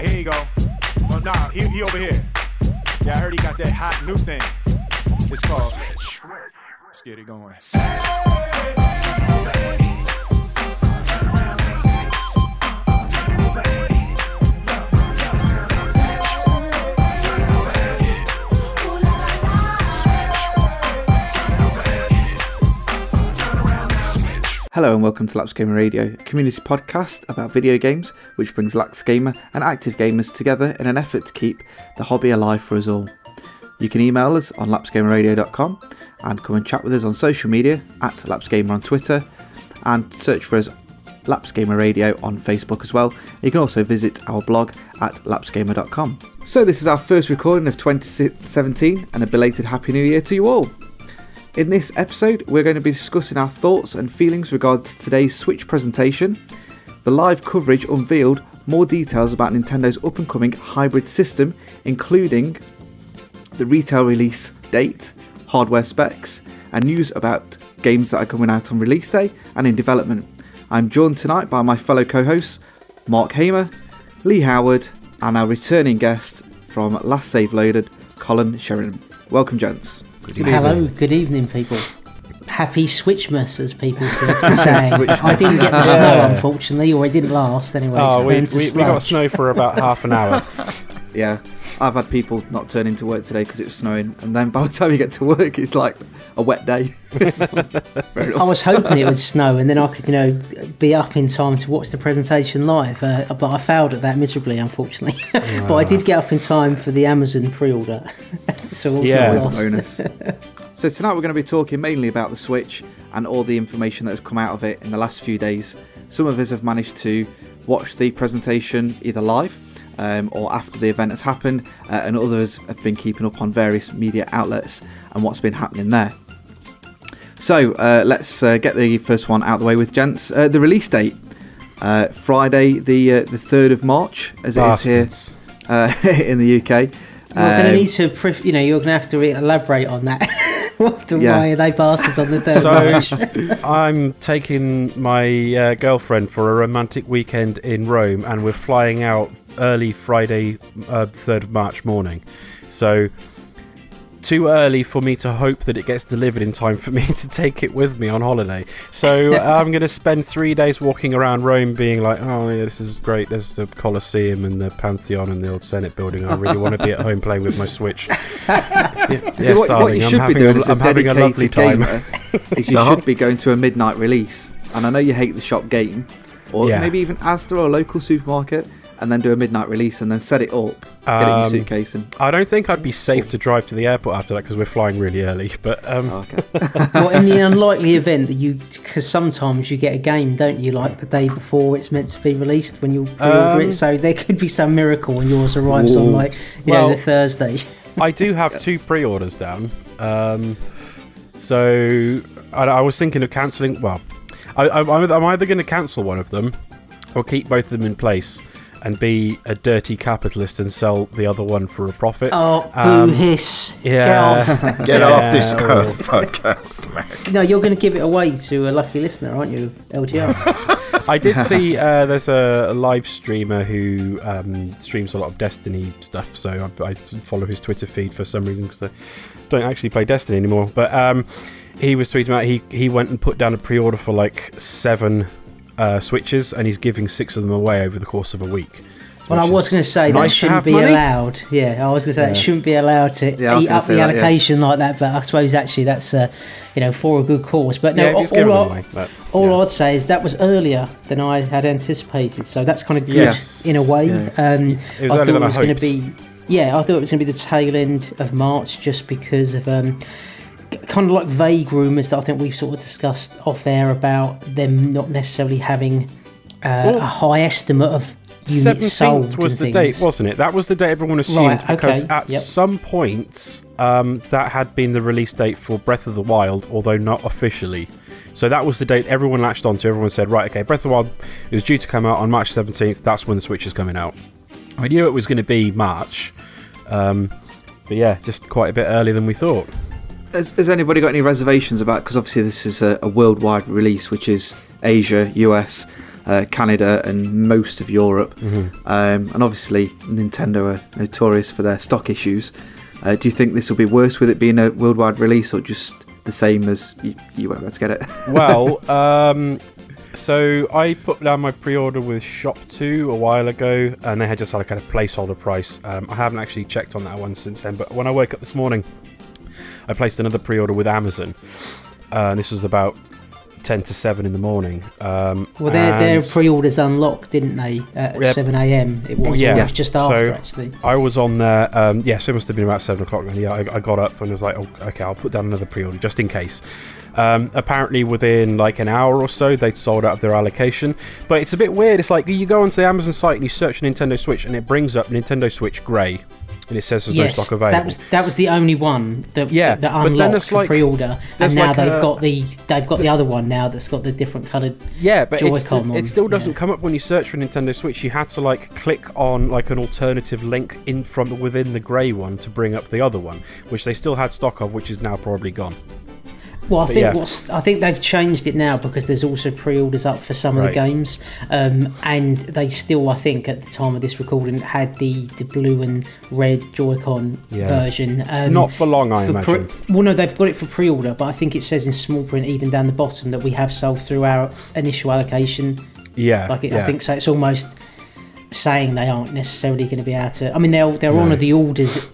Yeah, here you go. Well, nah, he, he over here. Yeah, I heard he got that hot new thing. It's called. Let's get it going. Hello and welcome to Laps Gamer Radio, a community podcast about video games which brings Lax Gamer and active gamers together in an effort to keep the hobby alive for us all. You can email us on lapsgamerradio.com and come and chat with us on social media at lapsgamer on Twitter and search for us Laps Gamer Radio on Facebook as well. You can also visit our blog at lapsgamer.com. So this is our first recording of 2017 and a belated Happy New Year to you all. In this episode, we're going to be discussing our thoughts and feelings regarding today's Switch presentation. The live coverage unveiled more details about Nintendo's up and coming hybrid system, including the retail release date, hardware specs, and news about games that are coming out on release day and in development. I'm joined tonight by my fellow co hosts, Mark Hamer, Lee Howard, and our returning guest from Last Save Loaded, Colin Sheridan. Welcome, gents. Hello, good evening, people. Happy Switchmas, as people seem to be saying. I didn't get the snow, unfortunately, or it didn't last anyway. Oh, we, we, we got snow for about half an hour. Yeah, I've had people not turn into work today because it was snowing, and then by the time you get to work, it's like a wet day. I was hoping it would snow and then I could, you know, be up in time to watch the presentation live. Uh, but I failed at that miserably, unfortunately. but I did get up in time for the Amazon pre-order, so all Yeah. not lost. bonus. so tonight we're going to be talking mainly about the Switch and all the information that has come out of it in the last few days. Some of us have managed to watch the presentation either live um, or after the event has happened, uh, and others have been keeping up on various media outlets and what's been happening there. So uh, let's uh, get the first one out of the way with gents. Uh, the release date, uh, Friday the uh, the third of March, as it is here uh, in the UK. You're going to Um, need to, pref- you know, you're going to have to re- elaborate on that. the Yeah. why are they bastards on the third So March? I'm taking my uh, girlfriend for a romantic weekend in Rome, and we're flying out early Friday, uh, 3rd of March morning. So too early for me to hope that it gets delivered in time for me to take it with me on holiday. So I'm going to spend three days walking around Rome, being like, "Oh yeah, this is great. There's the Colosseum and the Pantheon and the old Senate building. I really want to be at home playing with my Switch." Yeah, yes, what, darling. what you I'm should be having, doing a, I'm having a lovely time. gamer is you uh-huh. should be going to a midnight release. And I know you hate the shop game, or Yeah. maybe even Asda or a local supermarket, and then do a midnight release and then set it up, get it in your Um, suitcase, and I don't think I'd be safe to drive to the airport after that because we're flying really early. But um, oh, okay. well, in the unlikely event that you, because sometimes you get a game, don't you, like the day before it's meant to be released when you pre-order Um, it. So there could be some miracle and yours arrives on like you know the Thursday. I do have two pre-orders down. Um, so I, I was thinking of cancelling. Well, I, I, I'm I'm either going to cancel one of them or keep both of them in place and be a dirty capitalist and sell the other one for a profit. Oh, Um, boo hiss! yeah. Get off! Get Yeah, off this well. podcast, Mac. No, you're going to give it away to a lucky listener, aren't you, LTR? I did see uh, there's a, a live streamer who um, streams a lot of Destiny stuff, so I, I follow his Twitter feed for some reason because I don't actually play Destiny anymore. But um, he was tweeting about he he went and put down a pre-order for like seven uh, switches, and he's giving six of them away over the course of a week. well, I was going to say that nice to shouldn't be money. allowed. Yeah, I was going to say that shouldn't be allowed to Yeah, eat up the that, yeah. allocation like that. But I suppose actually that's uh, you know for a good cause. But no, Yeah, all, all I- away. But, All yeah. I'd say is that was earlier than I had anticipated, so that's kind of good Yes. in a way. Yeah. Um, It was I thought it was going to be, yeah, I thought it was going to be the tail end of March, just because of um, kind of like vague rumours that I think we've sort of discussed off air about them not necessarily having uh, Well, a high estimate of units sold. Seventeenth was the date, wasn't it? That was the date everyone assumed Right, because at yep. some point um, that had been the release date for Breath of the Wild, although not officially. So that was the date everyone latched onto. Everyone said, right, okay, Breath of the Wild is due to come out on March 17th. That's when the Switch is coming out. I knew it was going to be March, um, but yeah, just quite a bit earlier than we thought. Has, has anybody got any reservations about? Because obviously this is a, a worldwide release, which is Asia, US, uh, Canada, and most of Europe. Mm-hmm. Um, and obviously, Nintendo are notorious for their stock issues. Uh, do you think this will be worse with it being a worldwide release, or just the same as you, you won't be able to get it? well, um, so I put down my pre-order with Shop Two a while ago, and they had just had a kind of placeholder price. Um, I haven't actually checked on that one since then, but when I woke up this morning, I placed another pre-order with Amazon. Uh, and this was about ten to seven in the morning. Um, Well, their, their pre-orders unlocked, didn't they? At Yep. 7 a.m. It was. Yeah. Yeah. It was just after, So- actually. I was on there. Um, so it must have been about seven o'clock. And yeah, I, I got up and was like, oh, "Okay, I'll put down another pre-order just in case." Um, apparently, within like an hour or so, they'd sold out of their allocation. But it's a bit weird. It's like you go onto the Amazon site and you search Nintendo Switch, and it brings up Nintendo Switch Grey, and it says there's yes, no stock available. that was that was the only one that Yeah, that, that unlocked for like- pre-order, and now like they've a- got the they've got the other one now that's got the different coloured. Yeah, but Joy-Con it still doesn't yeah. come up when you search for Nintendo Switch. You had to like click on like an alternative link in from within the grey one to bring up the other one, which they still had stock of, which is now probably gone. Well, I But think yeah. what's I think they've changed it now because there's also pre-orders up for some of Right. the games, um, and they still I think at the time of this recording had the the blue and red Joy-Con Yeah. version. Um, Not for long, I for imagine. Pre- well, no, they've got it for pre-order, but I think it says in small print even down the bottom that we have sold through our initial allocation. Yeah, Like it, yeah. I think so. It's almost saying they aren't necessarily going to be able to. I mean, they'll they'll No. honour the orders,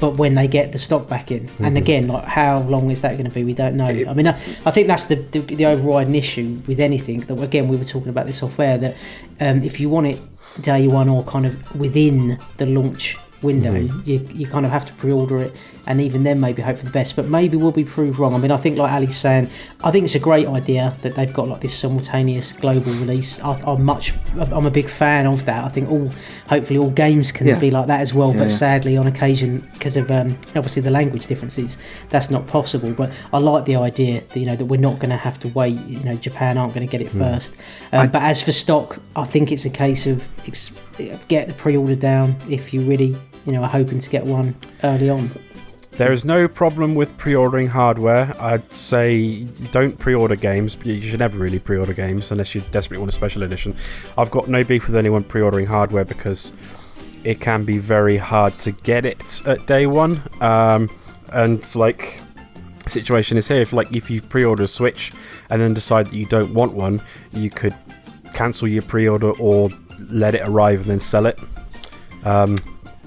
but when they get the stock back in, and again, like how long is that going to be? We don't know. I mean, I, I think that's the, the the overriding issue with anything. That again, we were talking about this off air. That um, if you want it day one or kind of within the launch window, you, you kind of have to pre-order it, and even then maybe hope for the best. But maybe we'll be proved wrong. I mean, I think like Ali's saying, I think it's a great idea that they've got like this simultaneous global release. I, I'm much, I'm a big fan of that. I think all, hopefully, all games can Yeah. be like that as well. Yeah, but yeah. sadly, on occasion, because of um, obviously the language differences, that's not possible. But I like the idea that you know that we're not going to have to wait. You know, Japan aren't going to get it first. Um, but as for stock, I think it's a case of ex- get the pre-order down if you really, you know, are hoping to get one early on. There is no problem with pre-ordering hardware. I'd say don't pre-order games. You should never really pre-order games unless you desperately want a special edition. I've got no beef with anyone pre-ordering hardware because it can be very hard to get it at day one. Um, and like situation is here, if like if you pre-order a Switch and then decide that you don't want one, you could cancel your pre-order or let it arrive and then sell it. Um,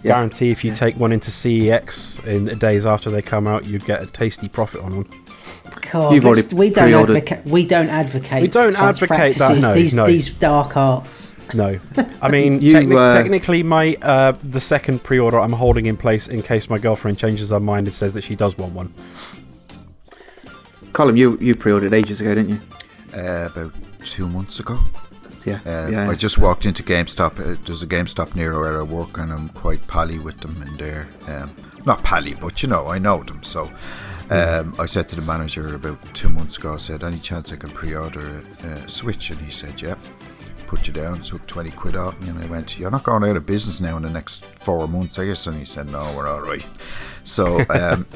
Yeah. Guarantee if you take one into CEX in the days after they come out, you get a tasty profit on one. God, You've already we don't advocate. We don't advocate. We don't advocate that, no, these no. these dark arts. No, I mean You, techni- uh, technically, my uh, the second pre-order I'm holding in place in case my girlfriend changes her mind and says that she does want one. Colin, you you pre-ordered ages ago, didn't you? uh, about two months ago. Yeah. Uh, yeah. I just walked into GameStop. Uh, there's a GameStop near where I work, and I'm quite pally with them in there. Um, not pally, but you know, I know them. So um, I said to the manager about two months ago, I said, any chance I can pre-order a, a Switch? And he said, yeah. Put you down, took 20 quid off me, and I went, You're not going out of business now in the next four months, I guess. And he said, No, we're all right. So, um,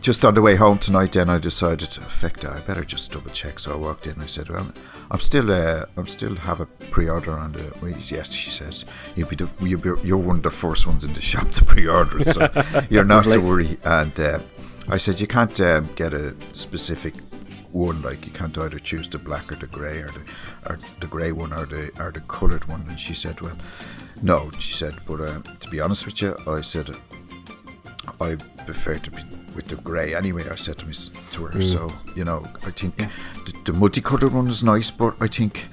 just on the way home tonight, then I decided to affect that. I better just double check. So I walked in. And I said, "Well, I'm still, uh, I'm still have a pre-order on the." Well, yes, she says, "You'll be, the, you'll be, you're one of the first ones in the shop to pre-order, it, so you're not to worry." And uh, I said, "You can't um, get a specific one. Like you can't either choose the black or the grey, or the, or the grey one, or the, or the coloured one." And she said, "Well, no," she said, "But uh, to be honest with you, I said." I prefer to be with the grey anyway. I said to me to her. So you know, I think the, the multicolored one is nice, but I think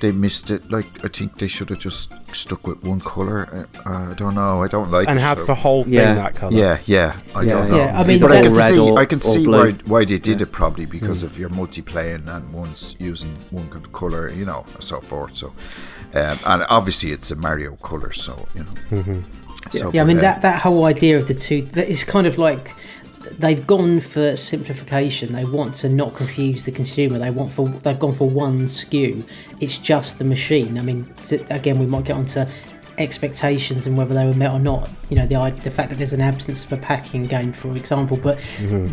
they missed it. Like I think they should have just stuck with one color. Uh, I don't know. I don't like and it. have so- the whole thing Yeah. that color. yeah, yeah. I Yeah, don't know. yeah. I mean, but I can see, or- I can see blue. why why they did Yeah. it probably because if you're multiplaying and one's using one color, you know, and so forth. So, um, and obviously it's a Mario color, so you know. So, Yeah, I mean uh, that that whole idea of the two that is kind of like they've gone for simplification. They want to not confuse the consumer. They want for they've gone for one SKU. It's just the machine. I mean, again, we might get onto expectations and whether they were met or not. You know, the the fact that there's an absence of a packing game, for example. But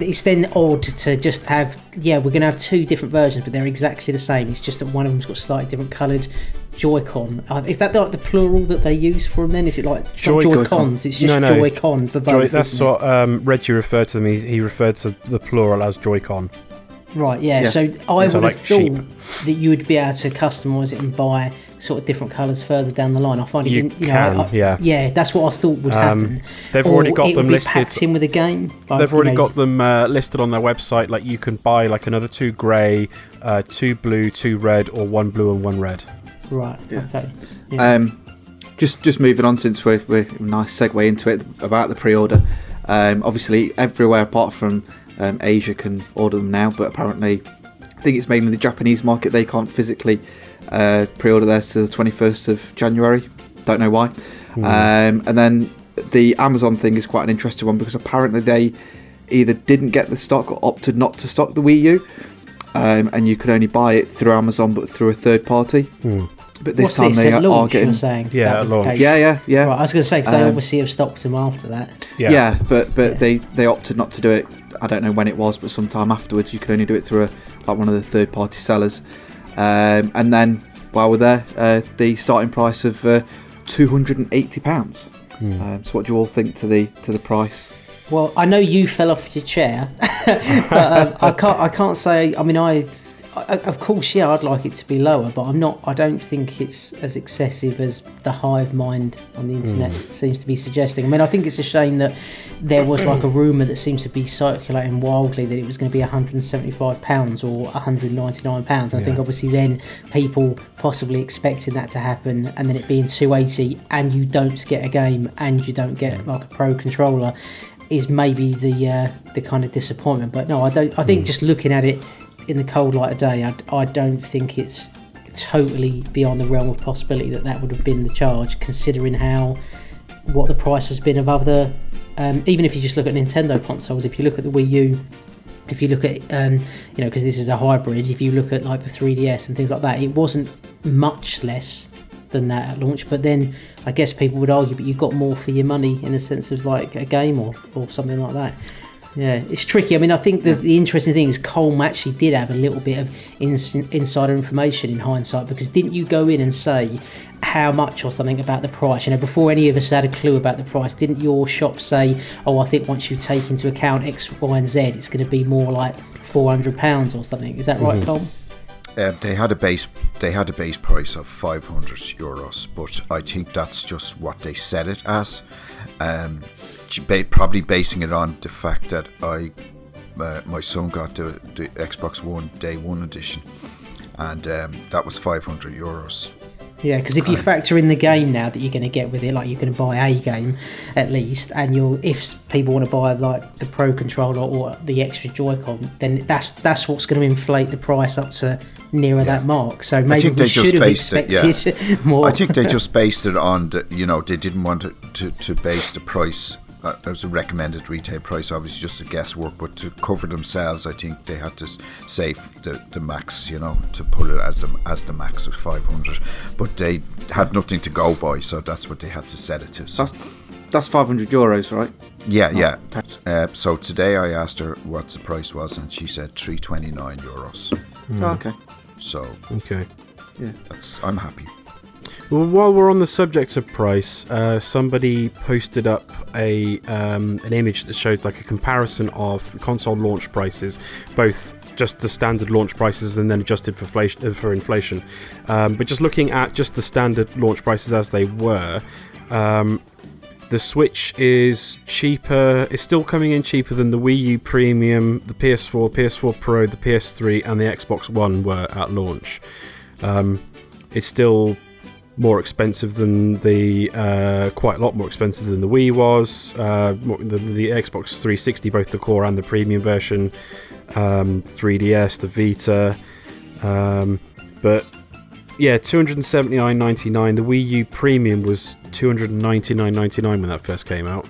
it's then odd to just have yeah, we're going to have two different versions, but they're exactly the same. It's just that one of them's got slightly different coloured. Joy-Con. Uh, is that like the plural that they use for them? Then is it like it's not Joy- Joy-Cons? It's just No, no. Joy-Con for both. Joy, that's isn't what um, Reggie referred to them. He, he referred to the plural as Joy-Con. Right, yeah. Yeah. So I So would like have sheep. thought that you would be able to customise it and buy sort of different colours further down the line. I find it, You didn't- you can, know, I- yeah. yeah. That's what I thought would happen. they've Or already got it them would be listed- in with a game. Like, They've you already know, got them uh, listed on their website. Like you can buy like another two grey, uh, two blue, two red, or one blue and one red. Right. Yeah. Okay. Yeah. Um, just just moving on since we're, we're nice segue into it about the pre-order. Um, obviously, everywhere apart from um, Asia can order them now, but apparently, I think it's mainly the Japanese market. They can't physically uh, pre-order theirs to the 21st of January. Don't know why. Um, and then the Amazon thing is quite an interesting one because apparently they either didn't get the stock or opted not to stock the Wii U. Um, and you could only buy it through Amazon, but through a third party. But this What's time this they at are launch? getting You're saying? Yeah, at launch. yeah, yeah, yeah. Right, I was going to say because they Um, obviously have stopped them after that. Yeah, but but Yeah. they they opted not to do it. I don't know when it was, but sometime afterwards, you could only do it through a, like one of the third party sellers. Um, and then while we're there, uh, the starting price of uh, two hundred and eighty pounds. Um, so, what do you all think to the to the price? Well, I know you fell off your chair, but um, I can't. I can't say. I mean, I, I. Of course, yeah, I'd like it to be lower, but I'm not. I don't think it's as excessive as the hive mind on the internet seems to be suggesting. I mean, I think it's a shame that there was like a rumor that seems to be circulating wildly that it was going to be 175 pounds or 199 pounds. I think obviously then people possibly expecting that to happen, and then it being 280, and you don't get a game, and you don't get like a pro controller is maybe the uh, the kind of disappointment. But no, I don't. I think just looking at it in the cold light of day, I, I don't think it's totally beyond the realm of possibility that that would have been the charge, considering how what the price has been of other. Um, even if you just look at Nintendo consoles, if you look at the Wii U, if you look at um, you know because this is a hybrid, if you look at like the 3DS and things like that, it wasn't much less than that at launch. But then I guess people would argue, but you got more for your money in the sense of like a game or, or something like that. Yeah, it's tricky. I mean, I think the, the interesting thing is Colm actually did have a little bit of ins- insider information in hindsight because didn't you go in and say how much or something about the price? You know, before any of us had a clue about the price, didn't your shop say, "Oh, I think once you take into account X, Y, and Z, it's going to be more like four hundred pounds or something"? Is that right, Colm? Uh, they had a base. They had a base price of 500 euros, but I think that's just what they set it as. Um, ba- probably basing it on the fact that I, uh, my son got the, the Xbox One Day One edition, and um, that was 500 euros. Yeah, because if you factor in the game now that you're going to get with it, like you're going to buy a game at least, and you'll if people want to buy like the Pro controller or the extra Joy-Con, then that's that's what's going to inflate the price up to nearer that mark. So maybe they just based it, yeah. expected more. I think they just based it on the, you know, they didn't want to, to, to base the price uh, as a recommended retail price, obviously just a guesswork, but to cover themselves, I think they had to s- say the, the max, you know, to put it as the, as the max of 500. But they had nothing to go by, so that's what they had to set it to. So, That's that's five hundred euros, right? yeah, yeah. Uh, so today I asked her what the price was, and she said 329 euros. Oh, okay. So Okay. Yeah. that's I'm happy. Well, while we're on the subject of price, uh, somebody posted up a um, an image that showed like a comparison of the console launch prices, both just the standard launch prices and then adjusted for inflation. uh, For inflation. Um, but just looking at just the standard launch prices as they were, um, the Switch is cheaper. It's still coming in cheaper than the Wii U Premium, the PS4, PS4 Pro, the PS3, and the Xbox One were at launch. Um, it's still more expensive than the uh, quite a lot more expensive than the Wii was. Uh, the, the Xbox 360, both the core and the premium version, um, 3DS, the Vita, um, but yeah, 279.99. The Wii U Premium was 299.99 when that first came out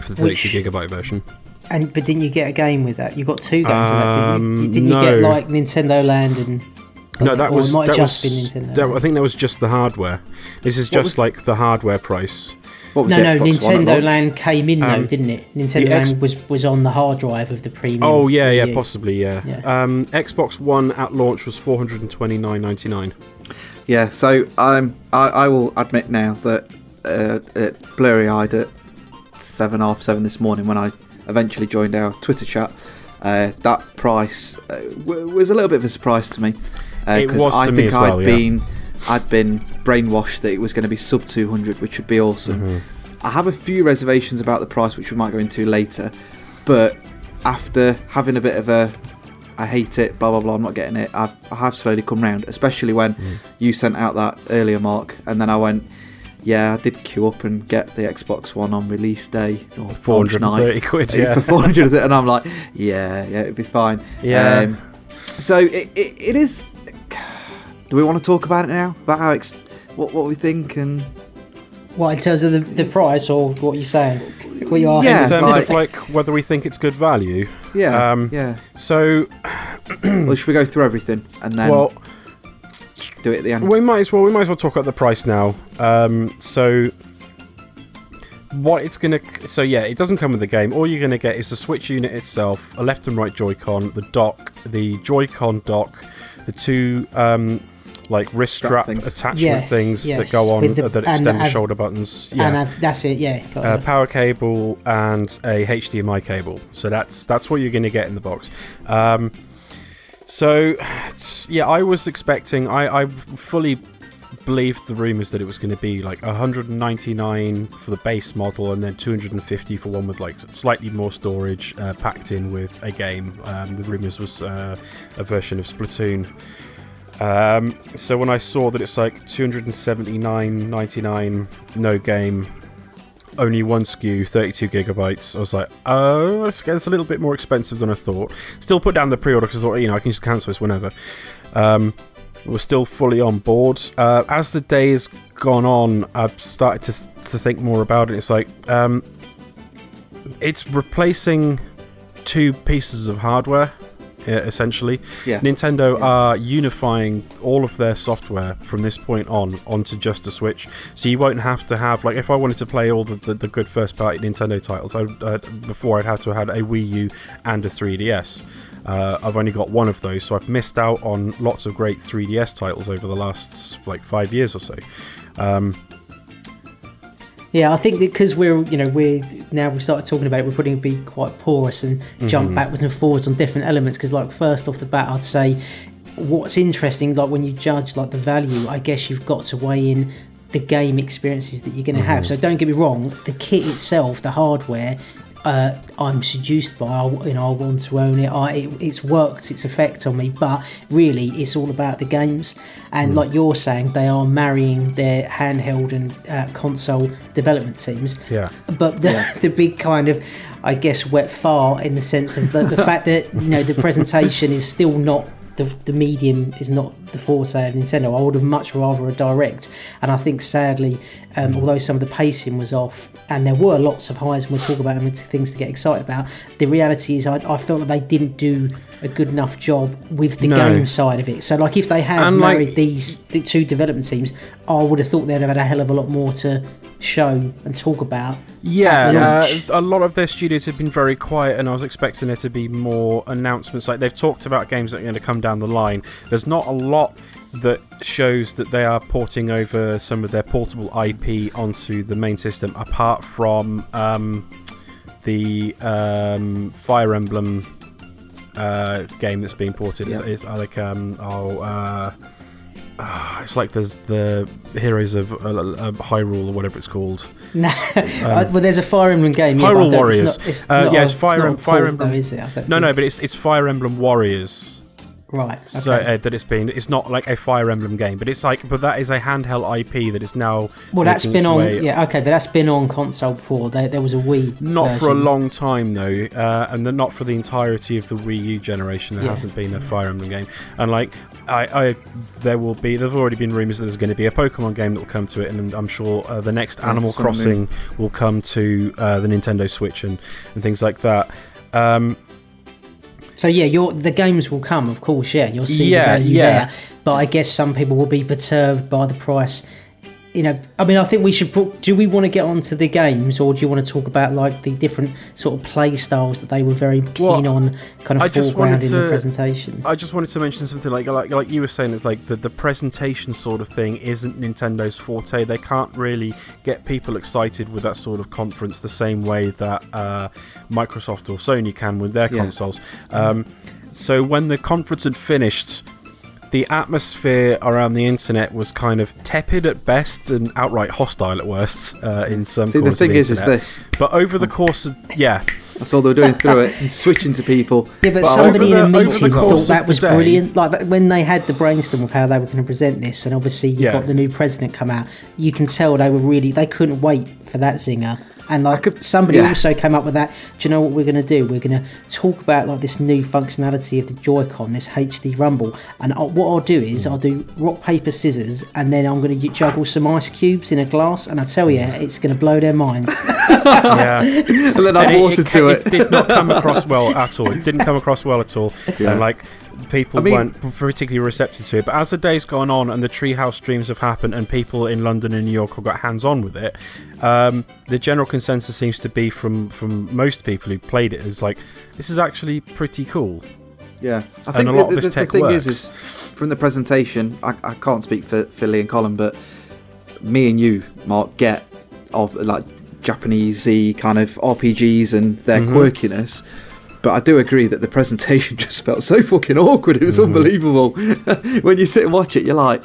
for the 32 Which- gigabyte version. and but didn't you get a game with that? You got two games with that, didn't you? Um, Didn't you get like Nintendo Land and No, that was it that just was. been Nintendo. that- I think that was just the hardware. This is just was- like the hardware price. No, no, Xbox Nintendo? Land came in though, Um, didn't it? Nintendo X- Land was was on the hard drive of the premium. Oh yeah, yeah, possibly, yeah. Yeah. Um, Xbox One at launch was four hundred and twenty nine ninety nine. Yeah, so um, I, I will admit now that uh, blurry eyed at seven half seven this morning when I eventually joined our Twitter chat, uh, that price uh, w- was a little bit of a surprise to me It because was I to me think as I'd well, yeah. been I'd been brainwashed that it was going to be sub two hundred, which would be awesome. Mm-hmm. I have a few reservations about the price, which we might go into later, but after having a bit of a I hate it, blah blah blah. I'm not getting it. I've I have slowly come round, especially when Mm. you sent out that earlier mark, and then I went, yeah, I did queue up and get the Xbox One on release day or Four hundred and thirty quid, yeah. for 400 and I'm like, yeah, yeah, it'd be fine. Yeah. Um, so it, it, it is. Do we want to talk about it now? About how ex- what what we think and What in terms of the, the price or what you're saying? What you're asking? Yeah, In terms like- of like whether we think it's good value. yeah, Um, yeah. So Well, should we go through everything and then well, do it at the end? we might as well we might as well talk about the price now. Um, so what it's gonna so yeah, it doesn't come with the game. All you're gonna get is the Switch unit itself, a left and right Joy-Con, the dock, the Joy-Con dock, the two um, like wrist Strap strap, things. attachment Yes, things yes, that go on the- uh, that and extend the have- shoulder buttons. Yeah. And uh, that's it. Yeah. got uh, it. power cable and a HDMI cable. So that's that's what you're going to get in the box. Um, so yeah, I was expecting. I, I fully believed the rumors that it was going to be like 199 for the base model and then 250 for one with like slightly more storage uh, packed in with a game. Um, the rumors was uh, a version of Splatoon. Um, so when I saw that it's like 279.99, no game, only one SKU, 32 gigabytes. I was like, oh, it's, a little bit more expensive than I thought. Still put down the pre-order because I thought, you know, I can just cancel this whenever. Um, we're still fully on board. Uh, as the day has gone on, I've started to to think more about it. It's like um, it's replacing two pieces of hardware. Essentially, Yeah. Nintendo Yeah. are unifying all of their software from this point on onto just a Switch, so you won't have to have like if I wanted to play all the, the, the good first party Nintendo titles, I, uh, before I'd have to have had a Wii U and a 3DS. Uh, I've only got one of those, so I've missed out on lots of great 3DS titles over the last like five years or so. Um, Yeah, I think because we're you know we're now we started talking about it, we're putting to be quite porous and Mm-hmm. jump backwards and forwards on different elements. Because like first off the bat, I'd say what's interesting, like when you judge like the value, I guess you've got to weigh in the game experiences that you're going to have. Mm-hmm. So don't get me wrong, the kit itself, the hardware. Uh, I'm seduced by. I, you know, I want to own it. I, it. It's worked its effect on me, but really, it's all about the games. And like you're saying, they are marrying their handheld and uh, console development teams. Yeah. But the, the big kind of, I guess, wet fart in the sense of the, the fact that you know the presentation is still not the, the medium is not the forte of Nintendo. I would have much rather a direct, and I think sadly, um, although some of the pacing was off, and there were lots of highs, and we'll talk about them and things to get excited about. The reality is, I, I felt that they didn't do a good enough job with the No. game side of it. So, like, if they had And, like- married these the two development teams, I would have thought they'd have had a hell of a lot more to show and talk about. Yeah, uh, a lot of their studios have been very quiet, and I was expecting there to be more announcements. Like they've talked about games that are going to come down the line. There's not a lot that shows that they are porting over some of their portable IP onto the main system, apart from um, the um, Fire Emblem uh, game that's being ported. It's, it's like um, oh. Uh, ah, it's like there's the Heroes of uh, uh, Hyrule or whatever it's called. No, uh, well, there's a Fire Emblem game. yeah, Um, Hyrule Warriors. It's not, it's Uh, not yeah, it's Fire Em- Fire Emblem- Though, it? No, no, but it's it's Fire Emblem Warriors. Right. Okay. So uh, that it's been. It's not like a Fire Emblem game, but it's like. But that is a handheld IP that is now. well, that's been on. way- Yeah, okay, but that's been on console before. There, there was a Wii. Not for a long time though, uh, and then not for the entirety of the Wii U generation. There Yeah. hasn't been a Fire Emblem game, and like I, I, there will be. There've already been rumors that there's going to be a Pokemon game that will come to it, and I'm sure uh, the next Animal. Crossing will come to uh, the Nintendo Switch and and things like that. Um, So yeah, your the games will come, of course. Yeah, you'll see Yeah, the value yeah. there. but I guess some people will be perturbed by the price. You know, I mean, I think we should. Do we want to get onto the games, or do you want to talk about like the different sort of play styles that they were very keen Well, on, kind of foreground in the presentation? I just wanted to mention something like like like you were saying. It's like the the presentation sort of thing isn't Nintendo's forte. They can't really get people excited with that sort of conference the same way that uh, Microsoft or Sony can with their Yeah. consoles. Um, so when the conference had finished. The atmosphere around the internet was kind of tepid at best and outright hostile at worst uh, in some. See, the corners of thing is, is internet. this. But over the course of yeah, That's all they were doing through it and switching to people. Yeah, but Well, somebody in a the- over meeting thought that was day- brilliant. Like that, when they had the brainstorm of how they were going to present this, and obviously you Yeah. got the new president come out, you can tell they were really they couldn't wait for that zinger. And like somebody yeah. also came up with that. Do you know what we're going to do? We're going to talk about like this new functionality of the Joy-Con, this HD Rumble. And I, what I'll do is I'll do rock paper scissors, and then I'm going to juggle some ice cubes in a glass, and I tell you, it's going to blow their minds. yeah. and then add And water to it. It did not come across well at all. It didn't come across well at all. Yeah. And like people I mean- weren't particularly receptive to it. But as the days gone on and the Treehouse streams have happened and people in London and New York have got hands on with it, um, the general consensus seems to be from from most people who played it is like this is actually pretty cool. Yeah, I And think a the, lot of this the tech thing works. is, is from the presentation, I, I can't speak for, Lee and Colin, but me and you, Mark, get of like Japanesey kind of RPGs and their Mm-hmm. quirkiness. But I do agree that the presentation just felt so fucking awkward. It was Mm-hmm. unbelievable. when you sit and watch it, you're like,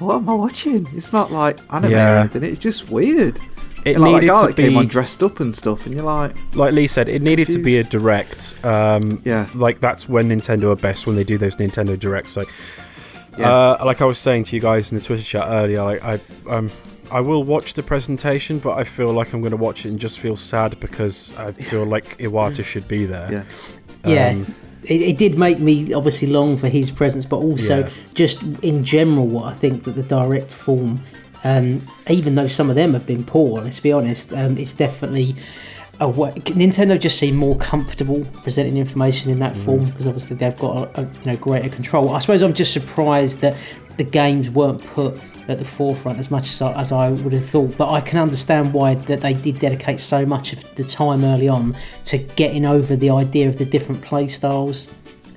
"What am I watching?" It's not like anime or Yeah. anything. It's just weird. It And, like needed guy to that came on dressed up and stuff, and you're like, like Lee said, it needed to be a direct. Um, Yeah. like that's when Nintendo are best when they do those Nintendo directs. Like, Yeah. uh, like I was saying to you guys in the Twitter chat earlier, like I, um, I will watch the presentation, but I feel like I'm going to watch it and just feel sad because I feel like Iwata should be there. yeah, Yeah. Um, it, it did make me obviously long for his presence, but also Yeah. just in general, what I think that the direct form, um, even though some of them have been poor, let's be honest, um, it's definitely a way. Nintendo just seem more comfortable presenting information in that form because obviously they've got a, a, you know greater control. I suppose I'm just surprised that the games weren't put at the forefront as much as I, as I would have thought. But I can understand why that they did dedicate so much of the time early on to getting over the idea of the different play styles.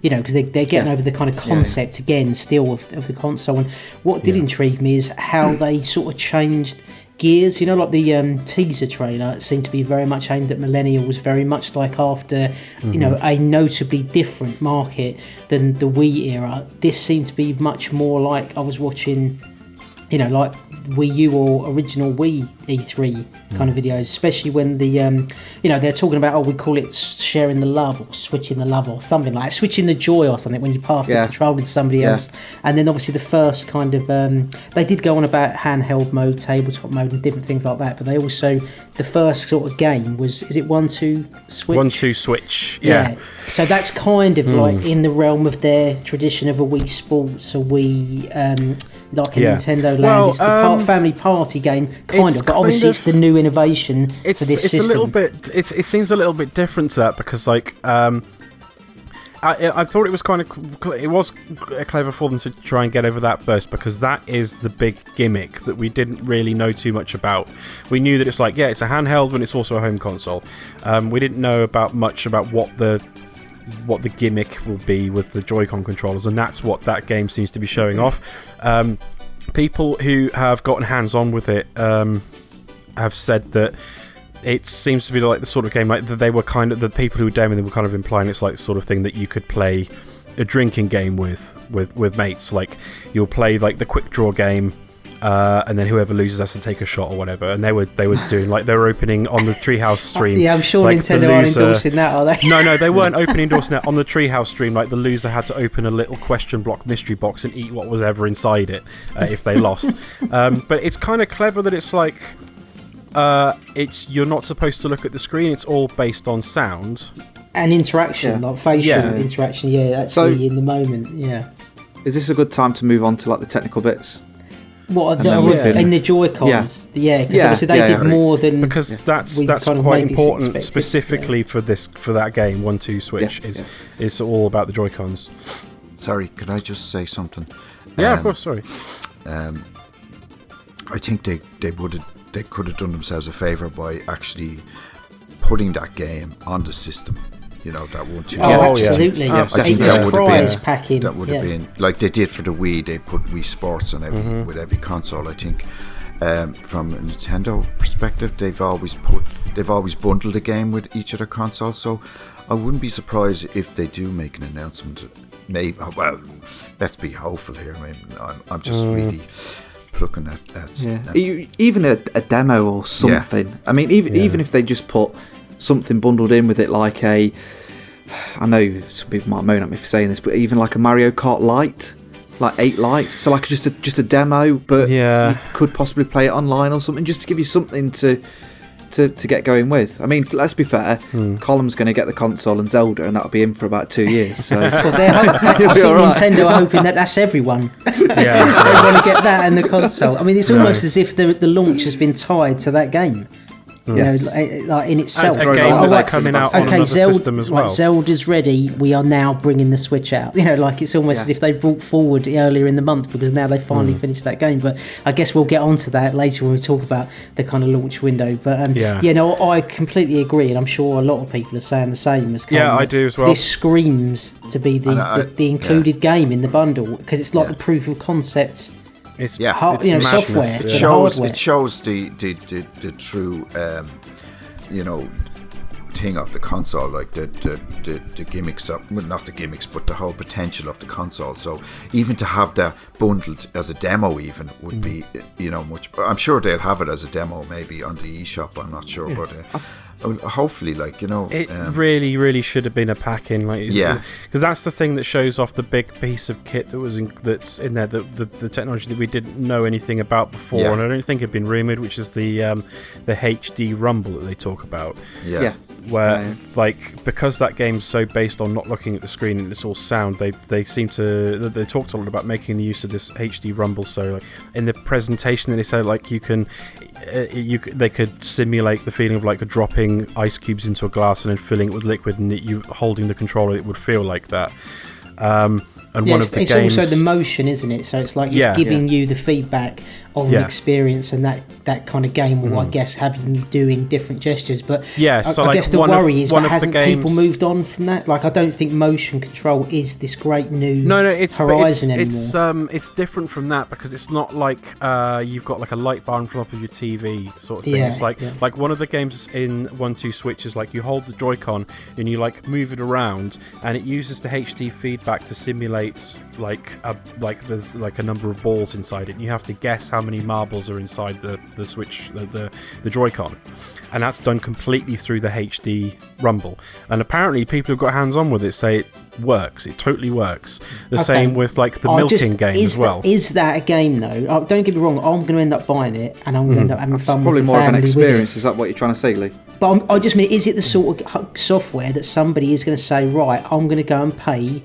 You know, because they, they're getting Yeah. over the kind of concept again, still of, of the console. And what did intrigue me is how they sort of changed gears. You know, like the um, teaser trailer seemed to be very much aimed at millennials, very much like after you know a notably different market than the Wii era. This seemed to be much more like I was watching you know, like Wii U or original Wii E3 kind of videos, especially when the, um, you know, they're talking about, oh, we call it sharing the love or switching the love or something like switching the joy or something when you pass Yeah. the controller to somebody Yeah. else. And then obviously the first kind of, um, they did go on about handheld mode, tabletop mode, and different things like that, but they also, the first sort of game was, is it one, two, switch? One two switch. Yeah. Hmm. So that's kind of like in the realm of their tradition of a Wii Sports, a Wii, um, like a Yeah. Nintendo Land. Well, it's the um, family party game, kind of. But obviously, kind it's the new innovation It's for this it's system. a little bit. It's it seems a little bit different to that because like um. I, I thought it was kind of it was clever for them to try and get over that first because that is the big gimmick that we didn't really know too much about. We knew that it's like yeah, it's a handheld, but it's also a home console. Um, we didn't know about much about what the what the gimmick will be with the Joy-Con controllers, and that's what that game seems to be showing off. Um, people who have gotten hands-on with it um, have said that it seems to be like the sort of game like that they were kind of the people who were demoing were kind of implying it's like the sort of thing that you could play a drinking game with with with mates. Like you'll play like the quick draw game. Uh, and then whoever loses has to take a shot or whatever. And they were they were doing like they were opening on the Treehouse stream. yeah, I'm sure like, the Nintendo aren't endorsing that, are they? no, no, they weren't opening endorsing that on the Treehouse stream. Like the loser had to open a little question block mystery box and eat what was ever inside it uh, if they lost. Um, but it's kind of clever that it's like uh, it's you're not supposed to look at the screen. It's all based on sound. And interaction, Yeah. like facial Yeah. interaction. Yeah, actually, So- in the moment. Yeah. is this a good time to move on to like the technical bits? What And the, then we in the Joy Cons? Yeah, because Yeah, obviously they yeah, did yeah. more than because that's that's kind of quite important expected, specifically for this for that game. One two switch Yeah, is is all about the Joy Cons. Sorry, can I just say something? Yeah, Um, of course. Sorry. I think they they would have they could have done themselves a favor by actually putting that game on the system. You know that one two. Oh, yeah. absolutely. Yeah, I think that would have been packing. that would have yeah. been like they did for the Wii. They put Wii Sports on every Mm-hmm. with every console. I think um, from a Nintendo perspective, they've always put they've always bundled a game with each of their consoles. So I wouldn't be surprised if they do make an announcement. Maybe well, let's be hopeful here. I mean, I'm, I'm just Mm. really looking at, at Yeah. at- Even a, a demo or something. I mean, even Yeah. even if they just put something bundled in with it, like a. I know some people might moan at me for saying this, but even like a Mario Kart Lite, like eight Lite, so like just a just a demo, but Yeah. you could possibly play it online or something, just to give you something to. To, to get going with. I mean, let's be fair. Hmm. Colm's going to get the console and Zelda, and that'll be in for about two years. So Well, they're hope- I think alright. Nintendo are hoping that that's everyone. Yeah. they want to get that and the console. I mean, it's almost as if the the launch has been tied to that game. You Yes. know, like, like in itself. a game all oh, that's to coming out okay, another Zelda, system as like. Zelda's ready. We are now bringing the Switch out. You know, like it's almost Yeah. as if they brought forward earlier in the month because now they finally Hmm. finished that game. But I guess we'll get onto that later when we talk about the kind of launch window. But um, Yeah. yeah, no, I completely agree, and I'm sure a lot of people are saying the same as Yeah, Colin, I do as well. This screams to be the, And I- the, the included game in the bundle because it's like Yeah. the proof of concept. It's, Yeah. It's you know, software. it shows it shows the the, the, the true um, you know thing of the console like the the, the, the gimmicks of well, not the gimmicks but the whole potential of the console so even to have that bundled as a demo even would be you know much I'm sure they'll have it as a demo maybe on the eShop I'm not sure but uh, uh, hopefully like you know It um, really, really should have been a pack in, like Yeah. because that's the thing that shows off the big piece of kit that was in, that's in there, the, the the technology that we didn't know anything about before, Yeah. and I don't think had been rumored, which is the um, the HD Rumble that they talk about, yeah, yeah. Where Yeah. like because that game's so based on not looking at the screen and it's all sound, they they seem to they talked a lot about making the use of this HD Rumble. So like in the presentation, they said like you can. Uh, you c- they could simulate the feeling of like dropping ice cubes into a glass and then filling it with liquid, and it, you holding the controller, it would feel like that. Um, and Yeah, one it's of the it's games, also the motion, isn't it? So it's like it's Yeah. giving you the feedback of Yeah. an experience and that, that kind of game, or I Mm. guess having you doing different gestures. But Yeah, I, so, I like, guess the one of- worry is that hasn't people moved on from that? Like I don't think motion control is this great new No, no, it's horizon it's, anymore. it's um it's different from that because it's not like uh you've got like a light bar in front of your TV sort of thing. Yeah, it's like yeah. like one of the games in one two switch is like you hold the Joy-Con and you like move it around and it uses the HD feedback to simulate like a like there's like a number of balls inside it. And you have to guess how many marbles are inside the the switch the the, the Joy-Con. And that's done completely through the HD Rumble. And apparently, people who've got hands on with it say it works. It totally works. The Okay. same with like the I milking just- game is as well. That, is that a game though? Oh, don't get me wrong. I'm going to end up buying it, and I'm going to end up hmm. having It's fun probably with the more of an family with it. experience. Is that what you're trying to say, Lee? But I'm, I just mean, is it the sort of software that somebody is going to say, right, I'm going to go and pay,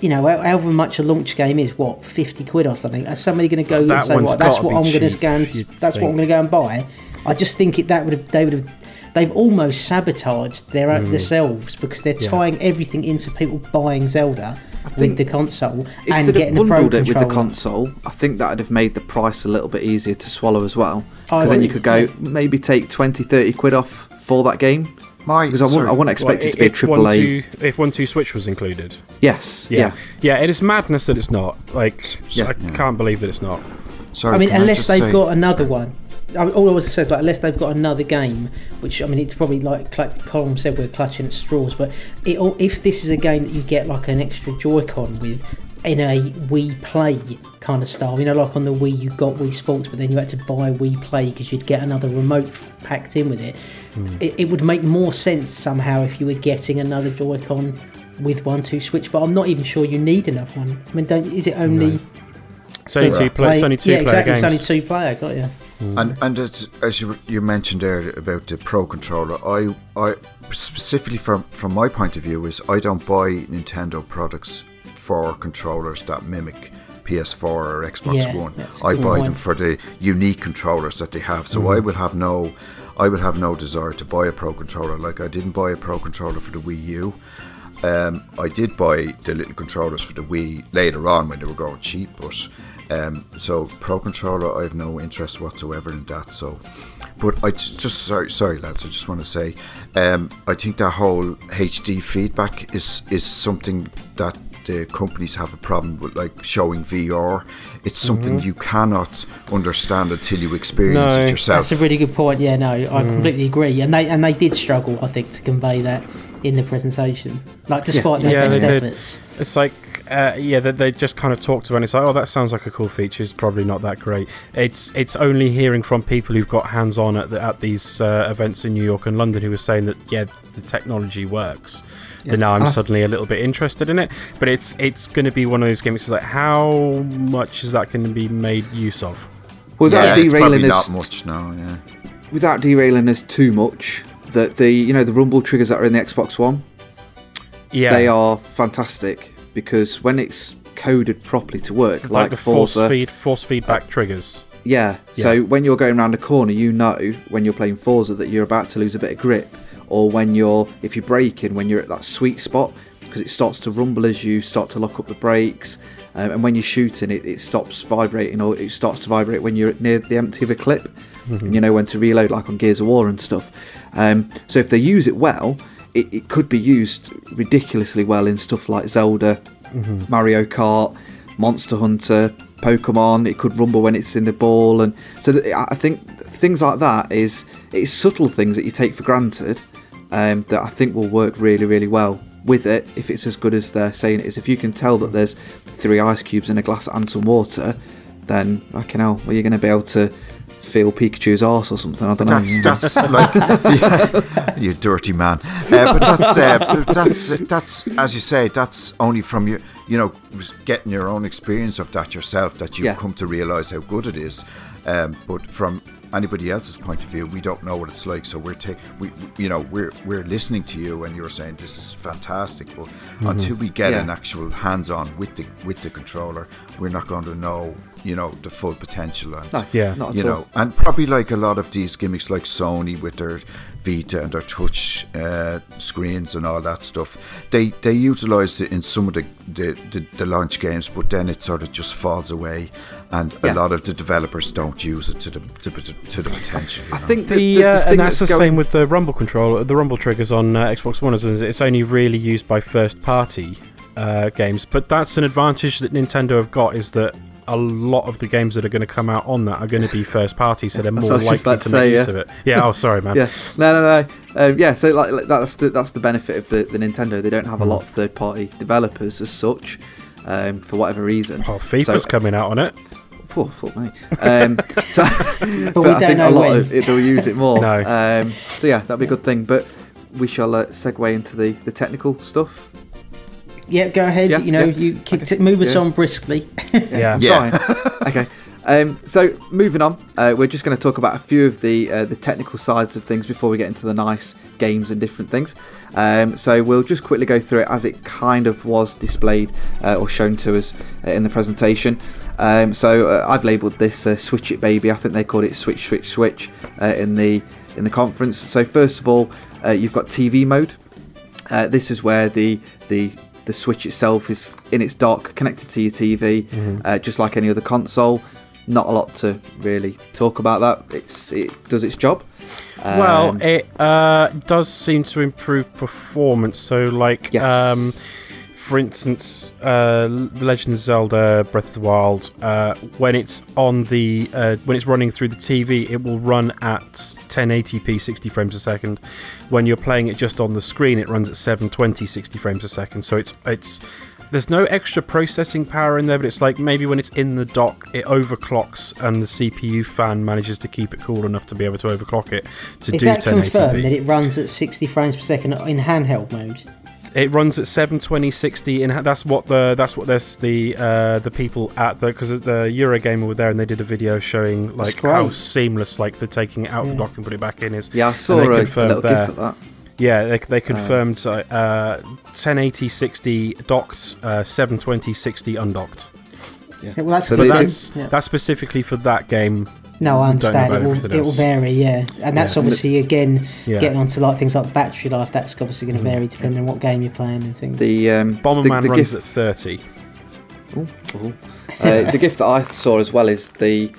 you know, however much a launch game is, what, 50 quid or something? Is somebody going to go That and say, one's right, what I'm going to cheap, go and, you'd that's what I'm going to go and buy? I just think it, that would have, they would have, they've almost sabotaged their own themselves because they're Hmm. Yeah. tying everything into people buying Zelda with the console If and they'd getting have the pro bundled it with the console, I think that would have made the price a little bit easier to swallow as well. I Because then you could go maybe take 20, 30 quid off for that game. My Because I wouldn't, I sorry. wouldn't expect Well, it to be a if triple one, A. two, if one two switch was included. Yes, Yeah. yeah. yeah, It is madness that it's not. Like Yeah. I can't believe that it's not. sorry I mean, unless just they've say- got another one. I mean, all I was say is like, unless they've got another game, which I mean, it's probably like like Colin said, we're clutching at straws. But it, if this is a game that you get like an extra Joy-Con with in a Wii Play kind of style, you know, like on the Wii you got Wii Sports, but then you had to buy Wii Play because you'd get another remote packed in with it. It. It would make more sense somehow if you were getting another Joy-Con with one two switch. But I'm not even sure you need enough one. I mean, don't is it only? It's only two play. It's only two yeah, player exactly. games. It's only two player. Got you. Mm. And and it's, as you you mentioned there about the Pro controller, I I specifically from from my point of view is I don't buy Nintendo products for controllers that mimic PS4 or Xbox Yeah, One. that's a I good buy point. them for the unique controllers that they have. So mm. I would have no I would have no desire to buy a Pro controller. Like I didn't buy a Pro controller for the Wii U. Um, I did buy the little controllers for the Wii later on when they were going cheap, but um, so Pro Controller, I have no interest whatsoever in that. So, but I j- just sorry, sorry lads, I just want to say, um, I think that whole HD feedback is is something that the companies have a problem with, like showing VR. It's something you cannot understand until you experience No. it yourself. That's a really good point. Yeah, no, I completely agree. And they and they did struggle, I think, to convey that in the presentation. Like, despite their Yeah, best they did. efforts. It's like, uh, yeah, they, they just kind of talked about it. And it's like, oh, that sounds like a cool feature. It's probably not that great. It's it's only hearing from people who've got hands on at the, at these uh, events in New York and London who are saying that yeah, the technology works. Then now I'm ah. suddenly a little bit interested in it. But it's it's going to be one of those games. Like, how much is that going to be made use of? Without yeah, it's probably derailing us, not much now. Yeah. without derailing us too much, that the you know the rumble triggers that are in the Xbox One, Yeah, they are fantastic because when it's coded properly to work, like, like, the force Forza, feed force feedback uh, triggers. Yeah. So when you're going around a corner, you know when you're playing Forza that you're about to lose a bit of grip, or when you're if you're braking when you're at that sweet spot because it starts to rumble as you start to lock up the brakes, um, and when you're shooting, it, it stops vibrating or it starts to vibrate when you're near the empty of a clip, and you know when to reload, like on Gears of War and stuff. Um, so if they use it well, it, it could be used ridiculously well in stuff like Zelda, Mario Kart, Monster Hunter, Pokemon. It could rumble when it's in the ball, and so I I think things like that is it's subtle things that you take for granted um, that I think will work really, really well with it if it's as good as they're saying it is. If you can tell that there's three ice cubes in a glass and some water, then fucking hell, well, you're you going to be able to feel Pikachu's arse or something. I don't know. That's that's like yeah, you dirty man. Uh, but that's uh, that's that's as you say. That's only from your you know getting your own experience of that yourself that you Yeah. come to realize how good it is. Um, but from anybody else's point of view, we don't know what it's like. So we're ta- we you know we're we're listening to you and you're saying this is fantastic. But mm-hmm. until we get Yeah. an actual hands-on with the with the controller, we're not going to know you know the full potential. And, No, Yeah. not at you all. know, and probably like a lot of these gimmicks, like Sony with their Vita and their touch uh, screens and all that stuff, they they utilize it in some of the, the, the, the launch games, but then it sort of just falls away, and Yeah. a lot of the developers don't use it to the to, the- to the potential. you I know. think the, The, the, the uh, and that's the going- same with the rumble controller, the rumble triggers on uh, Xbox One. is It's only really used by first-party uh, games, but that's an advantage that Nintendo have got is that a lot of the games that are going to come out on that are going to be first-party, so they're more what I was just likely about to to make say, use yeah. of it. Yeah. Oh, sorry, man. yeah no no no um, yeah so like, like that's the that's the benefit of the, the nintendo they don't have a lot of third party developers as such um, for whatever reason Oh, FIFA's So- coming out on it. Poor fuck me. Um, so, but, we I don't think know a lot when. of it, they'll use it more. No. Um, so yeah, that'd be a good thing. But we shall uh, segue into the, the technical stuff. Yeah, go ahead. Yeah, you know, yeah. you kicked it. Move us Yeah. on briskly. Yeah. Yeah. Fine. okay. Um, so moving on, uh, we're just going to talk about a few of the uh, the technical sides of things before we get into the nice games and different things. Um, so we'll just quickly go through it as it kind of was displayed uh, or shown to us uh, in the presentation. Um, so uh, I've labelled this uh, "Switch It Baby." I think they called it "Switch Switch Switch" uh, in the in the conference. So first of all, uh, you've got TV mode. Uh, this is where the the the Switch itself is in its dock, connected to your TV, uh, just like any other console. Not a lot to really talk about that. It's it does its job. Well, Um, it uh, does seem to improve performance. So, like, Yes. um, for instance, uh, The Legend of Zelda: Breath of the Wild, uh, when it's on the uh, when it's running through the TV, it will run at 1080p, 60 frames a second. When you're playing it just on the screen, it runs at 720, 60 frames a second. So it's it's there's no extra processing power in there, but it's like maybe when it's in the dock, it overclocks, and the CPU fan manages to keep it cool enough to be able to overclock it to Is do that confirmed 1080p. that it runs at 60 frames per second in handheld mode? It runs at 720, 60, and that's what the that's what there's the uh, the people at the because the Eurogamer were there and they did a video showing like how seamless like the taking it out of the dock and put it back in is. yeah, I saw they a, a confirmed little there. gif of that. Yeah, they, they confirmed uh, uh, 1080, 60 docked, uh, 720, 60 undocked. Yeah, well, that's So But that's Yeah. that's specifically for that game No, I understand. It will, it will vary, yeah. And that's Yeah. obviously, again, Yeah. getting onto like things like battery life, that's obviously Mm-hmm. going to vary depending on what game you're playing and things. The um, Bomberman the, the runs gift, at 30. uh, the gift that I saw as well is the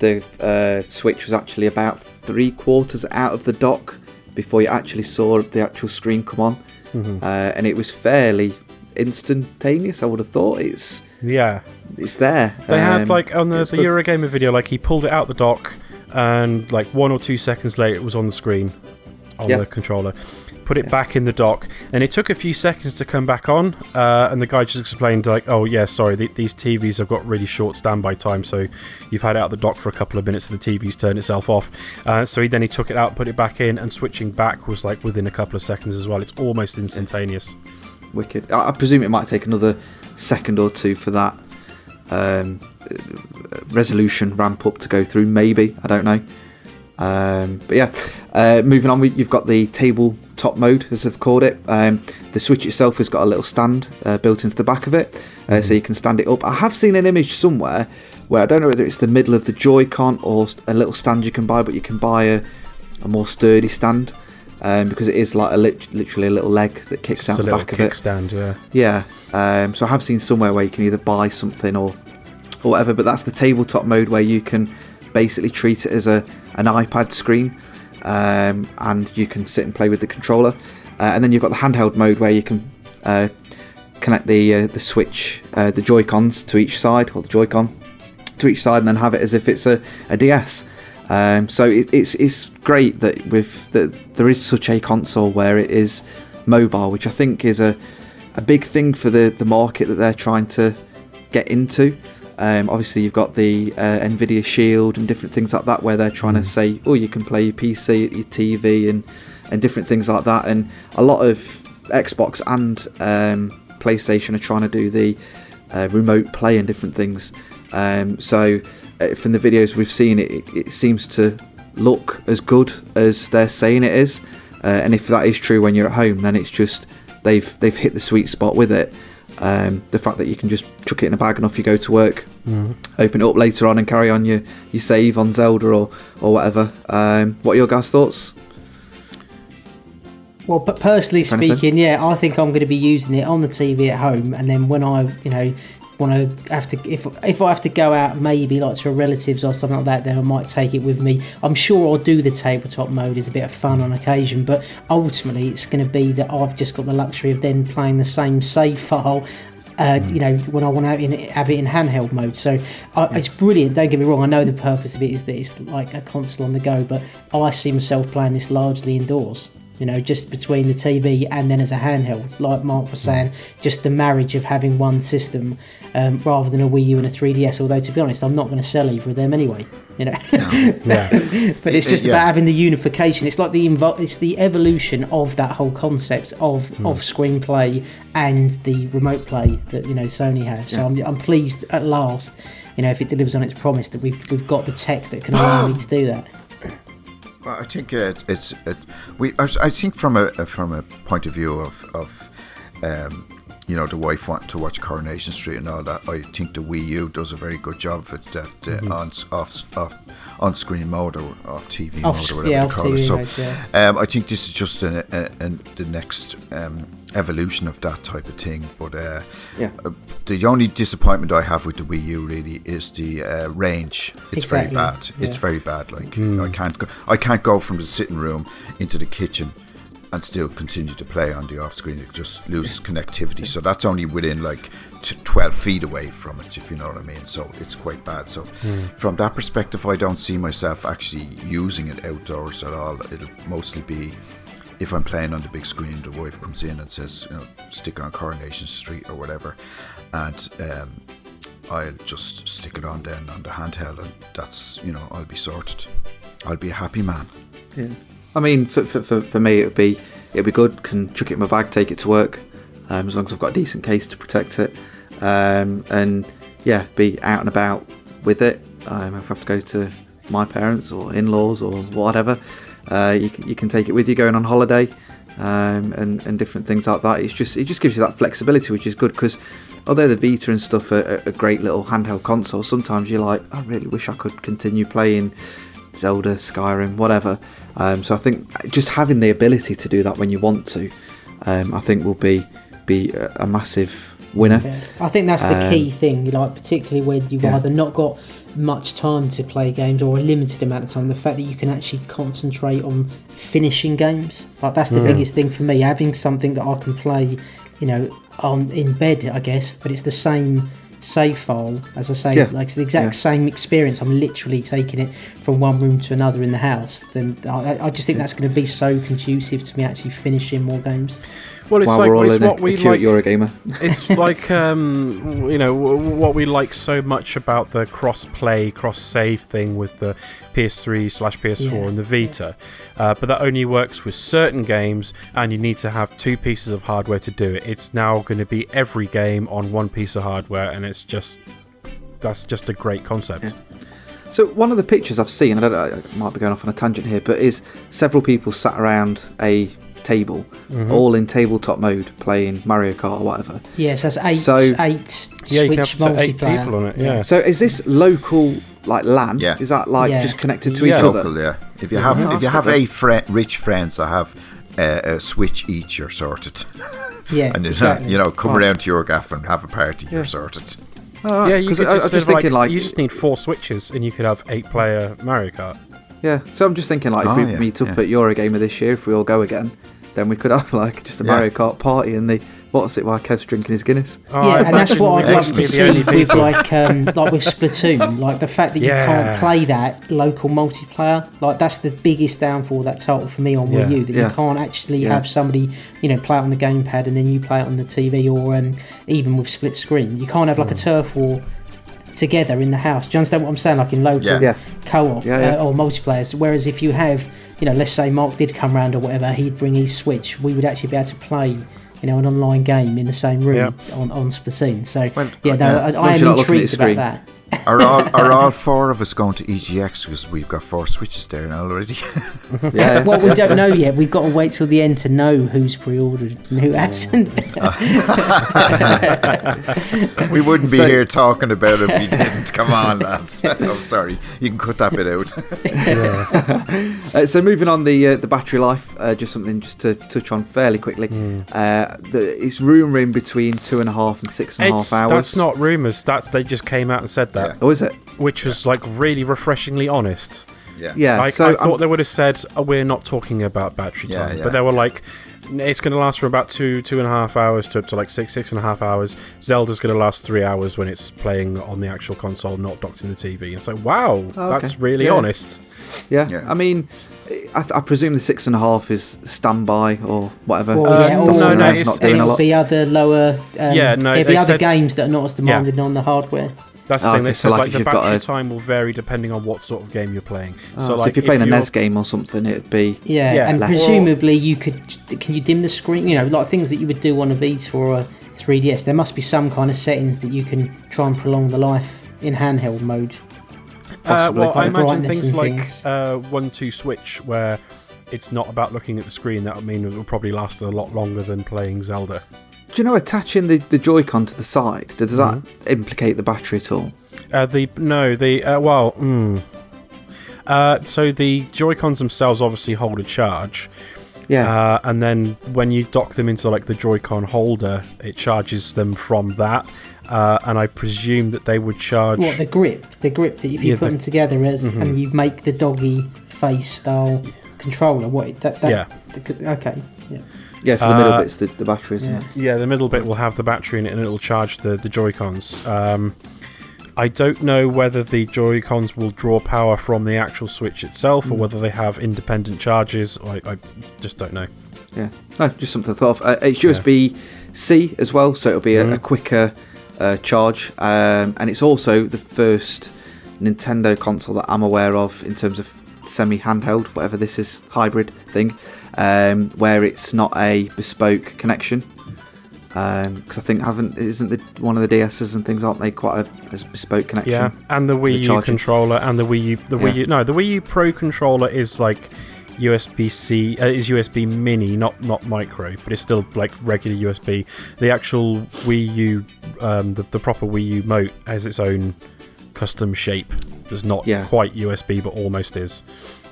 the uh, Switch was actually about three quarters out of the dock before you actually saw the actual screen come on, Mm-hmm. uh, and it was fairly instantaneous. I would have thought it's Yeah. It's there. They had Um, like on the, the. Eurogamer video, like he pulled it out the dock, and like one or two seconds later, it was on the screen on Yeah. the controller. Put it back in the dock, and it took a few seconds to come back on. Uh, and the guy just explained like, "Oh yeah, sorry, th- these TVs have got really short standby time, so you've had it out the dock for a couple of minutes, so the TV's turned itself off." Uh, so he then he took it out, put it back in, and switching back was like within a couple of seconds as well. It's almost instantaneous. Wicked. I, I presume it might take another second or two for that um, resolution ramp up to go through. Maybe I don't know. Um, but yeah, uh, moving on. We, you've got the tabletop mode, as they've called it. Um, the Switch itself has got a little stand uh, built into the back of it, uh, so you can stand it up. I have seen an image somewhere where I don't know whether it's the middle of the Joy-Con or a little stand you can buy, but you can buy a, a more sturdy stand. Um, because it is like a lit- literally a little leg that kicks out the back of it. kickstand, yeah. Yeah. Um, so I have seen somewhere where you can either buy something or or whatever, but that's the tabletop mode where you can basically treat it as a an iPad screen, um, and you can sit and play with the controller. Uh, and then you've got the handheld mode where you can uh, connect the uh, the Switch, uh, the Joy Cons to each side, or the Joy-Con to each side, and then have it as if it's a, a DS. Um, so it, it's it's great that with that there is such a console where it is mobile, which I think is a a big thing for the the market that they're trying to get into. Um, obviously, you've got the uh, Nvidia Shield and different things like that, where they're trying to say, oh, you can play your PC, your TV, and and different things like that. And a lot of Xbox and um, PlayStation are trying to do the uh, remote play and different things. Um, so from the videos we've seen, it, it, seems to look as good as they're saying it is. Uh, and if that is true when you're at home, then it's just they've they've hit the sweet spot with it. Um, the fact that you can just chuck it in a bag and off you go to work, open it up later on and carry on your, your save on Zelda or or whatever. Um, what are your guys' thoughts? Well, but personally speaking, yeah, I think I'm going to be using it on the TV at home, and then when I, you know, want to have to, if if I have to go out, maybe like to relatives or something like that, then I might take it with me. I'm sure I'll do the tabletop mode as a bit of fun on occasion, but ultimately it's going to be that I've just got the luxury of then playing the same save file. Uh, you know, when I want to have, in, have it in handheld mode, so I, it's brilliant. Don't get me wrong. I know the purpose of it is that it's like a console on the go, but I see myself playing this largely indoors you know, just between the TV and then as a handheld. Like Mark was saying, just the marriage of having one system um, rather than a Wii U and a 3DS. Although, to be honest, I'm not going to sell either of them anyway. You know, Yeah. but it's just Yeah. about having the unification. It's like the invo- it's the evolution of that whole concept of of screenplay and the remote play that you know Sony have. So I'm, I'm pleased at last. You know, if it delivers on its promise that we've we've got the tech that can allow me to do that. Well, I think uh, it's, it's it, we. I, I think from a from a point of view of of um, you know the wife wanting to watch Coronation Street and all that. I think the Wii U does a very good job of it. That uh, Mm-hmm. on off off on screen mode or off TV Off mode or whatever yeah, they off call TV it. So mode, yeah. um, I think this is just an, a, an, the next um, evolution of that type of thing. But uh, Yeah. uh, the only disappointment I have with the Wii U really is the uh, range. It's Exactly, very bad. It's very bad. Like I can't go. I can't go from the sitting room into the kitchen and still continue to play on the off screen. It just loses connectivity. So that's only within like t- 12 feet away from it, if you know what I mean. So it's quite bad. So from that perspective, I don't see myself actually using it outdoors at all. It'll mostly be if I'm playing on the big screen, the wife comes in and says, you know, stick on Coronation Street or whatever, and um, I'll just stick it on then on the handheld, and that's you know I'll be sorted. I'll be a happy man. Yeah. I mean, for, for, for, me, it would be it'd be good. Can chuck it in my bag, take it to work, um, as long as I've got a decent case to protect it, um, and yeah, be out and about with it. Um, if I have to go to my parents or in-laws or whatever, uh, you can, you can take it with you going on holiday, um, and and different things like that. It's just it just gives you that flexibility, which is good because although the Vita and stuff are, a great little handheld console, sometimes you're like, I really wish I could continue playing Zelda, Skyrim, whatever. Um, so I think just having the ability to do that when you want to, um, I think will be be a, massive winner. Yeah. I think that's the Um, key thing, like particularly when you've yeah. either not got much time to play games or a limited amount of time. The fact that you can actually concentrate on finishing games, like that's the biggest thing for me. Having something that I can play, you know, on in bed, I guess, but it's the same save file as I say, Yeah. like it's the exact Yeah. same experience. I'm literally taking it from one room to another in the house. Then I, I just think that's going to be so conducive to me actually finishing more games. Well, it's While like we're all it's in what a, we a like. Eurogamer. it's like um, you know w- what we like so much about the cross-play, cross-save thing with the PS3 slash PS4 Yeah. and the Vita, uh, but that only works with certain games, and you need to have two pieces of hardware to do it. It's now going to be every game on one piece of hardware, and it's just that's just a great concept. So one of the pictures I've seen, I, don't, I might be going off on a tangent here, but is several people sat around a table, Mm-hmm. all in tabletop mode, playing Mario Kart or whatever. Yes, that's eight So- eight Yeah, you can have Switch eight people on it. Yeah. So is this local like LAN? Yeah. Is that like Yeah. just connected to Yeah. each Local, other? yeah. If you have if you have Okay. eight fri rich friends that have uh, a Switch each, you're sorted. Yeah, and then, exactly. you know, come Oh. around to your gaff and have a party. You're sorted. Oh, Yeah, you 'cause could I, I just, was just thinking like, you just need four switches, and you could have eight-player Mario Kart. yeah. So I'm just thinking like, if Oh, we yeah, meet up yeah. at Eurogamer this year, if we all go again, then we could have like just a Yeah. Mario Kart party and the what's it while Kev's drinking his Guinness. Oh, yeah, I and that's what I'd love to see with like um, like with Splatoon, like the fact that you Yeah. can't play that local multiplayer. Like that's the biggest downfall of that title for me on Yeah. Wii U that Yeah. you can't actually Yeah. have somebody you know play it on the gamepad and then you play it on the TV or um, even with split screen. You can't have like a turf war together in the house. Do you understand what I'm saying? Like in local Yeah. Yeah. co-op Yeah, yeah. Uh, or multiplayers. Whereas if you have, you know, let's say Mark did come round or whatever, he'd bring his Switch. We would actually be able to play, you know, an online game in the same room Yeah. on on Splatoon. So yeah, no, yeah. I, I am you're not looking at intrigued about that. Are all are all four of us going to EGX because we've got four switches there now already? Yeah. Well, we don't know yet. We've got to wait till the end to know who's pre-ordered and who hasn't. we wouldn't be So- here talking about it if we didn't. Come on, lads. oh, sorry. You can cut that bit out. Uh, so moving on the uh, the battery life, uh, just something just to touch on fairly quickly. Uh, the, it's rumouring between two and a half and six and a half hours. that's not rumours. That's they just came out and said that, Yeah. Oh, is it? which was like really refreshingly honest. Yeah. Yeah. Like so I I'm- thought they would have said, oh, "We're not talking about battery Yeah, time," yeah. but they were like, "It's going to last for about two, two and a half hours to, up to like six, six and a half hours." Zelda's going to last three hours when it's playing on the actual console, not docked in the TV. And it's like, wow, Oh, okay. that's really Yeah. honest. yeah. Yeah. I mean, I, I presume the six and a half is standby or whatever. Well, Uh, yeah, no, or no, Dotting around, it's- not doing a it'll be other lower. Um, Yeah, no, There'll be other said- games that are not as demanded on the hardware. That's the Oh, thing. okay, They so said like like, the you've battery a- time will vary depending on what sort of game you're playing. Oh, so like if you're playing a NES game or something, it'd be Yeah, Yeah, and less. presumably you could. Can you dim the screen? You know, like things that you would do on a Vita or a 3DS. There must be some kind of settings that you can try and prolong the life in handheld mode. Uh, Possibly. well, I imagine things like things. uh, one two switch where it's not about looking at the screen. That would mean it will probably last a lot longer than playing Zelda. Do you know attaching the, the Joy-Con to the side? Does that Mm-hmm. implicate the battery at all? Uh, the no, the uh, well, mm. uh, so the Joy Cons themselves obviously hold a charge, Yeah. uh, and then when you dock them into like the Joy-Con holder, it charges them from that. Uh, and I presume that they would charge. What the grip? The grip that if you Yeah, put the- Mm-hmm. them together as and you make the doggy face style controller. What that? that Yeah. the- okay. Yeah. yeah. So the middle uh, bit's the, the battery, Yeah. it? Yeah, the middle bit will have the battery in it, and it'll charge the the Joy Cons. Um, I don't know whether the Joy Cons will draw power from the actual Switch itself, or whether they have independent charges. I, I just don't know. Yeah. No, just something I thought of. Uh, it's USB C as well, so it'll be a, a quicker uh, charge. Um, and it's also the first Nintendo console that I'm aware of in terms of semi handheld, whatever this is, hybrid thing, um, where it's not a bespoke connection. Because I think haven't isn't the one of the DSs and things aren't they quite a, a bespoke connection? Yeah, and the Wii U charging. controller and the Wii U, the Wii Yeah. U, no, the Wii U Pro controller is like USB C, uh, is USB Mini, not not micro, but it's still like regular USB. The actual Wii U um, the, the proper Wii U mote has its own custom shape. It's not Yeah. quite USB, but almost is.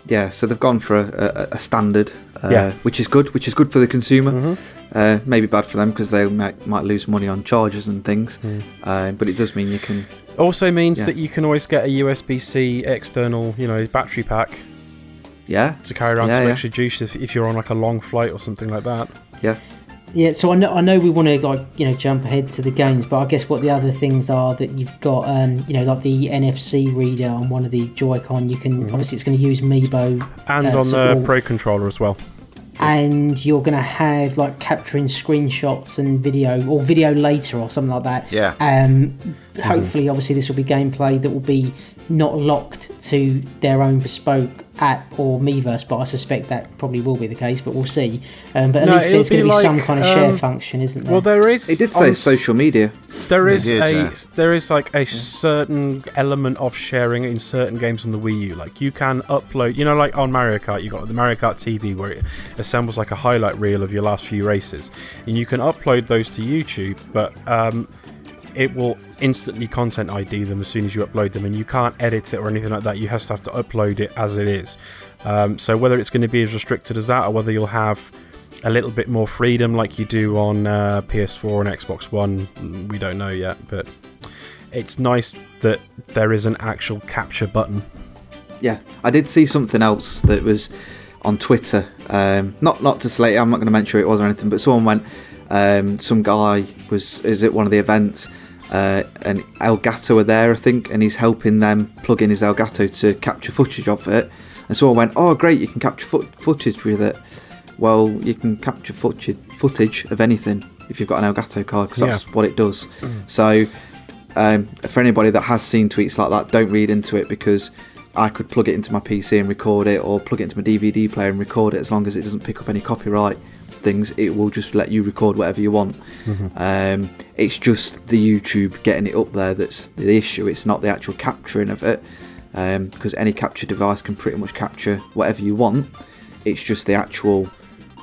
Yeah, so they've gone for a, a, a standard, uh, Yeah. which is good. Which is good for the consumer. Mm-hmm. Uh, maybe bad for them because they might, might lose money on chargers and things. Hmm. Uh, but it does mean you can. Also means Yeah. that you can always get a USB-C external, you know, battery pack Yeah, to carry around Yeah, some extra juice if, if you're on like a long flight or something like that. yeah, Yeah, so I know I know we want to like you know jump ahead to the games, but I guess what the other things are that you've got, um, you know, like the NFC reader on one of the Joy-Con. You can obviously it's going to use amiibo, And uh, on the Pro controller as well. and you're going to have like capturing screenshots and video or video later or something like that. Yeah. Um, hopefully, obviously, this will be gameplay that will be not locked to their own bespoke app or Miiverse, but I suspect that probably will be the case. But we'll see. Um, but at No, least there's going to be be some kind of share um, function, isn't there? Well, there is. it did say on social media. There is did, a yeah. there is like a certain element of sharing in certain games on the Wii U. Like you can upload, you know, like on Mario Kart, you got the Mario Kart TV where it assembles like a highlight reel of your last few races, and you can upload those to YouTube, but um, it will instantly content ID them as soon as you upload them, and you can't edit it or anything like that. You just have to upload it as it is. Um, so whether it's going to be as restricted as that, or whether you'll have a little bit more freedom like you do on uh, PS4 and Xbox One, we don't know yet. But it's nice that there is an actual capture button. Yeah, I did see something else that was on Twitter. Um, not not to slate. I'm not going to mention who it was or anything, but someone went. Um, some guy was is at one of the events, uh, and Elgato are there, I think, and he's helping them plug in his Elgato to capture footage of it. And someone went, "Oh, great! You can capture foot- footage with it." Well, you can capture footage footage of anything if you've got an Elgato card because that's Yeah. what it does. So um, for anybody that has seen tweets like that, don't read into it because I could plug it into my PC and record it, or plug it into my DVD player and record it. As long as it doesn't pick up any copyright things, it will just let you record whatever you want. Um, it's just the YouTube getting it up there that's the issue. It's not the actual capturing of it, because any capture device can pretty much capture whatever you want. It's just the actual,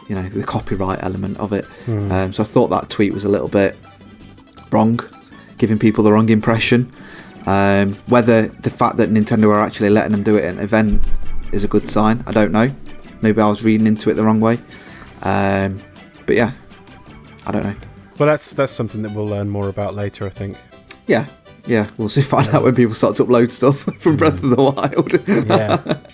you know, the copyright element of it. Um, so I thought that tweet was a little bit wrong, giving people the wrong impression. Um, whether the fact that Nintendo are actually letting them do it at an event is a good sign, I don't know. Maybe I was reading into it the wrong way. Um, but yeah, I don't know. Well, that's that's something that we'll learn more about later, I think. Yeah, yeah, we'll see. Find out when people start to upload stuff from Breath of the Wild. Yeah.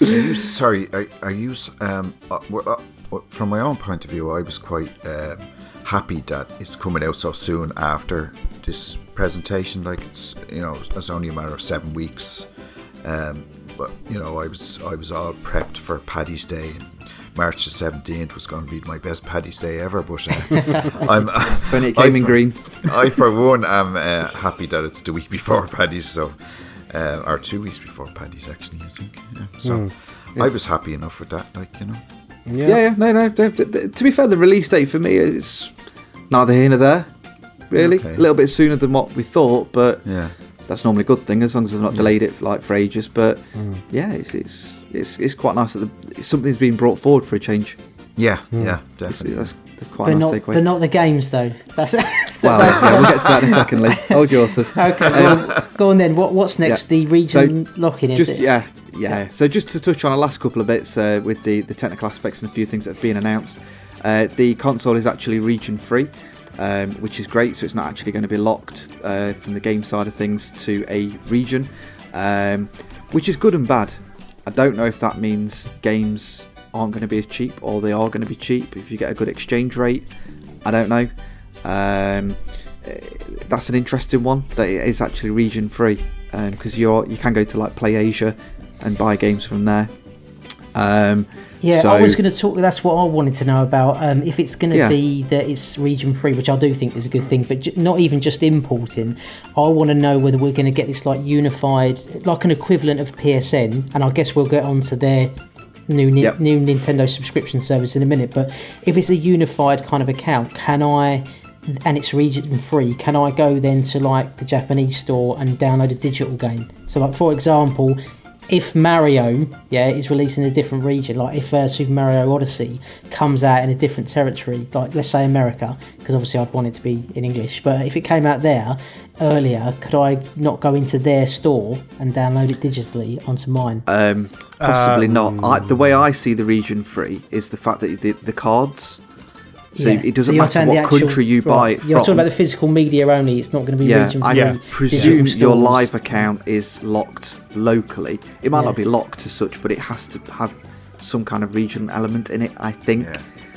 Are you, sorry, I, are you, s- um, uh, well, uh, from my own point of view, I was quite um, happy that it's coming out so soon after this presentation. Like it's, you know, it's only a matter of seven weeks. Um, but you know, I was, I was all prepped for Paddy's Day. And March the seventeenth was going to be my best Paddy's Day ever. But uh, I'm, when it I came in for- green. I, for one, am uh, happy that it's the week before Paddy's, so uh, or two weeks before Paddy's, actually. I think. Yeah. So I was happy enough with that, like you know. Yeah, yeah, no, no. th- th- th- To be fair, the release date for me is neither here nor there. Really, Okay. a little bit sooner than what we thought, but Yeah. that's normally a good thing as long as they've not delayed it like for ages. But yeah, it's it's it's, it's quite nice that the, something's been brought forward for a change. Yeah, yeah, It's, definitely. that's quite but nice not, takeaway. but not the games though. That's, that's well, that's- yeah, we'll get to that in a second. Lee. Hold your horses. okay. Well, go on then. What what's next? Yeah. The region So, locking is just it? yeah, yeah. So just to touch on the last couple of bits uh, with the the technical aspects and a few things that have been announced. Uh, the console is actually region free, um, which is great. So it's not actually going to be locked uh, from the game side of things to a region, um, which is good and bad. I don't know if that means games aren't going to be as cheap or they are going to be cheap if you get a good exchange rate. I don't know. Um, that's an interesting one that it is actually region free because you're you can go to like Play Asia and buy games from there. Um, Yeah, so, I was going to talk. That's what I wanted to know about. Um, if it's going to Yeah. be that it's region free, which I do think is a good thing, but j- not even just importing. I want to know whether we're going to get this like unified, like an equivalent of PSN, and I guess we'll get onto their new Ni- Yep. new Nintendo subscription service in a minute. But if it's a unified kind of account, can I? And it's region free. Can I go then to like the Japanese store and download a digital game? So, like for example, if Mario, yeah, is released in a different region, like if uh, Super Mario Odyssey comes out in a different territory, like let's say America, because obviously I'd want it to be in English, but if it came out there earlier, could I not go into their store and download it digitally onto mine? Um, possibly not. I, the way I see the region free is the fact that the, the cards. So Yeah. it doesn't you're matter what actual- country you buy right, it You're from. talking about the physical media only. It's not going to be yeah, region I. Yeah. presume digital your live account is locked locally. It might Yeah. not be locked as such, but it has to have some kind of region element in it. I think.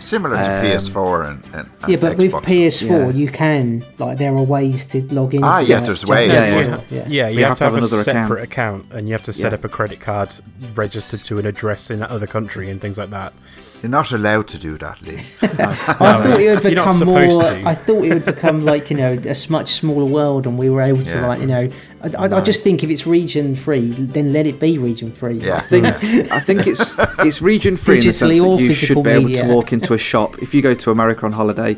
Yeah. Similar to Um, PS4 and, and, and Yeah, but with PS4, Yeah. you can like there are ways to log in. Ah, yeah, there's ways, Yeah, yeah. yeah. yeah. Yeah, you We have, to have, a another separate account. and you have to set Yeah. up a credit card registered to an address in that other country and things like that. You're not allowed to do that, Lee. I thought it would become more. to. I thought it would become like you know a s- much smaller world, and we were able to Yeah. like you know. I, I, I just think if it's region free, then let it be region free. Yeah. I think I think it's it's region free in the sense Digitally or that you should be able media. to walk into a shop if you go to America on holiday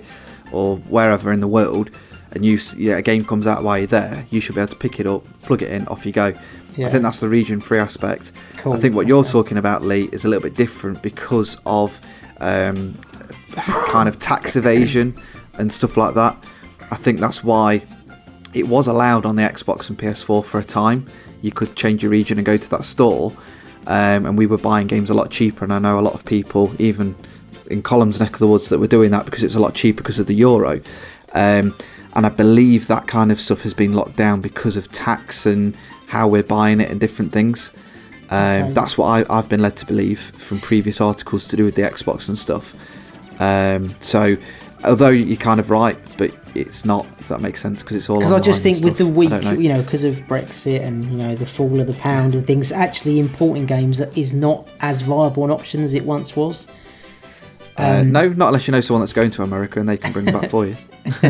or wherever in the world and you yeah a game comes out while you're there you should be able to pick it up plug it in off you go Yeah. I think that's the region free aspect Cool. I think what you're Okay. talking about Lee is a little bit different because of um, kind of tax evasion and stuff like that I think that's why it was allowed on the Xbox and PS4 for a time. You could change your region and go to that store, um, and we were buying games a lot cheaper. And I know a lot of people, even in Colm's neck of the woods, that were doing that because it's a lot cheaper because of the euro. Um, and I believe that kind of stuff has been locked down because of tax and how we're buying it and different things. Um, Okay. That's what I, I've been led to believe from previous articles to do with the Xbox and stuff. Um, so, although you're kind of right, but it's not, if that makes sense, because it's all Because I just think with the stuff. I weak, don't know. you know, because of Brexit and you know the fall of the pound and things, actually importing games that is not as viable an option as it once was. Uh, Um, no, not unless you know someone that's going to America and they can bring them back for you.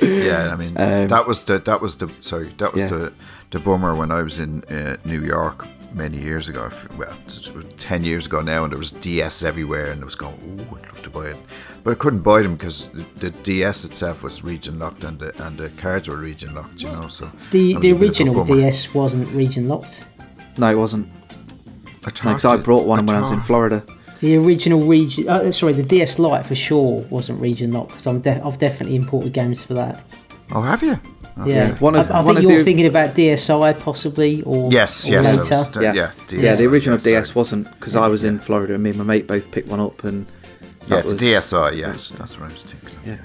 yeah, I mean that was the that was the sorry that was Um, Yeah. the the bummer when I was in uh, New York many years ago. Well, it's- it was ten years ago now, and there was DS everywhere, and I was going, "Oh, I'd love to buy it," but I couldn't buy them because the, the DS itself was region locked, and the and the cards were region locked. You know, so The the a bit of a original. DS wasn't region locked. No, it wasn't. I Because I brought it- one when I was in Florida. The original region, uh, sorry, the DS Lite for sure wasn't region locked because I'm de- I've definitely imported games for that. Oh, have you? Yeah, One of- I, I one think of you're the- thinking about DSi possibly, or Yes, or yes, later. was, uh, Yeah, yeah, yeah. The original yeah, sorry. DS wasn't because I was in Florida and me and my mate both picked one up and. Yeah, it's was- DSi. Yeah, was- that's what I was thinking. Of. Yeah.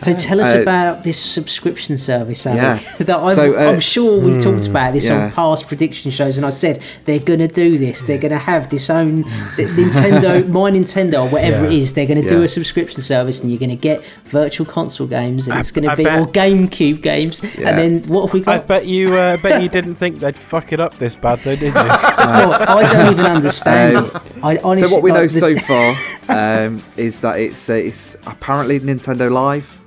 So tell us Uh, about this subscription service, Ali, Yeah. that I've, So, uh, I'm sure we've talked about this yeah. on past prediction shows, and I said they're going to do this. They're going to have this own Nintendo, my Nintendo, or whatever it Yeah. is. They're going to do a subscription service, and you're going to get virtual console games, and I- it's going to be bet- or GameCube games. Yeah. And then what have we got? I got? bet you, uh, bet you didn't think they'd fuck it up this bad, though, did you? Well, I don't even understand Um, it. I honestly, So what we know the- so far um, is that it's uh, it's apparently Nintendo Live.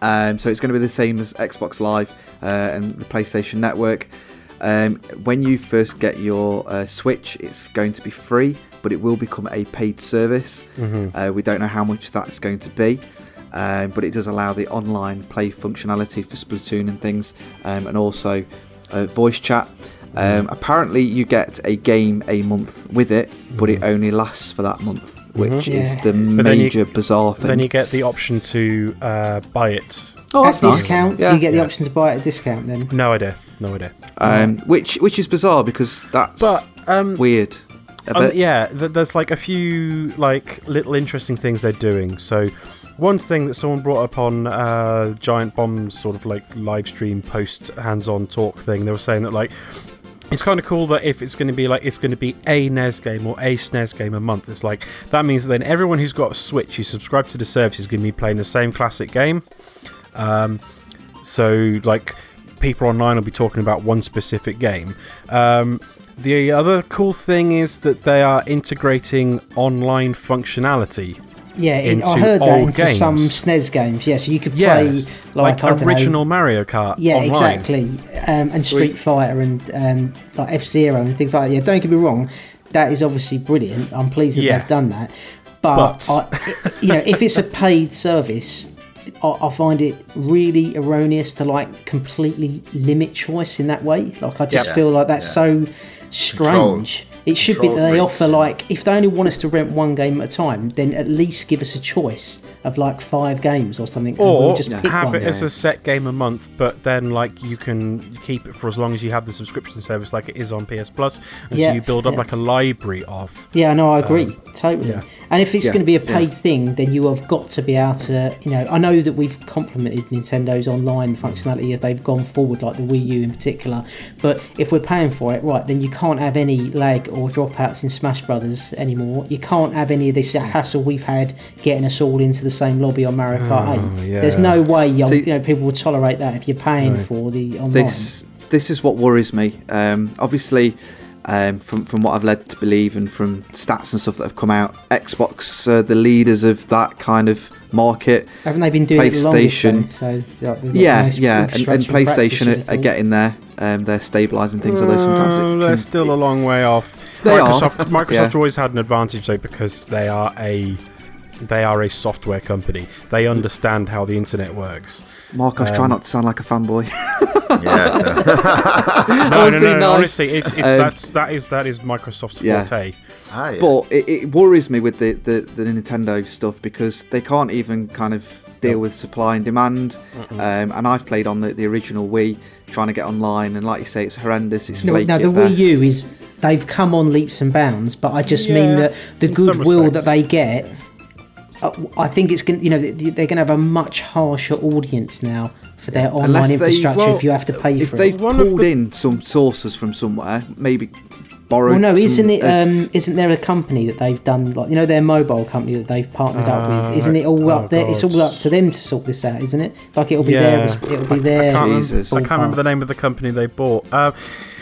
Um, so it's going to be the same as Xbox Live uh, and the PlayStation Network. Um, when you first get your uh, Switch, it's going to be free, but it will become a paid service. Uh, we don't know how much that's going to be, um, but it does allow the online play functionality for Splatoon and things, um, and also uh, voice chat. Um, apparently, you get a game a month with it, but it only lasts for that month, which is the But then you- major bizarre thing. then you get the option to uh, buy it. oh, at that's nice. discount. Yeah. Do you get the Yeah. option to buy it at a discount then? No idea. No idea. um, which which is bizarre because that's But um, weird. A Um, yeah, th- there's like a few like little interesting things they're doing. So, one thing that someone brought up on uh, Giant Bomb's sort of like live stream post hands-on talk thing, they were saying that like it's kind of cool that if it's going to be like it's going to be a NES game or a SNES game a month, it's like that means then everyone who's got a Switch who subscribed to the service is going to be playing the same classic game. Um, so like people online will be talking about one specific game. Um, the other cool thing is that they are integrating online functionality. Yeah, it, I Into heard that into games. some SNES games. Yeah, so you could Yeah, play like, I don't know, original Mario Kart. Yeah, online. exactly. Um, and Street Fighter and um, like F Zero and things like that. Yeah, don't get me wrong, that is obviously brilliant. I'm pleased that Yeah. they've done that. But, But- I, you know, if it's a paid service, I, I find it really erroneous to like completely limit choice in that way. Like I just Yeah. feel like that's Yeah. so strange. It should be that they freaks. offer like if they only want us to rent one game at a time, then at least give us a choice of like five games or something, Or we'll just pick have one. it as a set game a month, but then like you can keep it for as long as you have the subscription service, like it is on PS Plus, and Yeah, so you build up yeah. like a library of. Yeah, no, I agree uh, totally. yeah. And if it's Yeah, going to be a yeah. paid thing, then you have got to be able to, you know, I know that we've complimented Nintendo's online functionality if they've gone forward, like the Wii U in particular. But if we're paying for it, right, then you can't have any lag or dropouts in Smash Brothers anymore. You can't have any of this hassle we've had getting us all into the same lobby on Mario Kart 8. Oh, yeah. There's no way See- you know people will tolerate that if you're paying for the online. this this is what worries me. Um, obviously, um, from from what I've led to believe and from stats and stuff that have come out, Xbox are the leaders of that kind of market. Haven't they been doing it PlayStation. though? So, like, Yeah, nice yeah, and, and infrastructure practice, PlayStation are, are getting there. Um, they're stabilising things, although sometimes it Uh, they're still a long way off. They are, Microsoft, Microsoft yeah. always had an advantage though because they are a they are a software company. They understand how the internet works. Mark, I was Um, trying not to sound like a fanboy. Yeah, uh, No, no, no, no. nice. Honestly, it's it's Um, that's that is that is Microsoft's Yeah. forte. ah, yeah. But it, it worries me with the, the, the Nintendo stuff because they can't even kind of deal with supply and demand. Um, and I've played on the, the original Wii trying to get online, and like you say, it's horrendous. It's No, flaky. now the at Wii best. U is they've come on leaps and bounds, but I just mean that the goodwill that they get. Uh, I think it's going. You know, they- they're going to have a much harsher audience now for their online Unless they- infrastructure well, if you have to pay for it, If for they've it. One of pulled the- in some sources from somewhere, maybe borrowed. Well, no, some isn't it? Um, isn't there a company that they've done like you know their mobile company that they've partnered up Uh, with? Isn't it all oh, up there? It's all up to them to sort this out, isn't it? Like it'll be Yeah. their. It'll be their. I can't, remember, Jesus. I can't remember the name of the company they bought. Uh,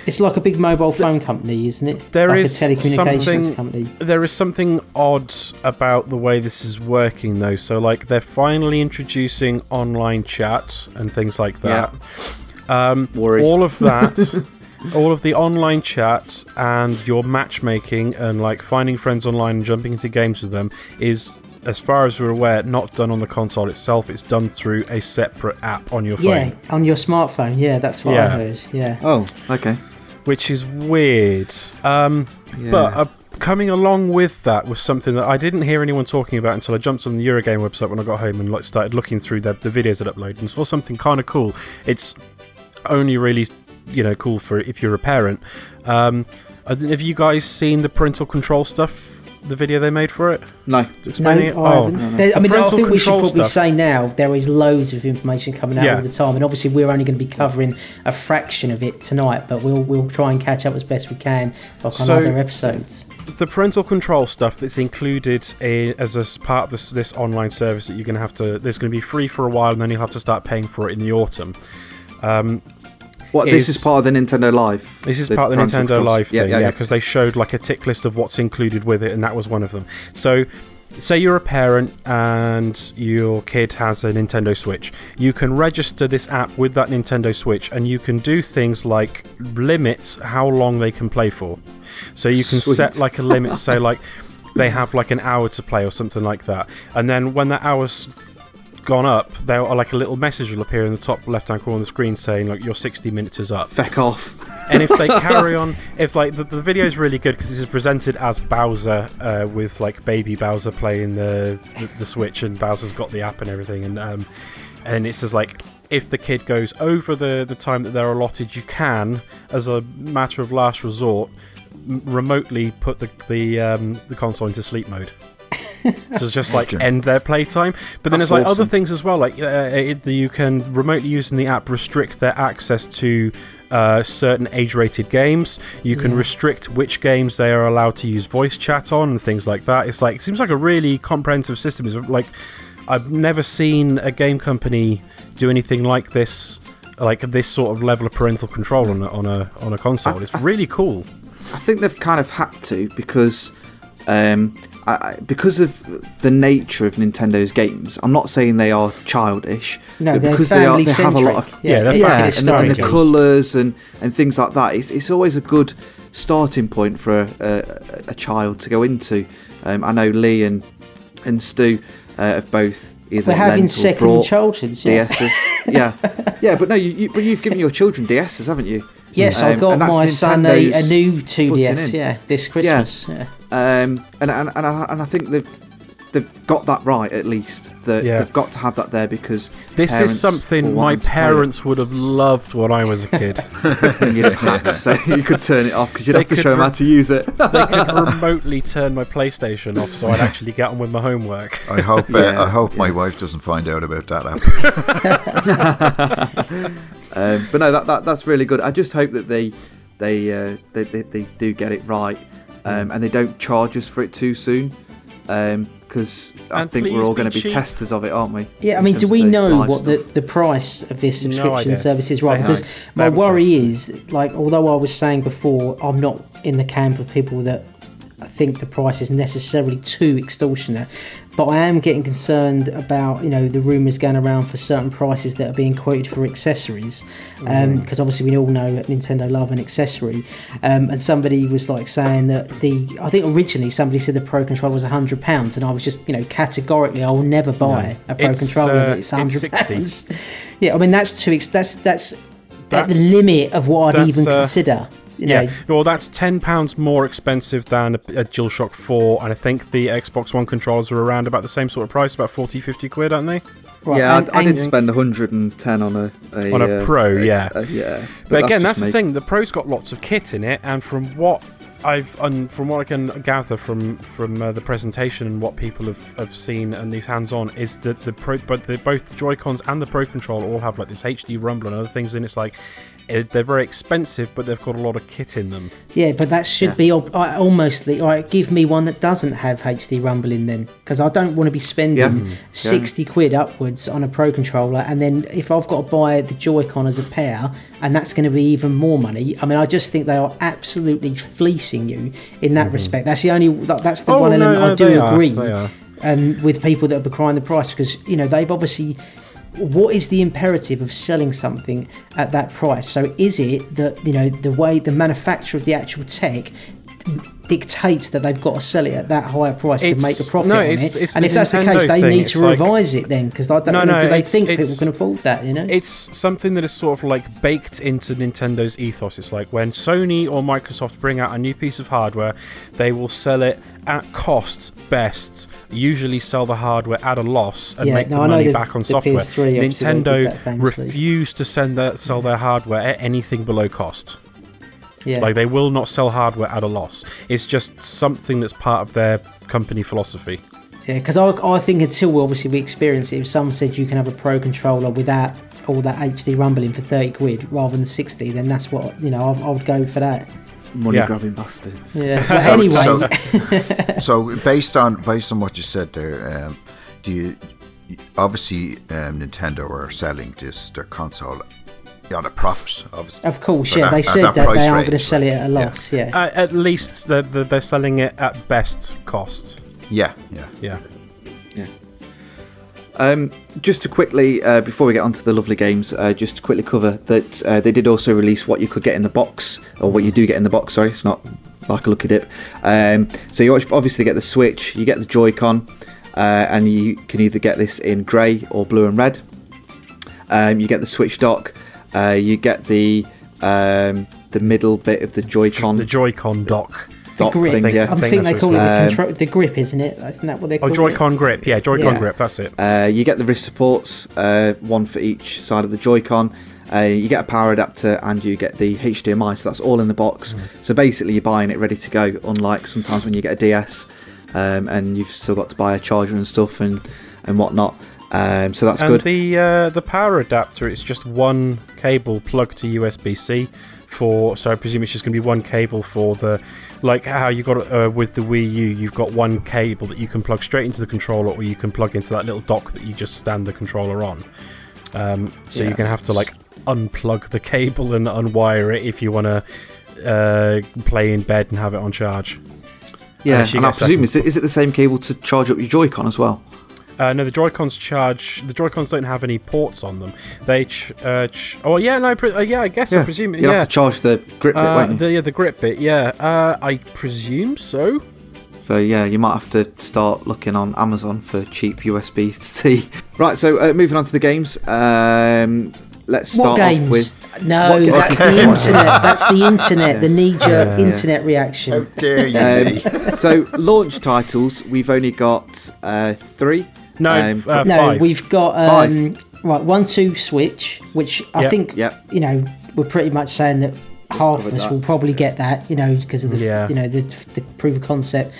It's like a big mobile phone company, isn't it? There like is a telecommunications something- company. there is something odd about the way this is working, though. So, like, they're finally introducing online chat and things like that. Yeah. Um, Worry. all of that, all of the online chat and your matchmaking and like finding friends online and jumping into games with them is. As far as we're aware, not done on the console itself. It's done through a separate app on your phone. Yeah, on your smartphone. Yeah, that's what I heard. Yeah. Oh, okay. Which is weird. Um, Yeah. But uh, coming along with that was something that I didn't hear anyone talking about until I jumped on the Eurogamer website when I got home and like started looking through the, the videos that upload and saw something kind of cool. It's only really, you know, cool for if you're a parent. Um, have you guys seen the parental control stuff? The video they made for it. No. No, Explaining it? I Oh, haven't. There- I mean, I parental think we should control probably stuff. say now there is loads of information coming out Yeah. all the time, and obviously we're only going to be covering a fraction of it tonight, but we'll we'll try and catch up as best we can, like on So- other episodes. the parental control stuff that's included i as a s- part of this, this online service that you're going to have to there's going to be free for a while and then you'll have to start paying for it in the autumn um, What? This is- part of the Nintendo Live. this is part of the nintendo controls. live thing yeah yeah. because they showed like a tick list of what's included with it and that was one of them so say you're a parent and your kid has a nintendo switch you can register this app with that nintendo switch and you can do things like limit how long they can play for so you can set like a limit say like they have like an hour to play or something like that and then when that hour's gone up there are like a little message will appear in the top left hand corner of the screen saying like your 60 minutes is up Feck off. and if they carry on if like the, the video is really good because this is presented as bowser uh, with like baby bowser playing the, the the switch and bowser's got the app and everything and um and it says like if the kid goes over the the time that they're allotted you can as a matter of last resort remotely put the the um the console into sleep mode to just like end their playtime. But then That's there's like other things as well. Like uh, it, you can remotely using the app restrict their access to uh, certain age-rated games. You can Yeah. restrict which games they are allowed to use voice chat on and things like that. It's like it seems like a really comprehensive system. It's like I've never seen a game company do anything like this. Like this sort of level of parental control on a, on a on a console, it's really cool. I think they've kind of had to because um, I, because of the nature of Nintendo's games. I'm not saying they are childish, No, because they are they have a lot of centric. Yeah, they're it's family like yeah, and, and the colours and, and things like that. It's, it's always a good starting point for a, a, a child to go into. Um, I know Lee and and Stu uh, have both either They're having second childhoods. Yeah. DSs. yeah, yeah, but no, you, you, but you've given your children DSs, haven't you? Yes, I Um, got and that's my son a, a new footing 2DS. Yeah, this Christmas. Yeah. Um, and, and, and, I, and I think they've they've got that right at least. That Yeah. they've got to have that there because This is something my want them to play it. parents would have loved when I was a kid. you'd have had, so you could turn it off because you'd They have to could show them how to use it. they could remotely turn my PlayStation off so I'd actually get on with my homework. I hope uh, Yeah, I hope my wife doesn't find out about that app. Um, but no, that, that that's really good. I just hope that they they uh, they, they, they do get it right, um, and they don't charge us for it too soon, because I And think we're all going to be cheap. testers of it, aren't we? Yeah, I mean, do we know live what the, stuff? the price of this subscription idea. service is right? They Because haven't. My haven't worry is, like, although I was saying before, I'm not in the camp of people that think the price is necessarily too extortionate, but I am getting concerned about, you know, the rumours going around for certain prices that are being quoted for accessories, because obviously we all know Nintendo love an accessory, um, and somebody was like saying that the, I think originally somebody said the Pro Controller was hundred pounds, and I was just, you know, categorically, I will never buy a Pro It's, Controller uh, that's hundred it's 60. pounds. Yeah, I mean that's too. Ex- that's that's, at the limit of what I'd even uh, consider. You know, Yeah, well, that's ten pounds more expensive than a, a DualShock Four, and I think the Xbox One controllers are around about the same sort of price, about 40, 50 quid, aren't they? right, yeah, and- I, I did and- spend 110 on a, a On a uh, Pro, yeah. uh, yeah. But, again, that's just the me. thing. The Pro's got lots of kit in it, and from what I've and from what I can gather from from uh, the presentation and what people have, have seen and these hands-on is that the Pro, but the, both the Joy Cons and the Pro controller all have like this HD rumble and other things, and it's like eh, they're very expensive, but they've got a lot of kit in them. yeah, but that should Yeah. be al- I- almost like, all right, give me one that doesn't have HD rumble in then, because I don't want to be spending Yeah. Mm. sixty quid upwards on a Pro controller, and then if I've got to buy the Joy-Con as a pair, and that's going to be even more money. I mean, I just think they are absolutely fleecing you in that respect. That's the only that- that's the Mm-hmm. Oh, one no, element no, I do agree. they are. um, with people that are decrying the price because you know they've obviously what is the imperative of selling something at that price? So is it that you know the way the manufacturer of the actual tech dictates that they've got to sell it at that higher price to make a profit no, on it's- it it's and if that's the case they thing, need it's to like- revise it then because I don't No, know no, do they it's- think people can afford that you know It's something that is sort of like baked into Nintendo's ethos. It's like when Sony or Microsoft bring out a new piece of hardware, they will sell it at cost best, usually sell the hardware at a loss and Yeah, make the money the- back on software. PS3 obviously they did Nintendo that famously. refuse to send their, sell their hardware at anything below cost. Yeah Like they will not sell hardware at a loss. It's just something that's part of their company philosophy. Yeah, because I, I think until we obviously we experience it, if someone said you can have a pro controller without all that HD rumbling for 30 quid rather than 60, then that's what, you know, I, I would go for that. money Yeah. grabbing bastards. Yeah. But So- anyway, so, so based on based on what you said there, um, do you obviously um, Nintendo are selling this their console on a profit, obviously. of course, But yeah, at- they said that, that they are going to range, sell it at a loss, yeah. Uh, at least they're, they're they're selling it at best cost. Yeah, yeah. Yeah. Yeah. Um, just to quickly, uh, before we get onto the lovely games, uh, just to quickly cover that uh, they did also release what you could get in the box, or what you do get in the box. Sorry, it's not like a lucky dip. Um, so you obviously get the Switch, you get the Joy-Con, uh, and you can either get this in grey or blue and red. Um, you get the Switch dock, uh, you get the um, the middle bit of the Joy-Con The Joy-Con dock. dock grip. thing. Yeah, I think think they call it what the, control, the grip, isn't it? Isn't that what they call Oh, it? Joy-Con grip. Yeah, Joy-Con Yeah. grip. That's it. Uh, you get the wrist supports, uh, one for each side of the Joy-Con. Uh, you get a power adapter and you get the HDMI, so that's all in the box. So basically, you're buying it ready to go. Unlike sometimes when you get a DS, um, and you've still got to buy a charger and stuff and and whatnot. Um, so that's and good. the uh, the power adapter it's just one cable plugged to USB-C for. So I presume it's just going to be one cable for the like how you got uh, with the Wii U. You've got one cable that you can plug straight into the controller, or you can plug into that little dock that you just stand the controller on. Um, so Yeah. you're going to have to like unplug the cable and unwire it if you want to uh, play in bed and have it on charge. yeah, and I presume is it, is it the same cable to charge up your Joy-Con as well? Uh, no, the Joy-Cons charge. The Joy-Cons don't have any ports on them. They. Ch- uh, ch- oh yeah, no. Pre- uh, yeah, I guess I presume. you'll Yeah, have to charge the grip bit, uh, won't the yeah, the grip bit. Yeah, uh, I presume so. So yeah, you might have to start looking on Amazon for cheap USB C. Right, so uh, moving on to the games. Um, let's What start off games? with No, What- that's Okay. the internet. That's the internet. The knee-jerk Yeah. internet How reaction. dare you? Um, so launch titles, we've only got uh, three. No, Um, uh, no, five. we've got um, right one, two, switch, which I Yep. think Yep. you know we're pretty much saying that half of covered us that. will probably get that, you know, because of the Yeah. you know the, the proof of concept.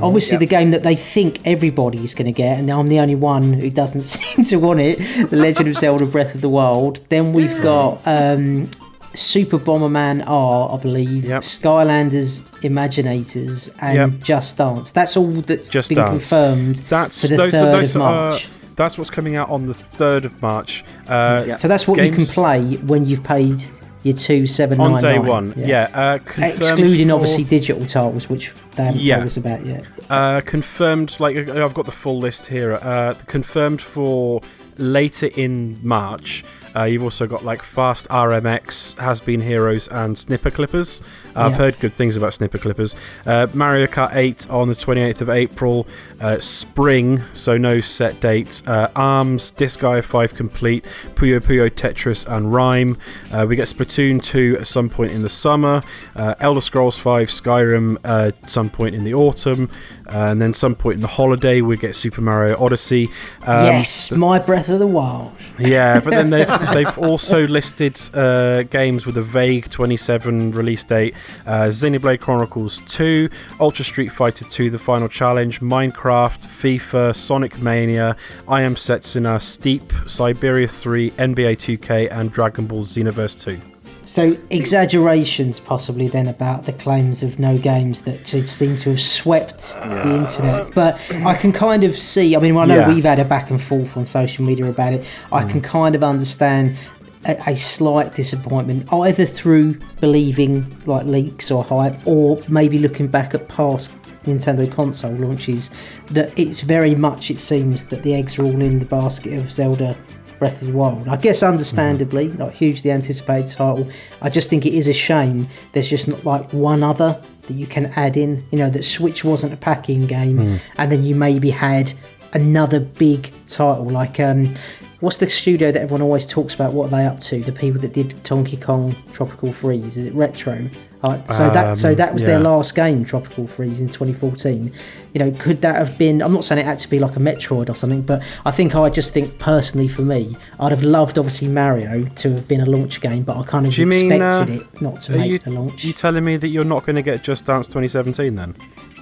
Obviously, the game that they think everybody's going to get, and I'm the only one who doesn't seem to want it. The Legend of Zelda: Breath of the Wild. Then we've got um, Super Bomberman R, I believe. Yep. Skylanders Imaginators and Yep. Just Dance. That's all that's Just been Dance. confirmed That's for the those, third those of are- March. that's what's coming out on the third of March. Uh, Yeah. So that's what you can play when you've paid your two seven nine on day one. Yeah, uh, excluding for- obviously digital titles, which they haven't Yeah. told us about yet. Uh, confirmed, like uh, I've got the full list here. Uh, confirmed for later in March. Uh, you've also got like Fast RMX, Has Been Heroes, and Snipper Clippers. I've Yeah. heard good things about Snipper Clippers. Uh, Mario Kart 8 on the 28th of April. Uh, spring, so no set date. Uh, Arms, Disgaea 5 Complete, Puyo Puyo Tetris, and RiME. Uh, we get Splatoon 2 at some point in the summer. Uh, Elder Scrolls 5, Skyrim uh, at some point in the autumn. Uh, and then some point in the holiday we get Super Mario Odyssey. Um, yes, my Breath of the Wild. yeah, but then they've they've also listed uh, games with a vague 27 release date: uh, Xenoblade Chronicles 2, Ultra Street Fighter 2: The Final Challenge, Minecraft, FIFA, Sonic Mania, I Am Setsuna, Steep, Syberia 3, NBA 2K, and Dragon Ball Xenoverse 2. So exaggerations possibly then about the claims of no games that seem to have swept the internet. But I can kind of see. I mean, I know Yeah. we've had a back and forth on social media about it. I can kind of understand. A, slight disappointment, either through believing like leaks or hype, or maybe looking back at past Nintendo console launches, that it's very much it seems that the eggs are all in the basket of Zelda Breath of the Wild. I guess understandably, like hugely anticipated title. I just think it is a shame there's just not like one other that you can add in. You know, that Switch wasn't a packing game, and then you maybe had another big title like um what's the studio that everyone always talks about? What are they up to? The people that did donkey kong tropical freeze. Is it retro? Uh, so that so Um, that was their last game tropical freeze in 2014 you know could that have been i'm not saying it had to be like a metroid or something but i think i just think personally for me i'd have loved obviously mario to have been a launch game but i kind of you mean, expected uh, it not to make you, the launch. you telling me that you're not going to get Just Dance 2017 then?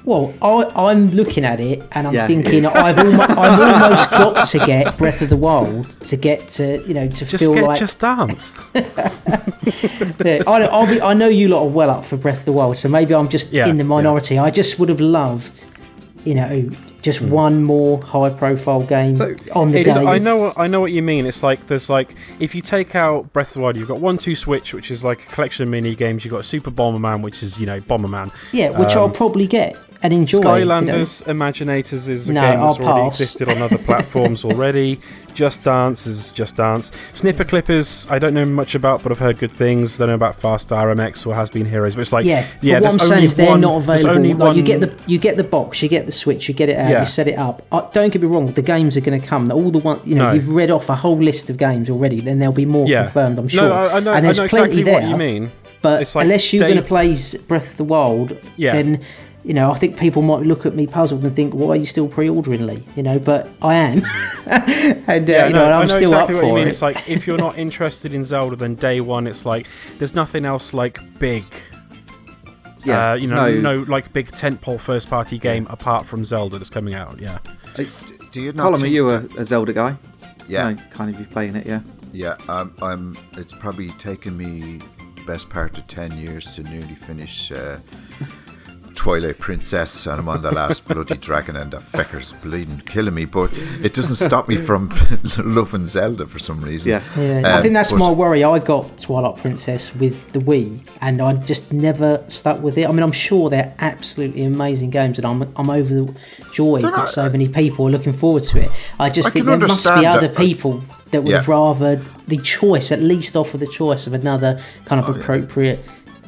Well, I, I'm looking at it and I'm Yeah. thinking I've, almo- I've almost got to get Breath of the Wild to get to you know to Just feel get like Just Dance. Yeah, I, I'll be, I know you lot are well up for Breath of the Wild, so maybe I'm just Yeah, in the yeah. minority. I just would have loved, you know, just hmm. one more high-profile game So, on the day. I know, what, I know what you mean. It's like there's like if you take out Breath of the Wild, you've got one two Switch, which is like a collection of mini games. You've got Super Bomberman, which is you know Bomberman. Yeah, which um, I'll probably get and enjoy. you know. Skylanders Imaginators is a No, game that's already existed on other platforms already. Just Dance is Just Dance. Snipper Clippers, I don't know much about, but I've heard good things. I Don't know about Fast RMX or Has Been Heroes, but it's like Yeah, yeah. but what I'm saying is they're one- not available. only Like you one- get the you get the box, you get the Switch, you get it out, Yeah. you set it up. Uh, don't get me wrong, the games are going to come. All the one, you know, No. you've read off a whole list of games already. Then there'll be more yeah. confirmed, I'm sure. No, I, know, and there's I know plenty exactly there. what you mean. But like unless you're going to play Breath of the Wild, Yeah. then you know I think people might look at me puzzled and think, "Why are you still pre-ordering Lee?" You know, but I am, and uh, Yeah, you no, know, I I'm know still exactly up what you for mean. it. It's like if you're not interested in Zelda, then day one, it's like there's nothing else like big. Yeah, uh, you know, no, like big tentpole first party game apart from Zelda that's coming out. Yeah, Do, do you not Colm, are you a, a Zelda guy? Yeah. No, kind of you playing it, yeah. Yeah, um, I'm. It's probably taken me the best part of ten years to nearly finish uh, Twilight Princess, and I'm on the last bloody dragon, and the fecker's bleeding, killing me. But it doesn't stop me from loving Zelda for some reason. Yeah. Yeah, I Um, think that's my worry. I got Twilight Princess with the Wii, and I just never stuck with it. I mean, I'm sure they're absolutely amazing games, and I'm I'm overjoyed They're that so many people are looking forward to it. I just I think there must be other that. people that would Yeah. rather the choice, at least offer the choice of another kind of Oh, yeah.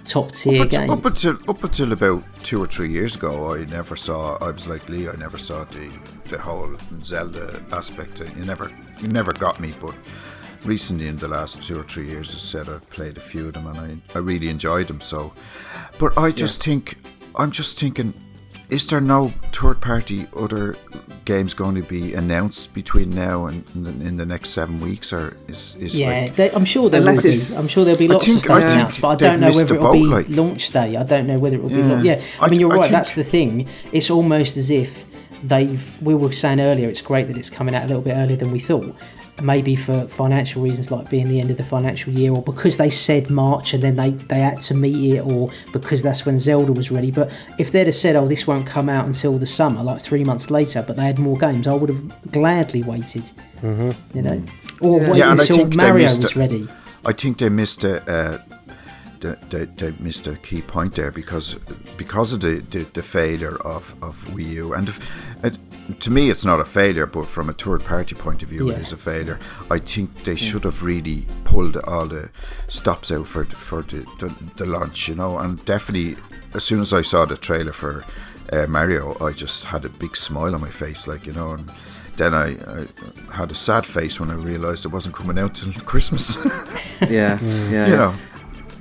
Top tier Up, game. up until up until about two or three years ago, I never saw. I was like Lee. I never saw the the whole Zelda aspect. You never you never got me. But recently in the last two or three years, I said, I've played a few of them and I, I really enjoyed them. So, but I just think, I'm just thinking, is there no third party other games going to be announced between now and in the, in the next seven weeks, or is, is Yeah, like, there- I'm sure there will be. it's- I'm sure there'll be I lots think- of stuff I think announced, but I don't know whether it'll be boat, like- launch day. I don't know whether it will be. Yeah. Launch. Yeah, I, I mean you're I right. think- That's the thing. It's almost as if they've. We were saying earlier, it's great that it's coming out a little bit earlier than we thought. Maybe for financial reasons, like being the end of the financial year, or because they said March and then they, they had to meet it, or because that's when Zelda was ready. But if they'd have said, "Oh, this won't come out until the summer," like three months later, but they had more games, I would have gladly waited. Mm-hmm. You know, or wait Yeah, and I until think they Mario missed was it. ready. I think they missed a, uh, they, they, they missed a key point there because because of the, the, the failure of, of Wii U and if, uh, to me it's not a failure but from a third party point of view Yeah. it is a failure. I think they should have really pulled all the stops out for the, for the, the, the launch you know? And definitely as soon as I saw the trailer for uh, Mario I just had a big smile on my face like you know? And then I, I had a sad face when I realised it wasn't coming out till Christmas. Yeah, yeah. you know?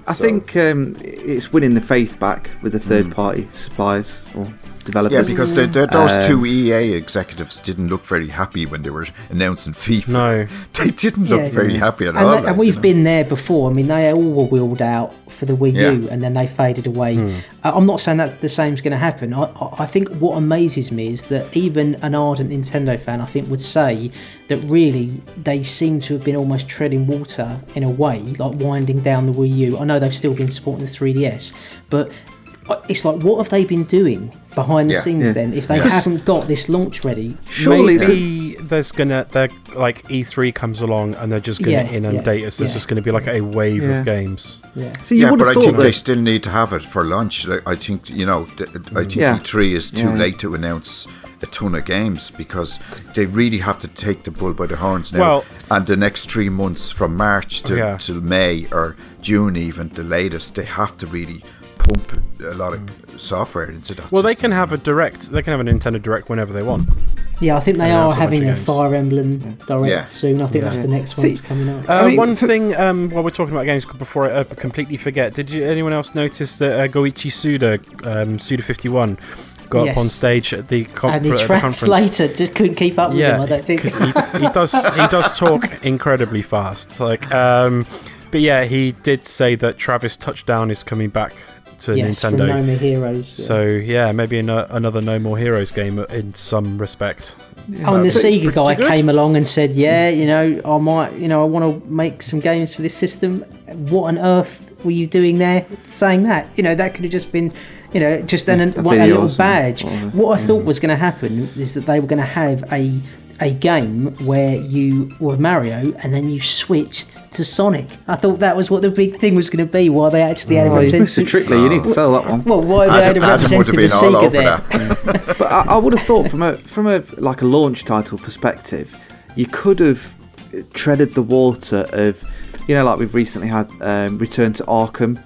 I So- think um, it's winning the faith back with the third party suppliers or developers. Yeah, because the, the, those Um, two EA executives didn't look very happy when they were announcing FIFA. No. they didn't look Yeah. very happy at and, all. they- like, and we've know. been there before. I mean, they all were wheeled out for the Wii U, and then they faded away. Hmm. I- I'm not saying that the same's going to happen. I, I I think what amazes me is that even an ardent Nintendo fan, I think, would say that really they seem to have been almost treading water in a way, like winding down the Wii U. I know they've still been supporting the 3DS, but it's like, what have they been doing behind the Yeah. scenes Yeah. then? If they Yes. haven't got this launch ready, Surely Maybe there's gonna they're like E3 comes along and they're just gonna Yeah, inundate yeah, us. There's yeah. just gonna be like a wave Yeah. of games. yeah. So you yeah, but have I think that they still need to have it for launch. Like, I think you know, th- I think Yeah. E3 is too Yeah. late to announce a ton of games because they really have to take the bull by the horns now. Well- and the next three months from March to Yeah. till May or June, even the latest, they have to really pump a lot of software into that. Well, they can have a direct. They can have a Nintendo Direct whenever they want. Yeah, I think they are also a having a. Fire Emblem Direct Yeah. soon. I think that's the next one See, that's coming out. Uh, I mean, one for- thing um, while we're talking about games, before I uh, completely forget, did you anyone else notice that uh, Goichi Suda, um, Suda Fifty One, got up on stage at the, com- and the at the conference? translator just couldn't keep up with Yeah, him. I don't think. because he, he does he does talk incredibly fast. Like, um, but yeah, he did say that Travis Touchdown is coming back to yes, from Nintendo. No More Heroes. yeah. So yeah, maybe an, another No More Heroes game in some respect. Oh, and the Pretty- Sega guy good. came along and said, "Yeah, you know, I might, you know, I want to make some games for this system." What on earth were you doing there, saying that? You know, that could have just been, you know, just an, A a, video little badge. or- What I thought was going to happen is that they were going to have a a game where you were Mario and then you switched to Sonic. I thought that was what the big thing was going to be. While they actually had a Oh, you Mr. representative. Trickley, you need to sell that one. Well, why they had a Adam, Adam would representative of Sega there? that. But I, I would have thought from a from a like a launch title perspective, you could have treaded the water of, you know, like we've recently had um, Return to Arkham,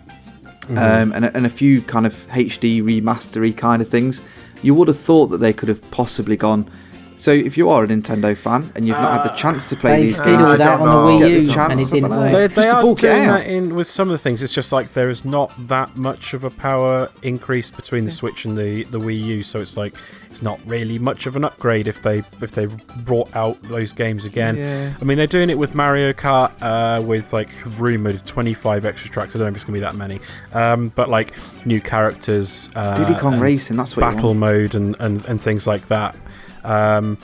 um, and, a, and a few kind of HD remastery kind of things. You would have thought that they could have possibly gone. So if you are a Nintendo fan and you've not had the chance to play these did games, all I that don't on the know. Wii U the chance, and it didn't work. They, they are bulk it doing that in with some of the things. It's just like there is not that much of a power increase between the Switch and the, the Wii U, so it's like it's not really much of an upgrade if they if they brought out those games again. Yeah. I mean, they're doing it with Mario Kart uh, with like rumored 25 extra tracks. I don't know if it's gonna be that many, um, but like new characters, uh, Diddy Kong Racing, that's what battle mode and, and, and things like that. Um,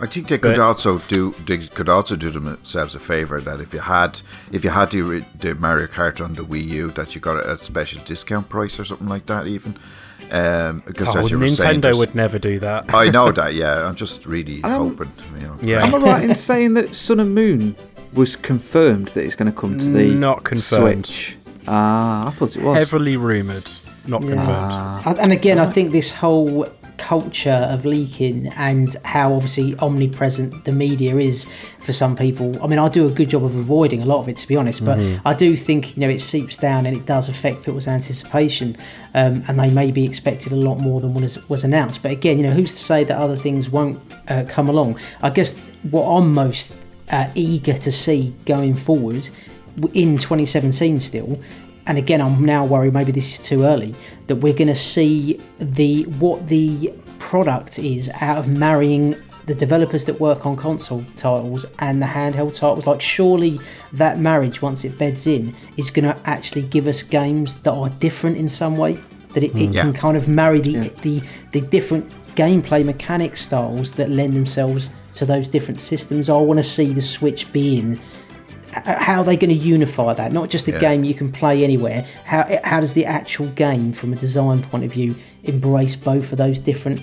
I think they could But- also do they could also do themselves a favor that if you had if you had the, the Mario Kart on the Wii U that you got it at a special discount price or something like that even um, because oh, as you saying, Nintendo would never do that. I know that yeah I'm just really Um, hoping you know Yeah. Am I right in saying that Sun and Moon was confirmed that it's going to come to the Not confirmed. Switch? Ah, I thought it was. Heavily rumored, not confirmed. Ah. And- And again, I think this whole culture of leaking and how obviously omnipresent the media is for some people. I mean, I do a good job of avoiding a lot of it, to be honest, but I do think you know it seeps down and it does affect people's anticipation, um, and they may be expected a lot more than was was announced. But again, you know, who's to say that other things won't uh, come along? I guess what I'm most uh, eager to see going forward in 2017 still. And again, I'm now worried maybe this is too early that we're going to see the what the product is out of marrying the developers that work on console titles and the handheld titles. Like, surely that marriage, once it beds in, is going to actually give us games that are different in some way. That it, it mm. Yeah. can kind of marry the, the the different gameplay mechanic styles that lend themselves to those different systems. I want to see the Switch being h- how are they going to unify that? Not just a Yeah. game you can play anywhere. How how does the actual game, from a design point of view, embrace both of those different,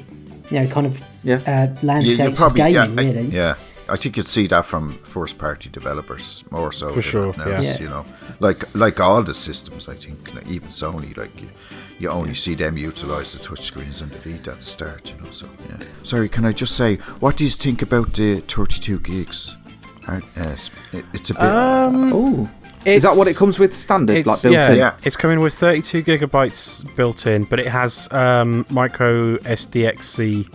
you know, kind of Yeah. uh, You- landscapes you of gaming? yeah, I- really. yeah. I think you'd see that from first party developers more so For sure, else, yeah. Yeah. you know like like all the systems I think like, even Sony like you, you only see them utilize the touchscreens and the Vita at the start you know so yeah sorry can I just say what do you think about the 32 gigs Are- uh, it's, it- it's a bit Oh, is that what it comes with standard, It's, like built yeah, in? Yeah. it's coming with 32 gigabytes built in, but it has um, micro SDXC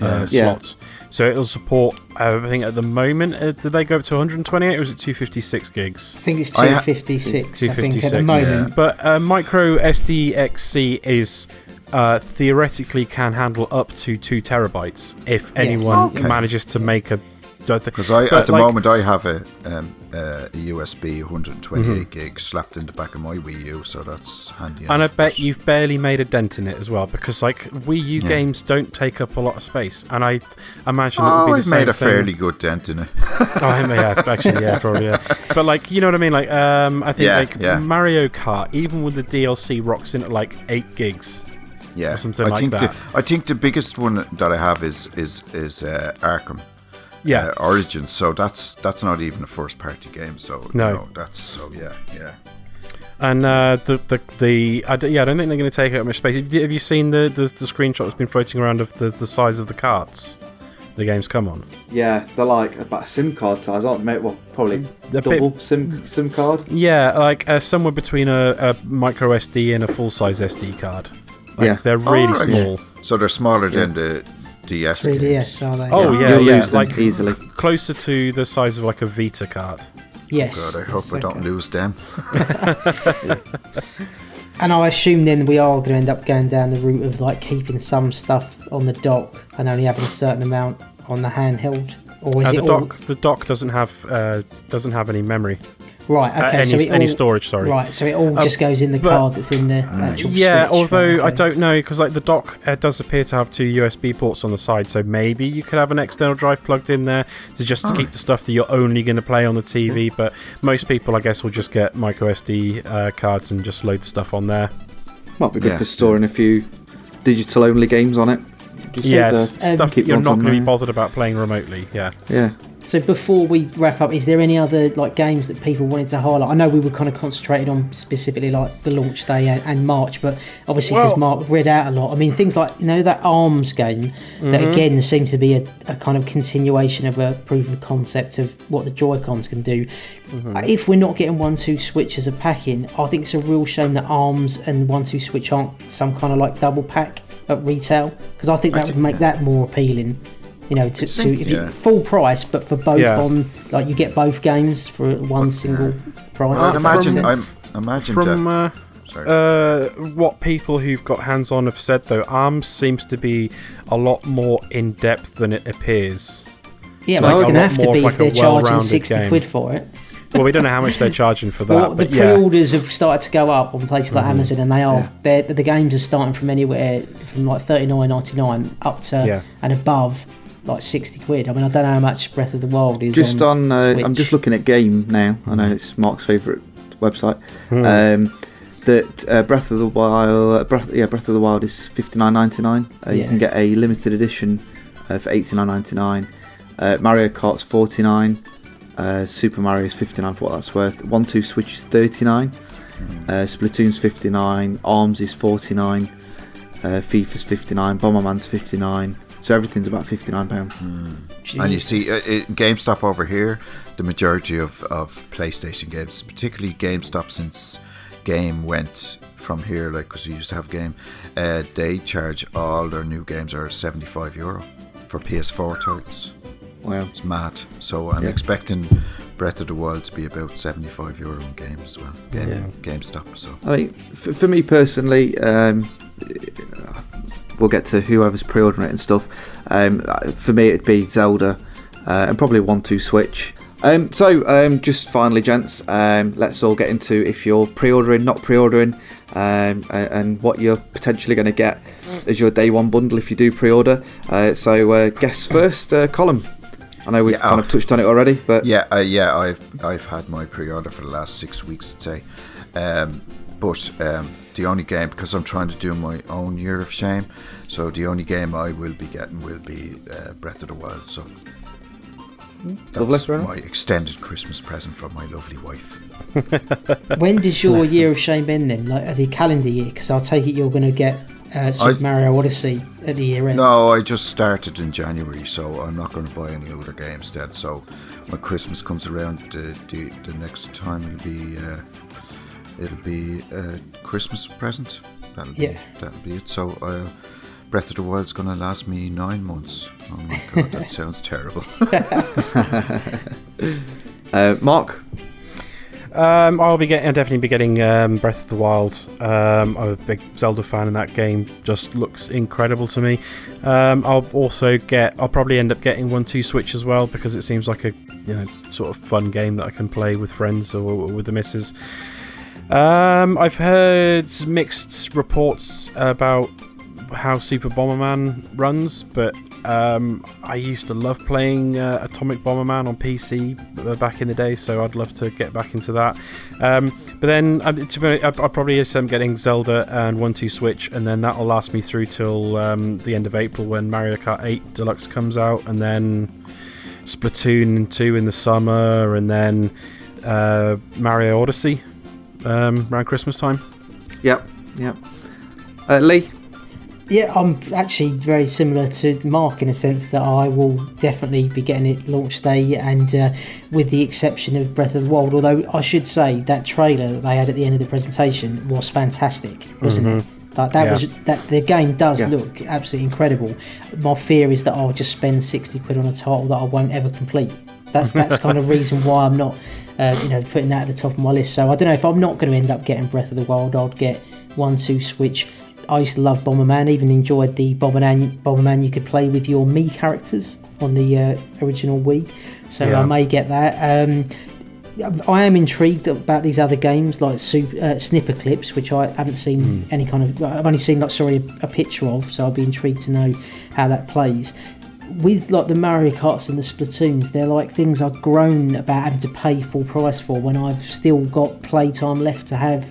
uh, Yeah. slots. So it'll support. Uh, I think at the moment, uh, did they go up to 128 or was it 256 gigs? I think it's I ha- 256. I, think at the moment. But uh, micro SDXC is uh, theoretically can handle up to two terabytes if anyone Okay. manages to make a. because I but, at the like- moment I have a, um, uh, a USB 128 Mm-hmm. gig slapped in the back of my Wii U so that's handy And I bet you've barely made a dent in it as well, because like Wii U Yeah. games don't take up a lot of space, and I imagine it would Oh, be the I've same made a thing. fairly good dent in it. Oh, I mean, yeah, actually, yeah, probably, yeah. But like, you know what I mean? Like, um, I think Yeah, like yeah. Mario Kart, even with the DLC, rocks in at like eight gigs. Yeah, or something I like think that. The, I think the biggest one that I have is is is uh, Arkham. Yeah, uh, Origins. So that's that's not even a first party game. So No. you know, that's so yeah, yeah. and uh, the the the I d- yeah, I don't think they're going to take up much space. Have you- seen the, the the screenshot that's been floating around of the the size of the carts the games come on? Yeah, they're like about a SIM card size, aren't they? Well, probably They're double SIM SIM card. Yeah, like uh, somewhere between a, a micro SD and a full size SD card. Like, Yeah. they're really Alright. small. So they're smaller than the DS. 3DS, games. are they? Oh yeah, You'll yeah, like easily. closer to the size of like a Vita card. Yes. God, I hope yes, I don't okay. lose them. And I assume then we are going to end up going down the route of like keeping some stuff on the dock and only having a certain amount on the handheld, or is Uh, it the all dock the dock doesn't have uh, doesn't have any memory. Right? Uh, Okay, any so it any all, storage, sorry. Right, so it all Uh, just goes in the but- card that's in the actual. Yeah, Switch, although right, I don't know because like the dock uh, does appear to have two USB ports on the side, so maybe you could have an external drive plugged in there to just to keep the stuff that you're only going to play on the TV. But most people, I guess, will just get micro SD uh, cards and just load the stuff on there. Might be good Yeah. for storing a few digital only games on it. Just Yeah, the- um, stuff that you're not going to be bothered about playing remotely. Yeah. Yeah, So before we wrap up, is there any other like games that people wanted to highlight? I know we were kind of concentrated on specifically like the launch day and, and March, but obviously because Well- Mark read out a lot. I mean, things like you know that Arms game that mm-hmm. again seemed to be a, a kind of continuation of a proof of concept of what the Joy Cons can do. Mm-hmm. If we're not getting one two Switch as a pack in, I think it's a real shame that Arms and one two Switch aren't some kind of like double pack at retail because I think I that would think- make that more appealing. You know, to, to think- if you, full price, but for both Yeah. on like you get both games for one single price. I'd imagine. I'm imagine. From uh, sorry. uh, what people who've got hands on have said, though, ARMS seems to be a lot more in depth than it appears. yeah, like well, it's going to have to be like if they're charging sixty game. quid for it. Well, we don't know how much they're charging for that. Well, the but yeah. Mm-hmm. pre-orders have started to go up on places like Amazon, and they are they're, the games are starting from anywhere from like thirty nine ninety nine up to Yeah. and above like sixty quid. I mean, I don't know how much Breath of the Wild is. just on. uh, I'm just looking at Game now. I know it's Mark's favourite website. Hmm. Um, that uh, Breath of the Wild, Breath, yeah, Breath of the Wild is 59.99. Uh, You can get a limited edition uh, for 89.99. Uh, Mario Kart's 49. Uh, Super Mario is 59 for what that's worth. One Two Switch is 39. Uh, Splatoon's 59. Arms is 49. Uh, FIFA's 59. Bomberman's 59. So everything's about 59 pounds. And you see, uh, it, GameStop over here, the majority of, of PlayStation games, particularly GameStop, since Game went from here, like because we used to have Game, uh, they charge all their new games are seventy five euro for PS4 titles. Wow. It's mad. So I'm Yeah. expecting Breath of the Wild to be about 75 euro in games as well. Game, Yeah. GameStop. So I mean, for, for me personally, um, we'll get to whoever's pre-ordering it and stuff. Um, for me, it'd be Zelda uh, and probably one two Switch. Um, so, um, just finally, gents, um, let's all get into if you're pre-ordering, not pre-ordering, um, and what you're potentially going to get as your day one bundle if you do pre-order. Uh, so, uh, guess first, uh, Colm. I know we've Yeah, kind oh. of touched on it already, but yeah, uh, yeah, I've I've had my pre-order for the last six weeks, I'd say. Um, but um, the only game because I'm trying to do my own Year of Shame, so the only game I will be getting will be uh, Breath of the Wild. So that's fair my extended Christmas present from my lovely wife. When does your Bless year of shame end then? Like are the calendar year? Because I'll take it you're going to get uh, Super I- Mario Odyssey at the year end. No, I just started in January, so I'm not going to buy any other games then. So when Christmas comes around, the the, the next time it'll be uh, it'll be a Christmas present. That'll Yeah. be that'll be it. So uh, Breath of the Wild's going to last me nine months. Oh my god, that sounds terrible. uh, Mark, Um, I'll be getting, I'll definitely be getting um, Breath of the Wild. Um, I'm a big Zelda fan, and that game just looks incredible to me. Um, I'll also get, I'll probably end up getting one two Switch as well because it seems like a you know sort of fun game that I can play with friends or, or with the missus. Um, I've heard mixed reports about how Super Bomberman runs, but um, I used to love playing uh, Atomic Bomberman on PC uh, back in the day, so I'd love to get back into that. Um, but then, uh, be honest, I- I'll probably just up getting Zelda and One Two Switch, and then that'll last me through till um, the end of April when Mario Kart 8 Deluxe comes out, and then Splatoon 2 in the summer, and then uh, Mario Odyssey um, around Christmas time. yep, yep. Uh, Lee, Yeah, I'm actually very similar to Mark in a sense that I will definitely be getting it launch day, and uh, with the exception of Breath of the Wild. Although I should say that trailer that they had at the end of the presentation was fantastic, wasn't it? Like that Yeah. was that the game does Yeah. look absolutely incredible. My fear is that I'll just spend sixty quid on a title that I won't ever complete. That's that's kind of reason why I'm not, uh, you know, putting that at the top of my list. So I don't know if I'm not going to end up getting Breath of the Wild. I'd get one, two, Switch. I used to love Bomberman. Even enjoyed the Bomberman. Bomberman you could play with your Mii characters on the uh, original Wii. So Yeah. I may get that. Um, I am intrigued about these other games like super, uh, snipper clips, which I haven't seen any kind of. I've only seen like sorry a, a picture of, so I'll be intrigued to know how that plays. With like the Mario Karts and the Splatoons, they're like things I've grown about having to pay full price for when I've still got playtime left to have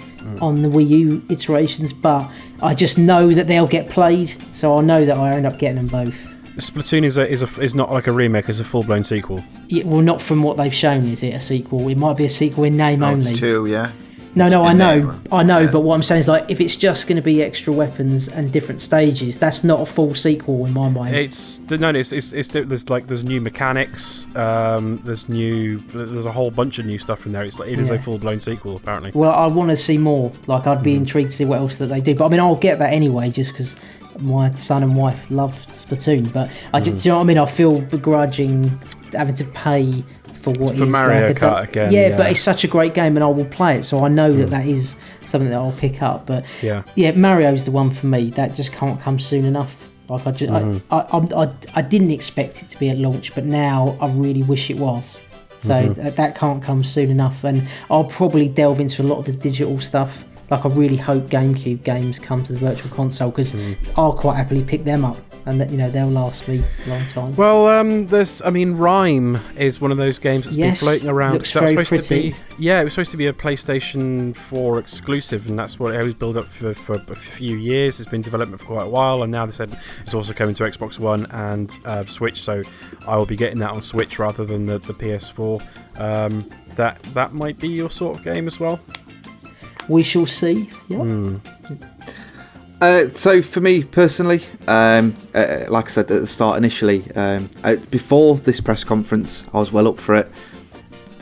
on the Wii U iterations. But I just know that they'll get played, so I know that I end up getting them both. Splatoon is a, is a, is not like a remake; it's a full blown sequel. Yeah, well, not from what they've shown. Is it a sequel? It might be a sequel in name Oh, only. it's two, yeah. No, no, I know, there, I know, yeah. but what I'm saying is like if it's just going to be extra weapons and different stages, that's not a full sequel in my mind. It's no, no, it's, it's, it's there's like there's new mechanics, um, there's new, there's a whole bunch of new stuff in there. It's like it is Yeah. a full blown sequel apparently. well, I want to see more. Like I'd be intrigued to see what else that they do. But I mean, I'll get that anyway, just because my son and wife love Splatoon. But I just, do you know what I mean? I feel begrudging having to pay for what For is Mario like Kart again, Yeah, yeah. but it's such a great game, and I will play it, so I know that hmm. that is something that I'll pick up. But Yeah. yeah, Mario's the one for me. That just can't come soon enough. Like I just, I, mm-hmm. I, I, I, I didn't expect it to be at launch, but now I really wish it was. So mm-hmm. th- that can't come soon enough, and I'll probably delve into a lot of the digital stuff. Like I really hope GameCube games come to the Virtual Console because mm. I'll quite happily pick them up, and that you know they'll last me a long time. Well, um, there's, I mean, RiME is one of those games that's Yes, been floating around. looks was very supposed pretty. to be, yeah, it was supposed to be a PlayStation 4 exclusive, and that's what it was built up for, for a few years. It's been development for quite a while, and now they said it's also coming to Xbox One and uh, Switch. So I will be getting that on Switch rather than the, the PS4. Um, that that might be your sort of game as well. we shall see. Yeah. Hmm. Uh, so for me personally, um, uh, like I said at the start initially, um, uh, before this press conference, I was well up for it.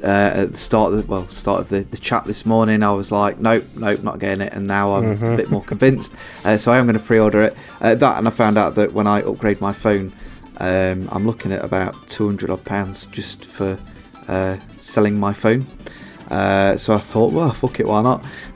Uh, at the start, of the, well, start of the, the chat this morning, I was like, nope, nope, not getting it, and now I'm a bit more convinced. Uh, so I am going to pre-order it. Uh, that, and I found out that when I upgrade my phone, Um, I'm looking at about 200 odd pounds just for uh, selling my phone. Uh, so I thought, well, fuck it, why not?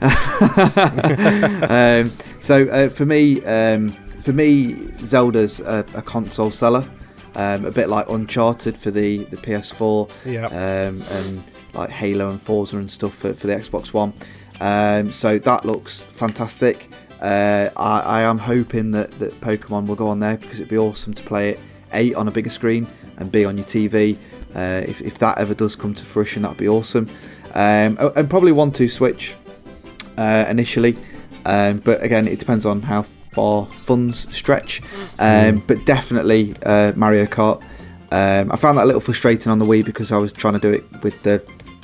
so uh, for me, um, for me, Zelda's a, a console seller, um, a bit like Uncharted for the, the PS4, Yeah. um, and like Halo and Forza and stuff for, for the Xbox One. Um, so that looks fantastic. Uh, I, I am hoping that, that Pokemon will go on there because it'd be awesome to play it A on a bigger screen and B on your TV. Uh, if, if that ever does come to fruition, that'd be awesome. Um, and probably one two Switch uh, initially, um, but again, it depends on how far funds stretch. Um, But definitely uh, Mario Kart. Um, I found that a little frustrating on the Wii because I was trying to do it with the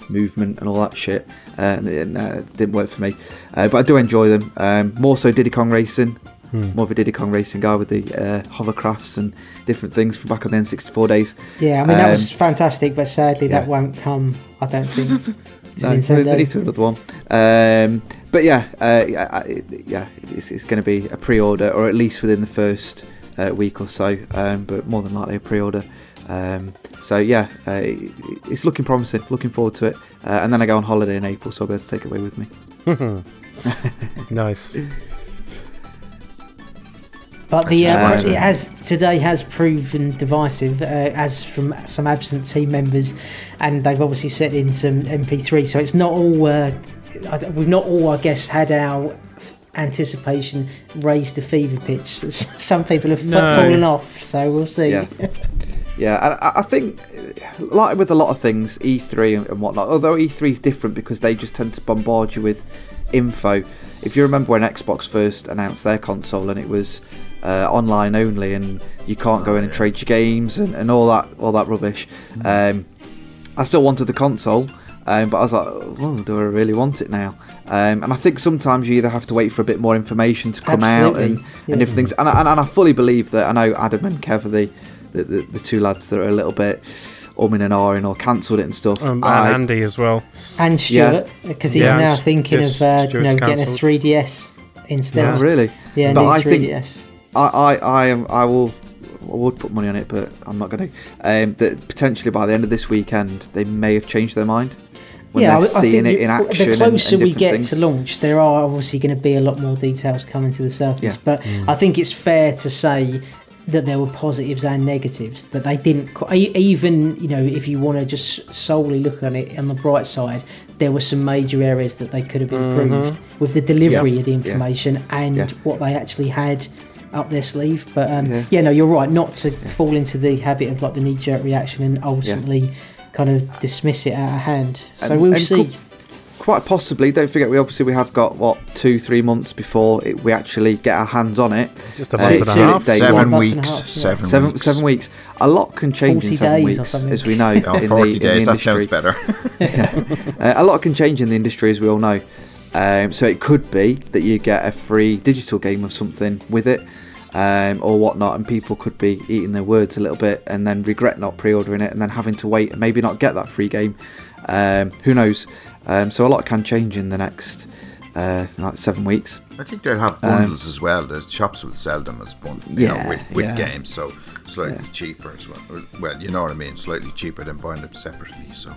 movement and all that shit, uh, and it uh, didn't work for me. Uh, but I do enjoy them. Um, more so Diddy Kong Racing. More of a Diddy Kong Racing guy with the uh, hovercrafts and different things from back on the N64 days. Yeah, I mean that Um, was fantastic, but sadly that won't come. I don't think to No, Nintendo. they need to another one. But yeah, uh, yeah, yeah, it's, it's going to be a pre-order, or at least within the first uh, week or so. Um, but more than likely a pre-order. Um, so yeah, uh, it's looking promising. Looking forward to it. Uh, and then I go on holiday in April, so I'll be able to take it away with me. Nice. But the uh, it has today has proven divisive, uh, as from some absent team members, and they've obviously set in some MP3. So it's not all uh, I don't- we've not all, I guess, had our anticipation raised to fever pitch. Some people have fa- No. fallen off, so we'll see. Yeah. Yeah, and I, I think, like with a lot of things, E3 and, and whatnot, although E3 is different because they just tend to bombard you with info. If you remember when Xbox first announced their console and it was uh, online only and you can't go in and trade your games and, and all that all that rubbish, um, I still wanted the console, um, but I was like, oh, do I really want it now? Um, and I think sometimes you either have to wait for a bit more information to come out and, Absolutely, yeah. and different things. And I, and, and I fully believe that. I know Adam and Kev are the, the, the, the two lads that are a little bit umming and ahhing or cancelled it and stuff. Um, and I- Andy as well. And Stuart, because he's Yeah, now thinking Stuart's- of uh, you know getting a 3DS instead. Oh, really? Yeah, but new I think 3DS. I, I, I am. I will. I would put money on it, but I'm not going to. Um, that potentially by the end of this weekend, they may have changed their mind when yeah, they're I- I seeing think it in action. The closer and we get things. to launch, there are obviously going to be a lot more details coming to the surface. Yeah. But I think it's fair to say that there were positives and negatives. That they didn't even you know if you want to just solely look on it on the bright side, there were some major areas that they could have improved with the delivery Yeah. of the Yeah. information and Yeah. what they actually had up their sleeve. But um, Yeah. yeah. no, you're right. Not to fall into the habit of like the knee jerk reaction and ultimately. Kind of dismiss it out of hand. So And- we'll and see. co- quite possibly. Don't forget, we obviously we have got what two, three months before it, we actually get our hands on it. Just a Uh, month and a half. Seven one. A weeks. half, yeah. Seven, Seven, weeks. seven weeks. A lot can change 40 in seven days weeks, something. as we know. Oh, in 40 the, in days. the That sounds industry. better. Uh, a lot can change in the industry, as we all know. Um, so it could be that you get a free digital game of something with it, um, or whatnot, and people could be eating their words a little bit and then regret not pre-ordering it and then having to wait and maybe not get that free game. Um, who knows? Um, so a lot can change in the next uh, like seven weeks. I think they'll have bundles as well. The shops will sell them as bundles, Um, Yeah, know, with, with yeah. games, so slightly cheaper as well. Well, you know what I mean, slightly cheaper than buying them separately. So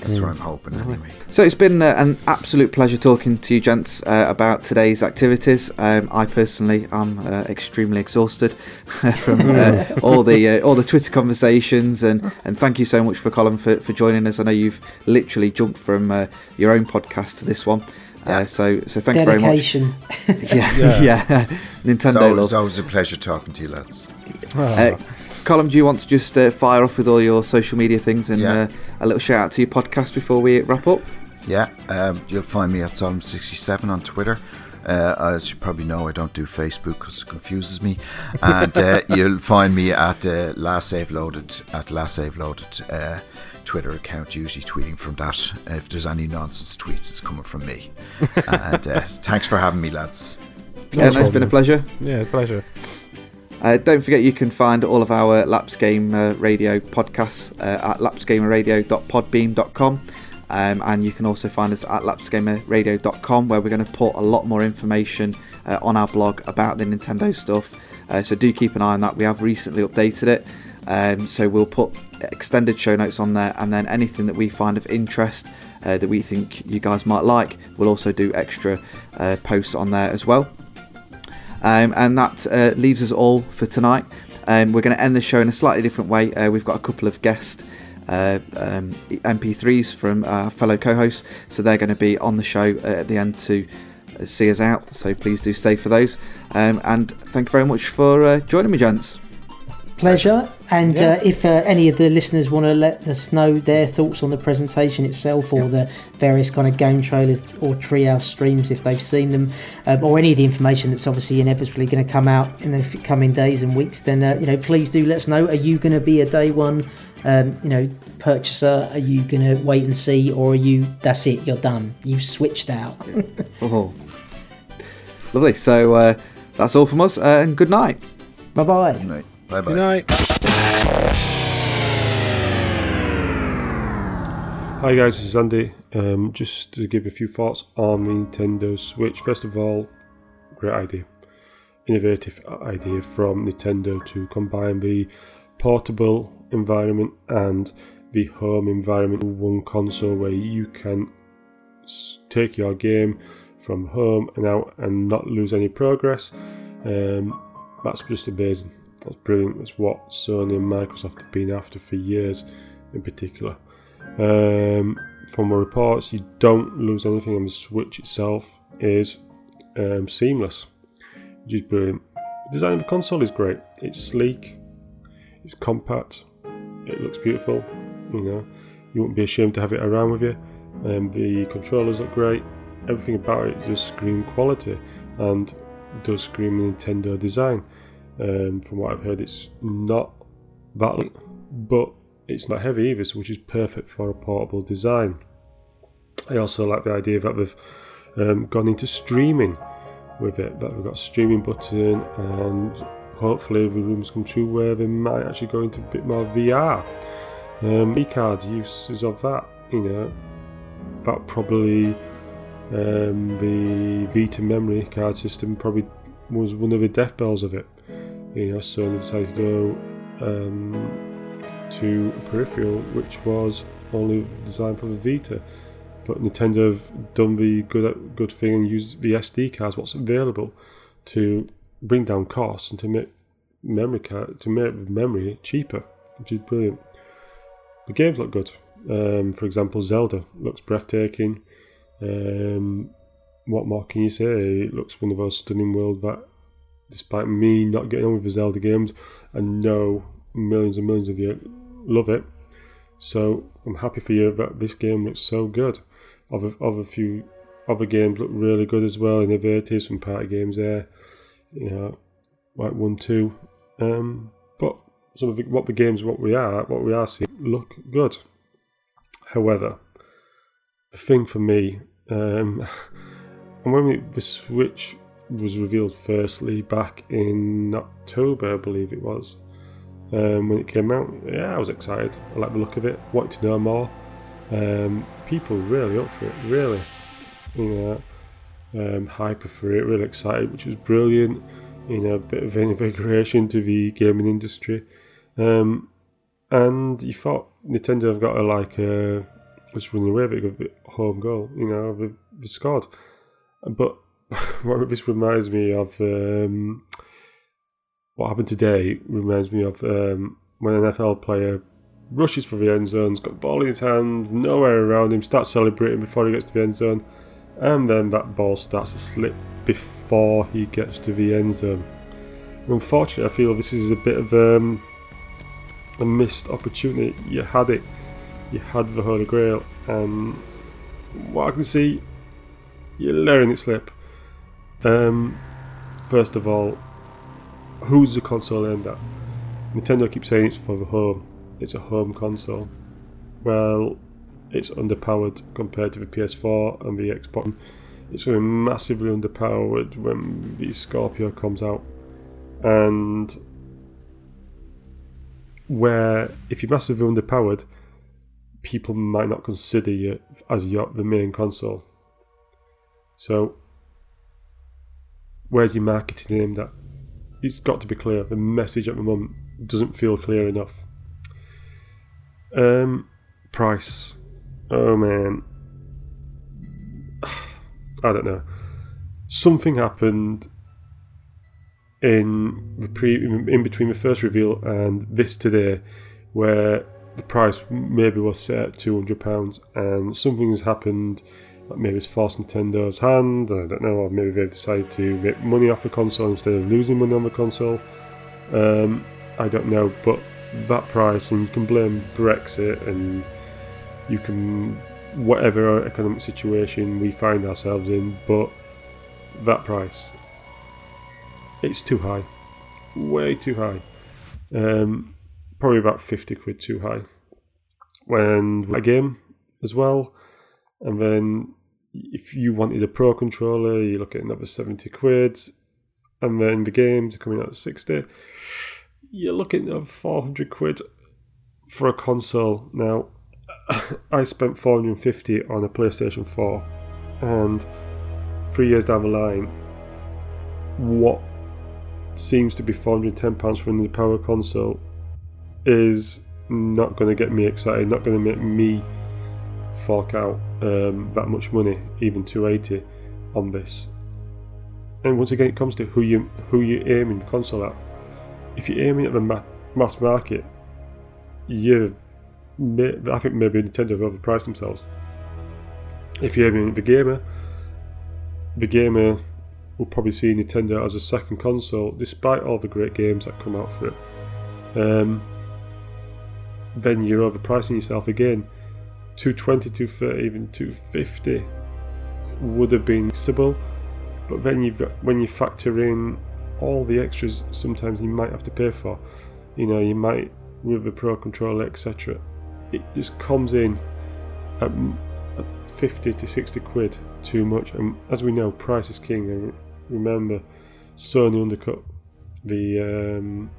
that's what I'm hoping anyway. So it's been uh, an absolute pleasure talking to you, gents, uh, about today's activities. Um, I personally am uh, extremely exhausted from uh, all the uh, all the Twitter conversations, and, and thank you so much for Colm for, for joining us. I know you've literally jumped from uh, your own podcast to this one. Uh, so so thank you very much. Dedication. Yeah, yeah. Nintendo So love. it's always a pleasure talking to you, lads. Uh, Colm, do you want to just uh, fire off with all your social media things and Yeah. uh, a little shout out to your podcast before we wrap up? Yeah, um, you'll find me at Solom67 on Twitter. Uh, as you probably know, I don't do Facebook because it confuses me. And uh, you'll find me at uh, Last Save Loaded, at Last Save Loaded uh, Twitter account, usually tweeting from that. If there's any nonsense tweets, it's coming from me. and uh, thanks for having me, lads. yeah, no, it's been a pleasure. Yeah, pleasure. Uh, don't forget you can find all of our Laps Game uh, Radio podcasts uh, at lapsgamerradio.podbean.com um, and you can also find us at lapsgamerradio.com where we're going to put a lot more information uh, on our blog about the Nintendo stuff Uh, so do keep an eye on that. We have recently updated it. Um, so we'll put extended show notes on there, and then anything that we find of interest uh, that we think you guys might like, we'll also do extra posts on there as well. Um, and that uh, leaves us all for tonight. Um, we're going to end the show in a slightly different way. Uh, we've got a couple of guest uh, um, MP3s from our fellow co-hosts, so they're going to be on the show at the end to see us out. So please do stay for those. Um, and thank you very much for uh, joining me, gents. Pleasure. And yeah. uh, if uh, any of the listeners want to let us know their thoughts on the presentation itself or yeah. the various kind of game trailers or treehouse streams, if they've seen them, um, or any of the information that's obviously inevitably going to come out in the coming days and weeks, then uh, you know please do let us know. Are you going to be a day one, um, you know, purchaser? Are you going to wait and see, or are you? That's it. You're done. You've switched out. oh, lovely. So uh, that's all from us, uh, and good night. Bye bye. Good night. Bye bye. Good night. Hi guys, this is Andy. Um, just to give a few thoughts on the Nintendo Switch. First of all, great idea, innovative idea from Nintendo to combine the portable environment and the home environment in one console where you can take your game from home and out and not lose any progress. Um, that's just amazing. That's brilliant. That's what Sony and Microsoft have been after for years, in particular. Um, from my reports, you don't lose anything, and the Switch itself is um, seamless, which is brilliant. The design of the console is great. It's sleek, it's compact, it looks beautiful. You know, you won't be ashamed to have it around with you. Um, the controllers look great. Everything about it just scream quality and does scream Nintendo design. Um, from what I've heard, it's not that light, but it's not heavy either, so which is perfect for a portable design. I also like the idea that they've um, gone into streaming with it, that they've got a streaming button, and hopefully the rooms come true where they might actually go into a bit more VR. Um, e-card uses of that, you know, that probably um, the Vita memory card system probably was one of the death bells of it know, Sony decided to go um, to a peripheral which was only designed for the Vita. But Nintendo have done the good good thing and used the SD cards, what's available, to bring down costs and to make memory card to make memory cheaper, which is brilliant. The games look good. Um, for example, Zelda looks breathtaking. Um, what more can you say? It looks one of those stunning worlds that despite me not getting on with the Zelda games, I know millions and millions of you love it. So I'm happy for you that this game looks so good. Other, other few other games look really good as well. Innovative, some party games there, you know, like one, two. Um, but some of the, what the games, what we are, what we are seeing, look good. However, the thing for me, um, and when we, the Switch was revealed firstly back in October, I believe it was. Um, when it came out, yeah, I was excited. I like the look of it. Wanted to know more. Um, people really up for it, really. You know, um, hyper for it, really excited, which was brilliant. You know, a bit of invigoration to the gaming industry. Um, and you thought Nintendo have got a like a just running away with it, home goal. You know, they've, they've scored, but this reminds me of um, what happened today reminds me of um, when an NFL player rushes for the end zone, has got the ball in his hand, nowhere around him, starts celebrating before he gets to the end zone, and then that ball starts to slip before he gets to the end zone. Unfortunately, I feel this is a bit of um, a missed opportunity. You had it, you had the Holy Grail, and what I can see, you're letting it slip. Um, first of all, who's the console aimed at? Nintendo keeps saying it's for the home. It's a home console. Well, it's underpowered compared to the PS4 and the Xbox. It's going to be massively underpowered when the Scorpio comes out. And where if you're massively underpowered, people might not consider you as your the main console. So Where's your marketing aimed at? it's got to be clear. The message at the moment doesn't feel clear enough. Um, price. Oh man, I don't know. Something happened in the pre in between the first reveal and this today, where the price maybe was set at two hundred pounds, and something has happened. Maybe it's forced Nintendo's hand. I don't know, or maybe they've decided to make money off the console instead of losing money on the console. Um, I don't know, but that price, and you can blame Brexit, and you can whatever economic situation we find ourselves in, but that price, it's too high, way too high. Um, probably about 50 quid too high. When a game as well, and then if you wanted a pro controller, you look at another 70 quid, and then the games are coming out at 60. You're looking at 400 quid for a console. Now, I spent 450 on a PlayStation 4, and three years down the line, what seems to be 410 pounds for a new power console is not going to get me excited, not going to make me fork out um, that much money, even 280 on this. And once again, it comes to who you who you aiming the console at. If you're aiming at the ma- mass market, you've I think maybe Nintendo have overpriced themselves. If you're aiming at the gamer, the gamer will probably see Nintendo as a second console, despite all the great games that come out for it. Um, then you're overpricing yourself again. 220, 230, even 250 would have been stable, but then you've got when you factor in all the extras, sometimes you might have to pay for. You know, you might with the Pro controller, etc it just comes in at, 50 to 60 quid too much. And as we know, price is king. And remember, Sony undercut the um,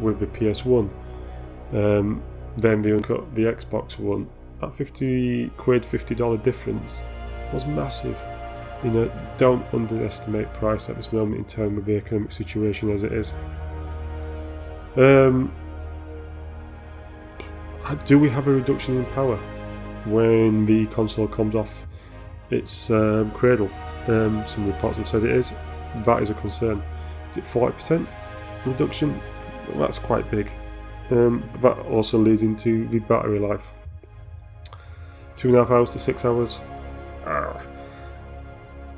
with the PS1. Um, then they undercut the Xbox One. That 50 quid, $50 difference was massive. You know, don't underestimate price at this moment in time with the economic situation as it is. Um, do we have a reduction in power when the console comes off its um, cradle? Um, some reports have said it is. That is a concern. Is it 40% reduction? That's quite big. Um, that also leads into the battery life. Two and a half hours to six hours. Ah,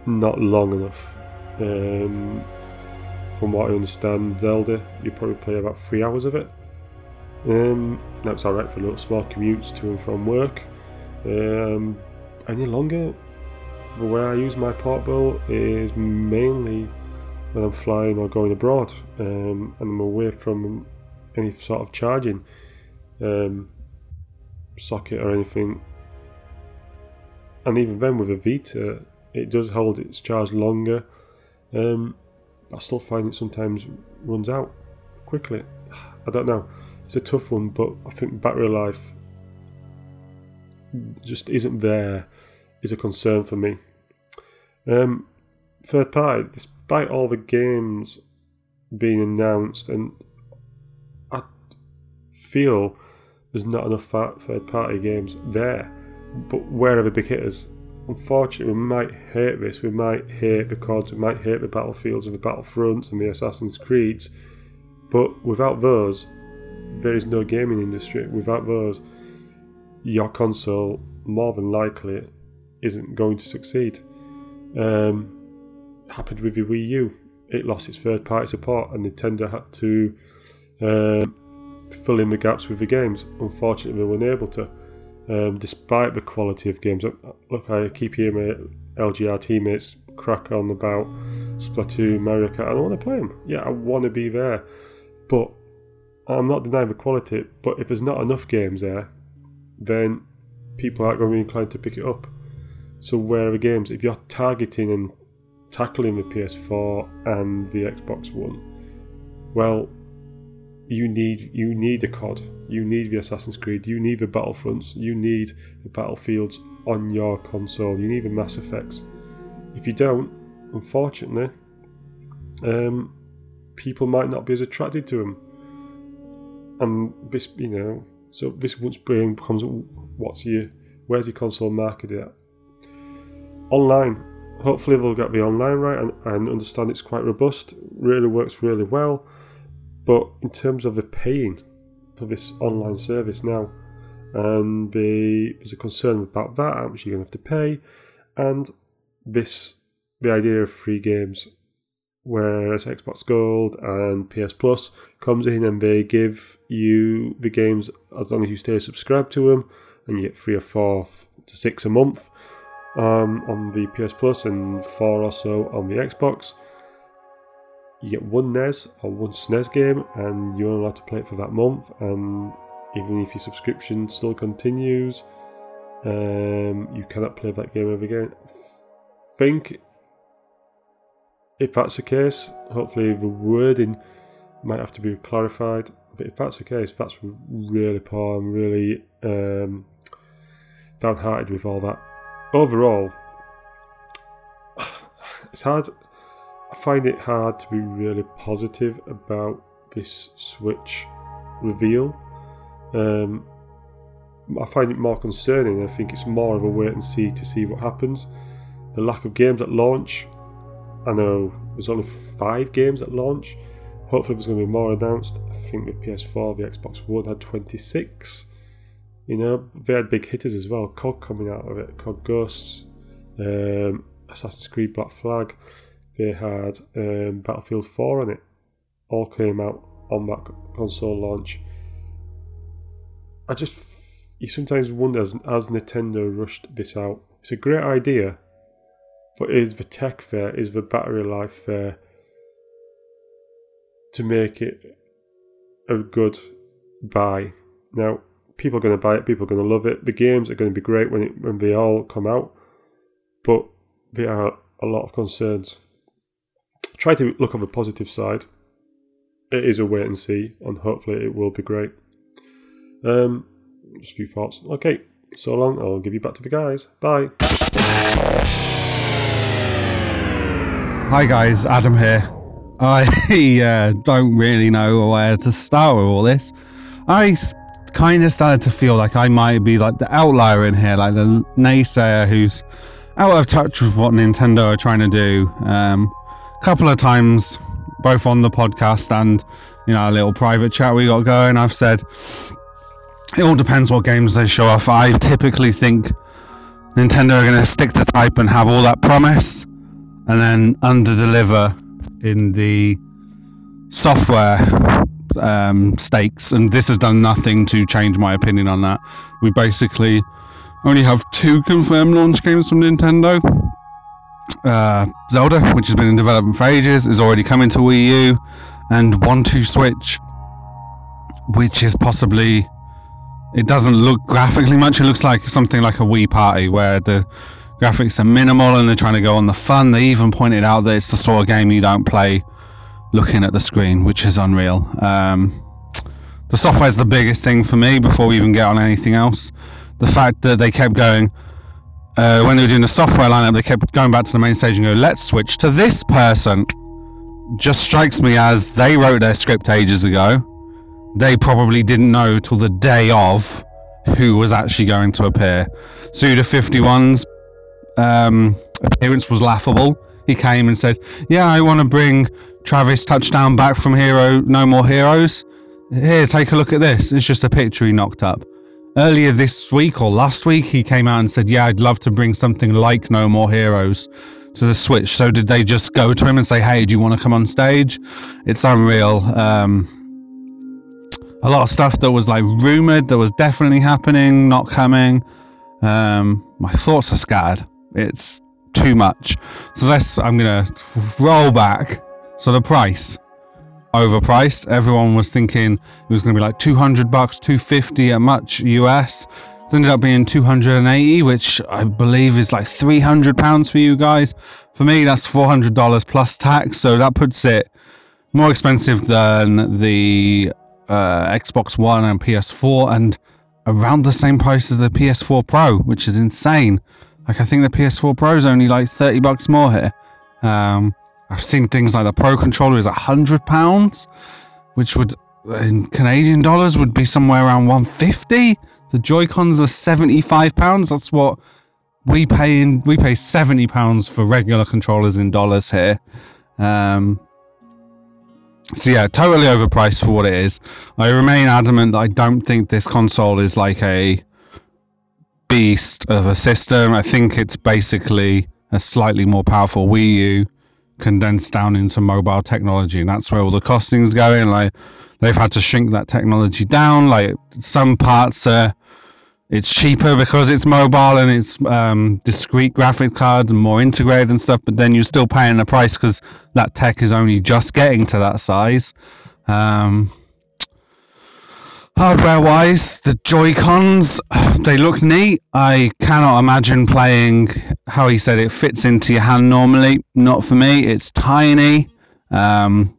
not long enough. Um, from what I understand, Zelda, you probably play about three hours of it. Um, that's alright for little small commutes to and from work. Um, any longer, the way I use my portable is mainly when I'm flying or going abroad um, and I'm away from any sort of charging um, socket or anything. And even then, with a Vita, it does hold its charge longer. Um, I still find it sometimes runs out quickly. I don't know it's a tough one, but I think battery life just isn't there is a concern for me. Um, third party, despite all the games being announced, and I feel there's not enough third party games there. But where are the big hitters? Unfortunately, we might hate this. We might hate the CODs, we might hate the Battlefields and the Battlefronts and the Assassin's Creeds. But without those, there is no gaming industry. Without those, your console more than likely isn't going to succeed. Um, happened with the Wii U. It lost its third party support, and Nintendo had to uh, fill in the gaps with the games. Unfortunately, they weren't able to, um, despite the quality of games. Look, I keep hearing my LGR teammates crack on about Splatoon, Mario Kart. I don't want to play them. Yeah, I want to be there, but I'm not denying the quality, but if there's not enough games there, then people aren't going to be inclined to pick it up. So where are the games? If you're targeting and tackling the PS4 and the Xbox One, well, you need you need a COD, you need the Assassin's Creed, you need the Battlefronts, you need the Battlefields on your console, you need the Mass Effects. If you don't, unfortunately, um, people might not be as attracted to them. And this, you know, so this once brain becomes what's your where's your console marketed at? Online. Hopefully they'll get the online right and, and understand it's quite robust, really works really well. But in terms of the paying for this online service now, and the, there's a concern about that, how much you're going to have to pay, and this the idea of free games, whereas Xbox Gold and PS Plus comes in and they give you the games as long as you stay subscribed to them, and you get three or four to six a month um, on the PS Plus and four or so on the Xbox. You get one NES or one SNES game, and you're only allowed to play it for that month. And even if your subscription still continues, um, you cannot play that game ever again. Think if that's the case, hopefully the wording might have to be clarified. But if that's the case, that's really poor. I'm really um, downhearted with all that. Overall, it's hard. I find it hard to be really positive about this Switch reveal. Um, I find it more concerning. I think it's more of a wait and see to see what happens. The lack of games at launch. I know there's only five games at launch. Hopefully, there's going to be more announced. I think the PS4, the Xbox One had 26. You know, they had big hitters as well. COD coming out of it, COD Ghosts, um, Assassin's Creed Black Flag. They had um, Battlefield 4 on it. All came out on that console launch. I just, you sometimes wonder as, as Nintendo rushed this out. It's a great idea, but is the tech fair, is the battery life fair to make it a good buy? Now, people are going to buy it, people are going to love it. The games are going to be great when it, when they all come out, but there are a lot of concerns. Try to look on the positive side. It is a wait and see, and hopefully it will be great. Um, just a few thoughts. Okay, so long. I'll give you back to the guys. Bye. Hi guys, Adam here. I uh, don't really know where to start with all this. I kind of started to feel like I might be like the outlier in here, like the naysayer who's out of touch with what Nintendo are trying to do. Um, couple of times, both on the podcast and you know a little private chat we got going, I've said it all depends what games they show off. I typically think Nintendo are going to stick to type and have all that promise, and then under deliver in the software um, stakes, and this has done nothing to change my opinion on that. We basically only have two confirmed launch games from Nintendo. Uh, Zelda, which has been in development for ages, is already coming to Wii U, and One Two Switch, which is possibly. It doesn't look graphically much. It looks like something like a Wii Party, where the graphics are minimal and they're trying to go on the fun. They even pointed out that it's the sort of game you don't play looking at the screen, which is unreal. Um, the software is the biggest thing for me before we even get on anything else. The fact that they kept going, uh, when they were doing the software lineup, they kept going back to the main stage and go, let's switch to this person. Just strikes me as they wrote their script ages ago. They probably didn't know till the day of who was actually going to appear. Suda51's um, appearance was laughable. He came and said, Yeah, I want to bring Travis touchdown back from Hero No More Heroes. Here, take a look at this. It's just a picture he knocked up. Earlier this week or last week, he came out and said, Yeah, I'd love to bring something like No More Heroes to the Switch. So, did they just go to him and say, Hey, do you want to come on stage? It's unreal. Um, a lot of stuff that was like rumored that was definitely happening, not coming. Um, my thoughts are scattered. It's too much. So let's. I'm gonna roll back. So the price overpriced. Everyone was thinking it was gonna be like 200 bucks, 250 at much US. It ended up being 280, which I believe is like 300 pounds for you guys. For me, that's 400 dollars plus tax. So that puts it more expensive than the uh, Xbox One and PS4, and around the same price as the PS4 Pro, which is insane. Like I think the PS4 Pro is only like 30 bucks more here. Um, I've seen things like the Pro controller is hundred pounds, which would in Canadian dollars would be somewhere around 150. The Joy Cons are 75 pounds. That's what we pay in. We pay 70 pounds for regular controllers in dollars here. Um, so yeah, totally overpriced for what it is. I remain adamant that I don't think this console is like a beast of a system. I think it's basically a slightly more powerful Wii U condensed down into mobile technology, and that's where all the costing's going. Like they've had to shrink that technology down. Like some parts are it's cheaper because it's mobile and it's um, discrete graphic cards and more integrated and stuff. But then you're still paying the price because that tech is only just getting to that size. Um, hardware wise, the Joy Cons they look neat. I cannot imagine playing how he said it fits into your hand normally. Not for me. It's tiny. Um,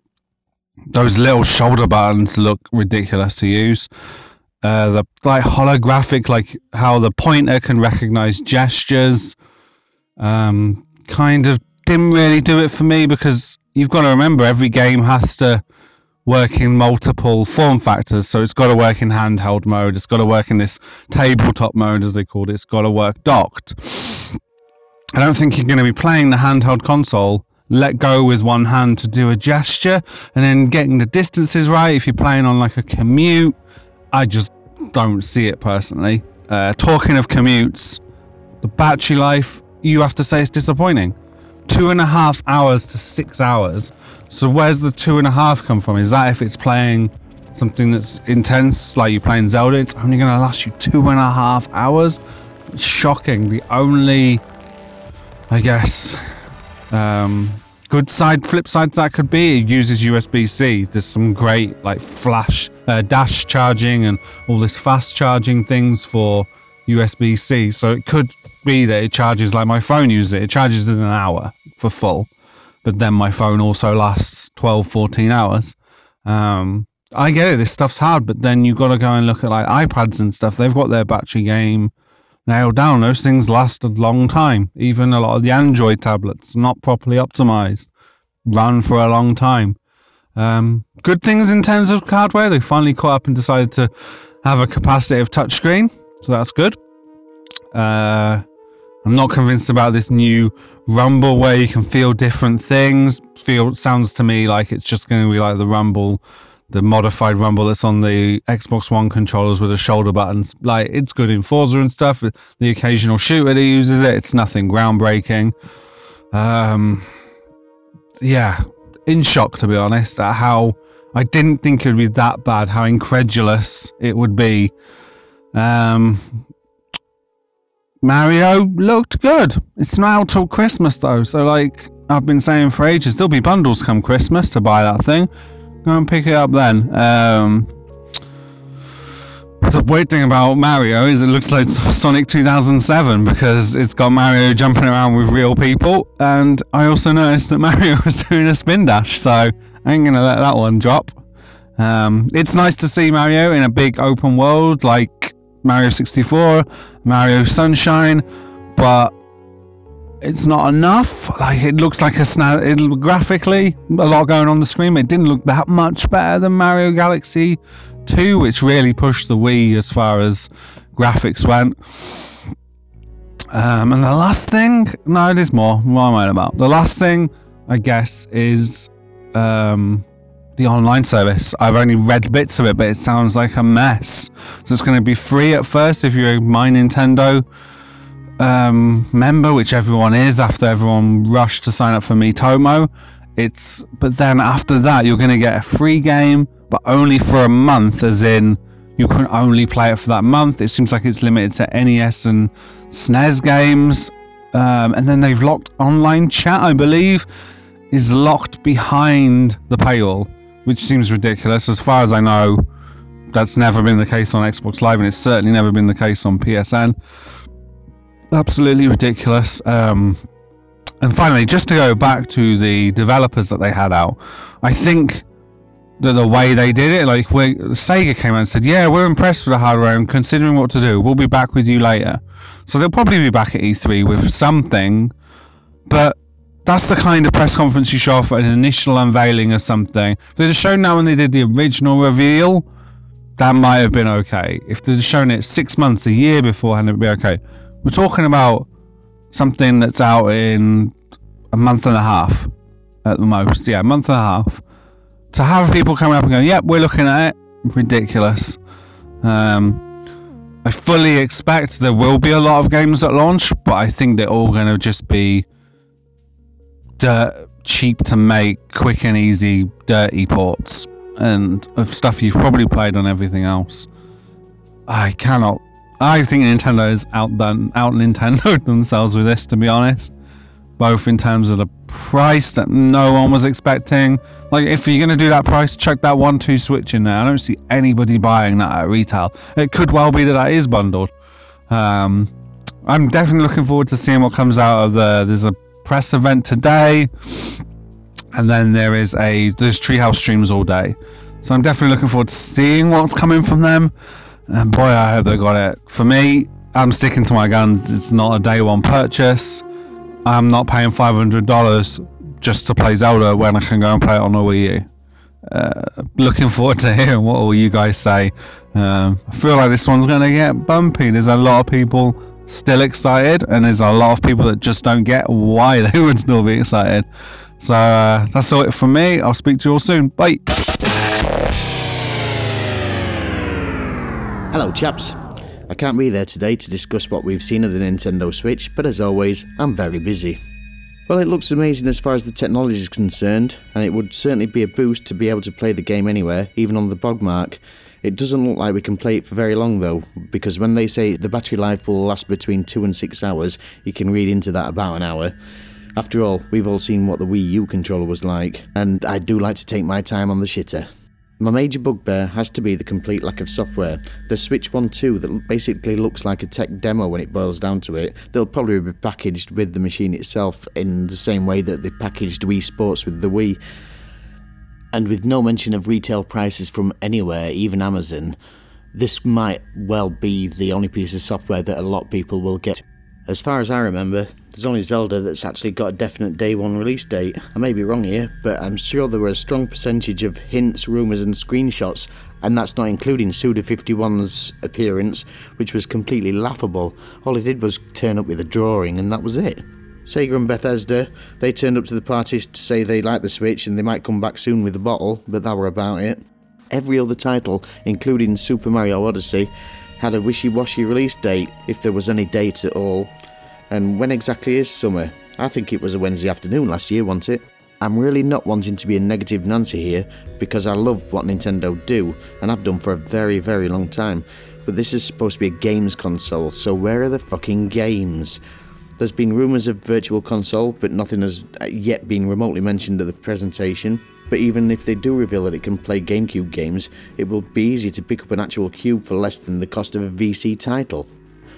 those little shoulder buttons look ridiculous to use. Uh, the like holographic, like how the pointer can recognize gestures. Um, kind of didn't really do it for me because you've got to remember every game has to work in multiple form factors. So it's got to work in handheld mode. It's got to work in this tabletop mode, as they called it. It's got to work docked. I don't think you're going to be playing the handheld console. Let go with one hand to do a gesture, and then getting the distances right. If you're playing on like a commute, I just don't see it personally. Uh, talking of commutes, the battery life, you have to say it's disappointing. Two and a half hours to six hours. So where's the two and a half come from? Is that if it's playing something that's intense, like you're playing Zelda, it's only going to last you two and a half hours? It's shocking. The only, I guess, um, good side, flip side that could be, it uses USB-C. There's some great like flash, uh, dash charging and all this fast charging things for USB-C. So it could be that it charges like my phone uses it. It charges in an hour for full, but then my phone also lasts 12, 14 hours. Um, I get it. This stuff's hard, but then you've got to go and look at like iPads and stuff. They've got their battery game nailed down. Those things last a long time. Even a lot of the Android tablets, not properly optimized, run for a long time. Um, good things in terms of hardware. They finally caught up and decided to have a capacitive touchscreen, so that's good. Uh, I'm not convinced about this new Rumble where you can feel different things. Feel sounds to me like it's just going to be like the Rumble the modified rumble that's on the Xbox One controllers with the shoulder buttons. Like it's good in Forza and stuff. The occasional shooter that uses it, it's nothing groundbreaking. Um, yeah, in shock to be honest at how I didn't think it would be that bad. How incredulous it would be. Um, Mario looked good. It's out till Christmas though, so like I've been saying for ages, there'll be bundles come Christmas to buy that thing. Go and pick it up then. Um, the weird thing about Mario is it looks like Sonic 2007 because it's got Mario jumping around with real people, and I also noticed that Mario was doing a spin dash, so I ain't gonna let that one drop. Um, it's nice to see Mario in a big open world like Mario 64, Mario Sunshine, but it's not enough. Like it looks like a snap. It graphically a lot going on the screen. It didn't look that much better than Mario Galaxy 2, which really pushed the Wii as far as graphics went. Um, and the last thing, no, there's more. What am I about? The last thing, I guess, is um, the online service. I've only read bits of it, but it sounds like a mess. So it's going to be free at first if you're a My Nintendo um, member, which everyone is after everyone rushed to sign up for Miitomo. It's but then after that you're going to get a free game, but only for a month, as in you can only play it for that month. It seems like it's limited to NES and SNES games, um, and then they've locked online chat. I believe is locked behind the paywall, which seems ridiculous. As far as I know, that's never been the case on Xbox Live, and it's certainly never been the case on PSN absolutely ridiculous. Um, and finally, just to go back to the developers that they had out, I think that the way they did it, like Sega came out and said, "Yeah, we're impressed with the hardware and considering what to do. We'll be back with you later." So they'll probably be back at E3 with something, but that's the kind of press conference you show for an initial unveiling of something. If they'd have shown that when they did the original reveal, that might have been okay. If they'd have shown it six months, a year beforehand, it'd be okay. We're talking about something that's out in a month and a half at the most. Yeah, a month and a half. To have people coming up and going, yep, we're looking at it, ridiculous. Um, I fully expect there will be a lot of games at launch, but I think they're all going to just be dirt cheap to make, quick and easy, dirty ports and of stuff you've probably played on everything else. I cannot. I think Nintendo has outdone out Nintendo themselves with this, to be honest. Both in terms of the price that no one was expecting. Like, if you're going to do that price, check that one two Switch in there. I don't see anybody buying that at retail. It could well be that that is bundled. Um, I'm definitely looking forward to seeing what comes out of the. There's a press event today, and then there is a there's Treehouse streams all day. So I'm definitely looking forward to seeing what's coming from them. And boy, I hope they got it. For me, I'm sticking to my guns. It's not a day one purchase. I'm not paying $500 just to play Zelda when I can go and play it on a Wii U. Uh, looking forward to hearing what all you guys say. Um, I feel like this one's going to get bumpy. There's a lot of people still excited, and there's a lot of people that just don't get why they would still be excited. So uh, that's all it from me. I'll speak to you all soon. Bye. Hello, chaps. I can't be there today to discuss what we've seen of the Nintendo Switch, but as always, I'm very busy. Well, it looks amazing as far as the technology is concerned, and it would certainly be a boost to be able to play the game anywhere, even on the Bogmark. It doesn't look like we can play it for very long though, because when they say the battery life will last between 2 and 6 hours, you can read into that about an hour. After all, we've all seen what the Wii U controller was like, and I do like to take my time on the shitter. My major bugbear has to be the complete lack of software. The Switch 1 2 that basically looks like a tech demo when it boils down to it, they'll probably be packaged with the machine itself in the same way that they packaged Wii Sports with the Wii. And with no mention of retail prices from anywhere, even Amazon, this might well be the only piece of software that a lot of people will get. As far as I remember, there's only Zelda that's actually got a definite day one release date. I may be wrong here, but I'm sure there were a strong percentage of hints, rumours, and screenshots, and that's not including Suda51's appearance, which was completely laughable. All he did was turn up with a drawing, and that was it. Sega and Bethesda, they turned up to the parties to say they liked the Switch and they might come back soon with a bottle, but that were about it. Every other title, including Super Mario Odyssey, had a wishy washy release date, if there was any date at all. And when exactly is summer? I think it was a Wednesday afternoon last year, wasn't it? I'm really not wanting to be a negative Nancy here because I love what Nintendo do and I've done for a very, very long time. But this is supposed to be a games console, so where are the fucking games? There's been rumours of Virtual Console, but nothing has yet been remotely mentioned at the presentation. But even if they do reveal that it can play GameCube games, it will be easy to pick up an actual cube for less than the cost of a VC title.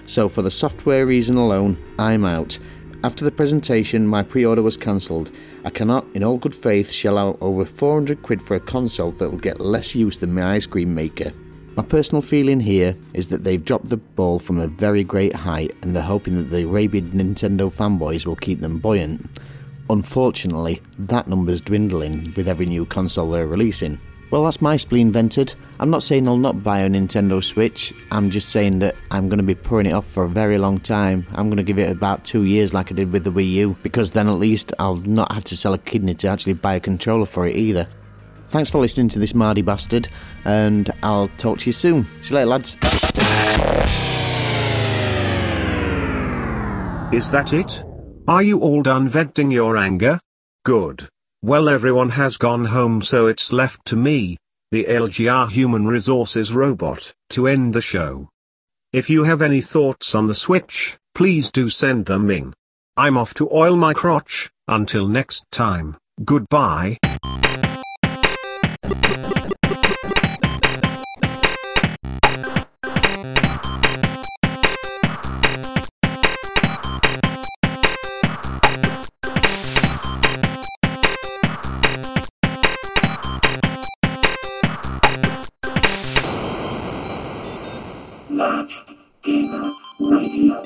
So, for the software reason alone, I'm out. After the presentation, my pre order was cancelled. I cannot, in all good faith, shell out over 400 quid for a console that will get less use than my ice cream maker. My personal feeling here is that they've dropped the ball from a very great height and they're hoping that the rabid Nintendo fanboys will keep them buoyant. Unfortunately, that number's dwindling with every new console they're releasing. Well, that's my spleen vented. I'm not saying I'll not buy a Nintendo Switch, I'm just saying that I'm going to be putting it off for a very long time. I'm going to give it about two years like I did with the Wii U, because then at least I'll not have to sell a kidney to actually buy a controller for it either. Thanks for listening to this Mardy bastard, and I'll talk to you soon. See you later, lads. Is that it? Are you all done venting your anger? Good. Well everyone has gone home so it's left to me, the LGR Human Resources Robot, to end the show. If you have any thoughts on the Switch, please do send them in. I'm off to oil my crotch, until next time, goodbye. Latched Gamer Radio.